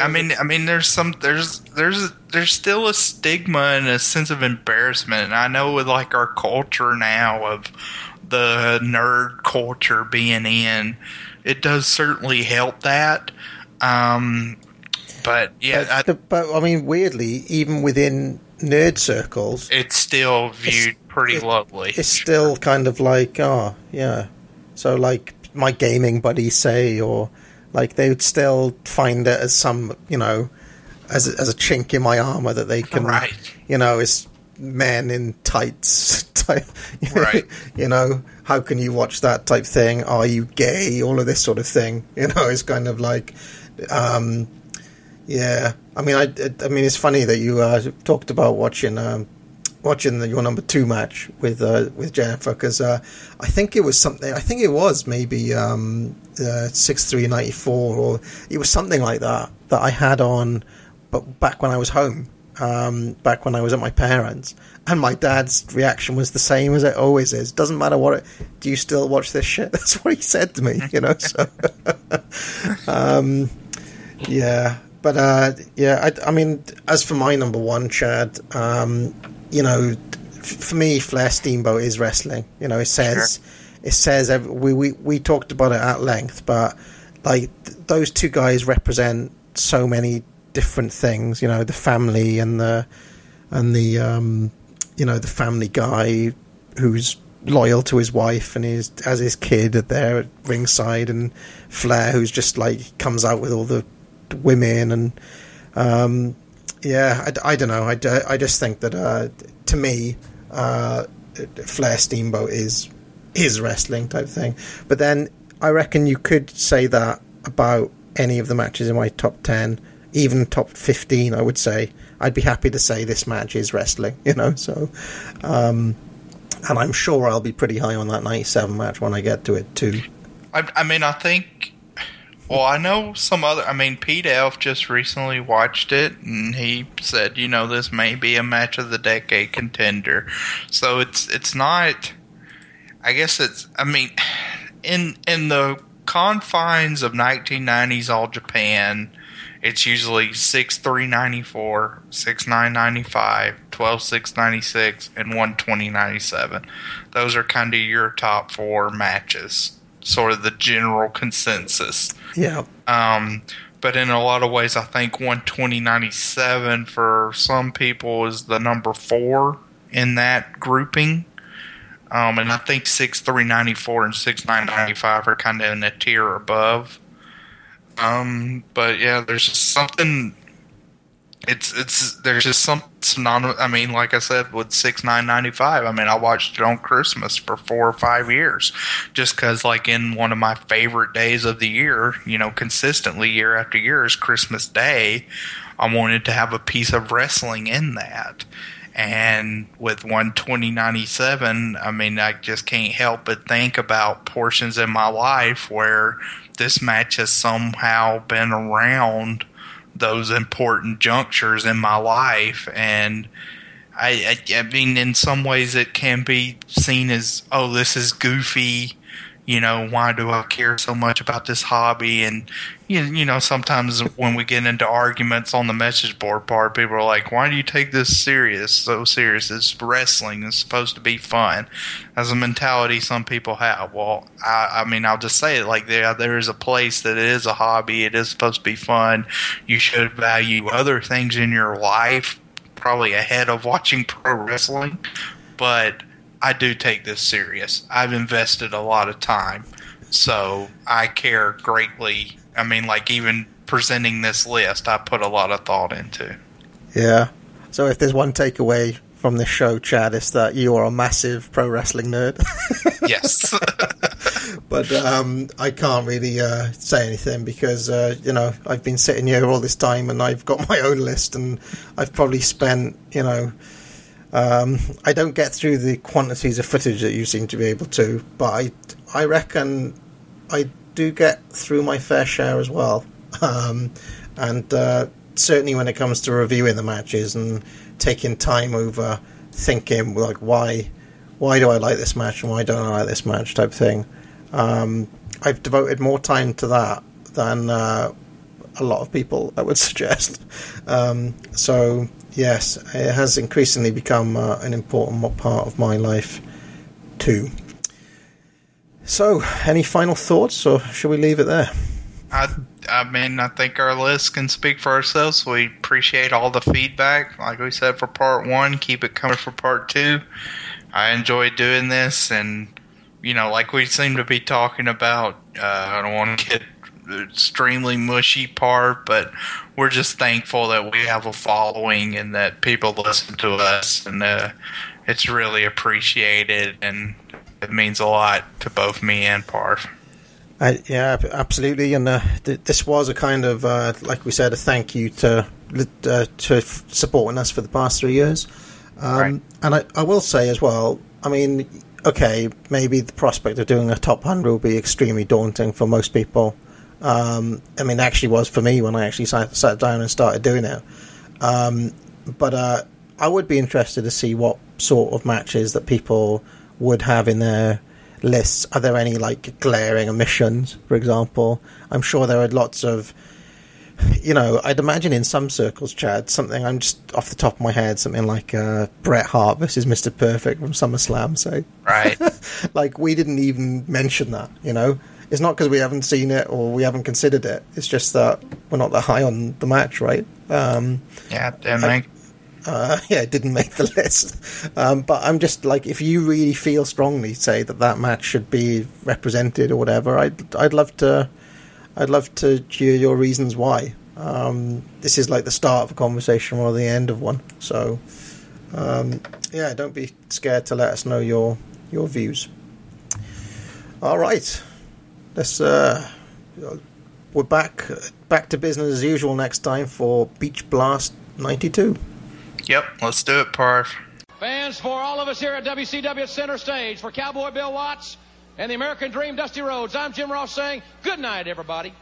Speaker 6: I mean, I mean, there's some, there's, there's, there's still a stigma and a sense of embarrassment. And I know with like our culture now of the nerd culture being in it does certainly help that. Um, but yeah,
Speaker 5: but, I, but, I mean, weirdly, even within nerd circles,
Speaker 6: it's still viewed it's, pretty it, lowly.
Speaker 5: It's still kind of like, oh yeah. So like my gaming buddies say, or like they would still find it as some, you know, as a, as a chink in my armor that they can,
Speaker 6: right.
Speaker 5: you know, is men in tights (laughs) type
Speaker 6: right.
Speaker 5: you know how can you watch that type thing? Are you gay? All of this sort of thing. (laughs) You know it's kind of like um, yeah. I mean i i mean it's funny that you uh, talked about watching um, watching the, your number two match with uh, with Jennifer because uh, I think it was something. I think it was maybe um, uh, six three ninety four or it was something like that that I had on, but back when I was home um, back when I was at my parents, and my dad's reaction was the same as it always is. Doesn't matter what. It, do you still watch this shit? (laughs) That's what he said to me. You know. So, (laughs) um, yeah, but uh, yeah, I, I, mean, as for my number one, Chad, um, you know, f- for me, Flair Steamboat is wrestling. You know, it says sure. it says every, we, we we talked about it at length, but like th- those two guys represent so many different things. You know, the family and the and the um, you know the family guy who's loyal to his wife and his as his kid there at ringside, and Flair who's just like comes out with all the women and um, yeah, I, I, don't know. I, I just think that uh, to me, uh, Flair Steamboat is is wrestling type thing. But then I reckon you could say that about any of the matches in my top ten even top 15, I would say. I'd be happy to say this match is wrestling, (laughs) you know, so. Um, and I'm sure I'll be pretty high on that 97 match when I get to it, too.
Speaker 6: I, I mean, I think. Well, I know some other. I mean, Pete Elf just recently watched it, and he said, you know, this may be a match of the decade contender. So it's it's not. I guess it's. I mean, in in the confines of 1990s All Japan, it's usually six three ninety four, six nine ninety five, twelve six ninety six, and one twenty ninety seven. Those are kind of your top four matches, sort of the general consensus.
Speaker 5: Yeah.
Speaker 6: Um, but in a lot of ways, I think one twenty ninety seven for some people is the number four in that grouping. Um, and I think six three ninety four and six nine ninety five are kind of in a tier above. Um, but yeah, there's just something. It's it's there's just some synonymous. I mean, like I said, with six nine ninety five. I mean, I watched it on Christmas for four or five years, just because like in one of my favorite days of the year, you know, consistently year after year is Christmas Day. I wanted to have a piece of wrestling in that. And with 12097, I mean, I just can't help but think about portions in my life where this match has somehow been around those important junctures in my life. And I, I, I mean in some ways it can be seen as oh this is goofy you know, why do I care so much about this hobby? And you, you know, sometimes when we get into arguments on the message board part, people are like, "Why do you take this serious? So serious? It's wrestling. It's supposed to be fun." As a mentality, some people have. Well, I, I mean, I'll just say it like there, there is a place that it is a hobby. It is supposed to be fun. You should value other things in your life, probably ahead of watching pro wrestling, but I do take this serious. I've invested a lot of time, so I care greatly. I mean, like even presenting this list, I put a lot of thought into.
Speaker 5: Yeah. So if there's one takeaway from this show, Chad, it's that you are a massive pro wrestling nerd. (laughs)
Speaker 6: yes. (laughs)
Speaker 5: but um, I can't really uh, say anything because uh, you know I've been sitting here all this time and I've got (laughs) my own list and I've probably spent you know um, I don't get through the quantities of footage that you seem to be able to, but I, I reckon I do get through my fair share as well. Um, and uh, certainly when it comes to reviewing the matches and taking time over thinking like why why do I like this match and why don't I like this match type thing. Um, I've devoted more time to that than uh, a lot of people I would (laughs) suggest. Um, so yes, it has increasingly become uh, an important part of my life too. So, any final thoughts, or should we leave it there?
Speaker 6: I, I mean, I think our list can speak for ourselves. We appreciate all the feedback. Like we said for part one, keep it coming for part two. I enjoy doing this, and you know, like we seem to be talking about. Uh, I don't want to get extremely mushy part, but we're just thankful that we have a following and that people listen to us, and uh, it's really appreciated, and it means a lot to both me and Parv.
Speaker 5: Uh, yeah, absolutely, and uh, th- this was a kind of, uh, like we said, a thank you to uh, to f- supporting us for the past three years. Um, right. And I, I will say as well, I mean, okay, maybe the prospect of doing a top hundred will be extremely daunting for most people. Um, I mean, actually was for me when I actually sat, sat down and started doing it. Um, but uh, I would be interested to see what sort of matches that people would have in their lists. Are there any like glaring omissions, for example? I'm sure there are lots of. You know, I'd imagine in some circles, Chad, something I'm just off the top of my head, something like uh, Bret Hart versus Mr. Perfect from SummerSlam, say.
Speaker 6: Right. (laughs)
Speaker 5: like, we didn't even mention that, you know? It's not because we haven't seen it or we haven't considered it. It's just that we're not that high on the match, right? Um,
Speaker 6: yeah, didn't
Speaker 5: I-
Speaker 6: make.
Speaker 5: uh, (laughs) yeah, it didn't make the (laughs) list. Um, but I'm just like, if you really feel strongly, say that that match should be represented or whatever, I'd I'd love to, I'd love to hear your reasons why. Um, this is like the start of a conversation or the end of one. So, um, yeah, don't be scared to let us know your your views. All right, let's. Uh, we're back back to business as usual next time for Beach Blast '92.
Speaker 6: Yep, let's do it, Parv.
Speaker 11: Fans, for all of us here at WCW Center Stage, for Cowboy Bill Watts and the American Dream Dusty Rhodes, I'm Jim Ross saying good night, everybody.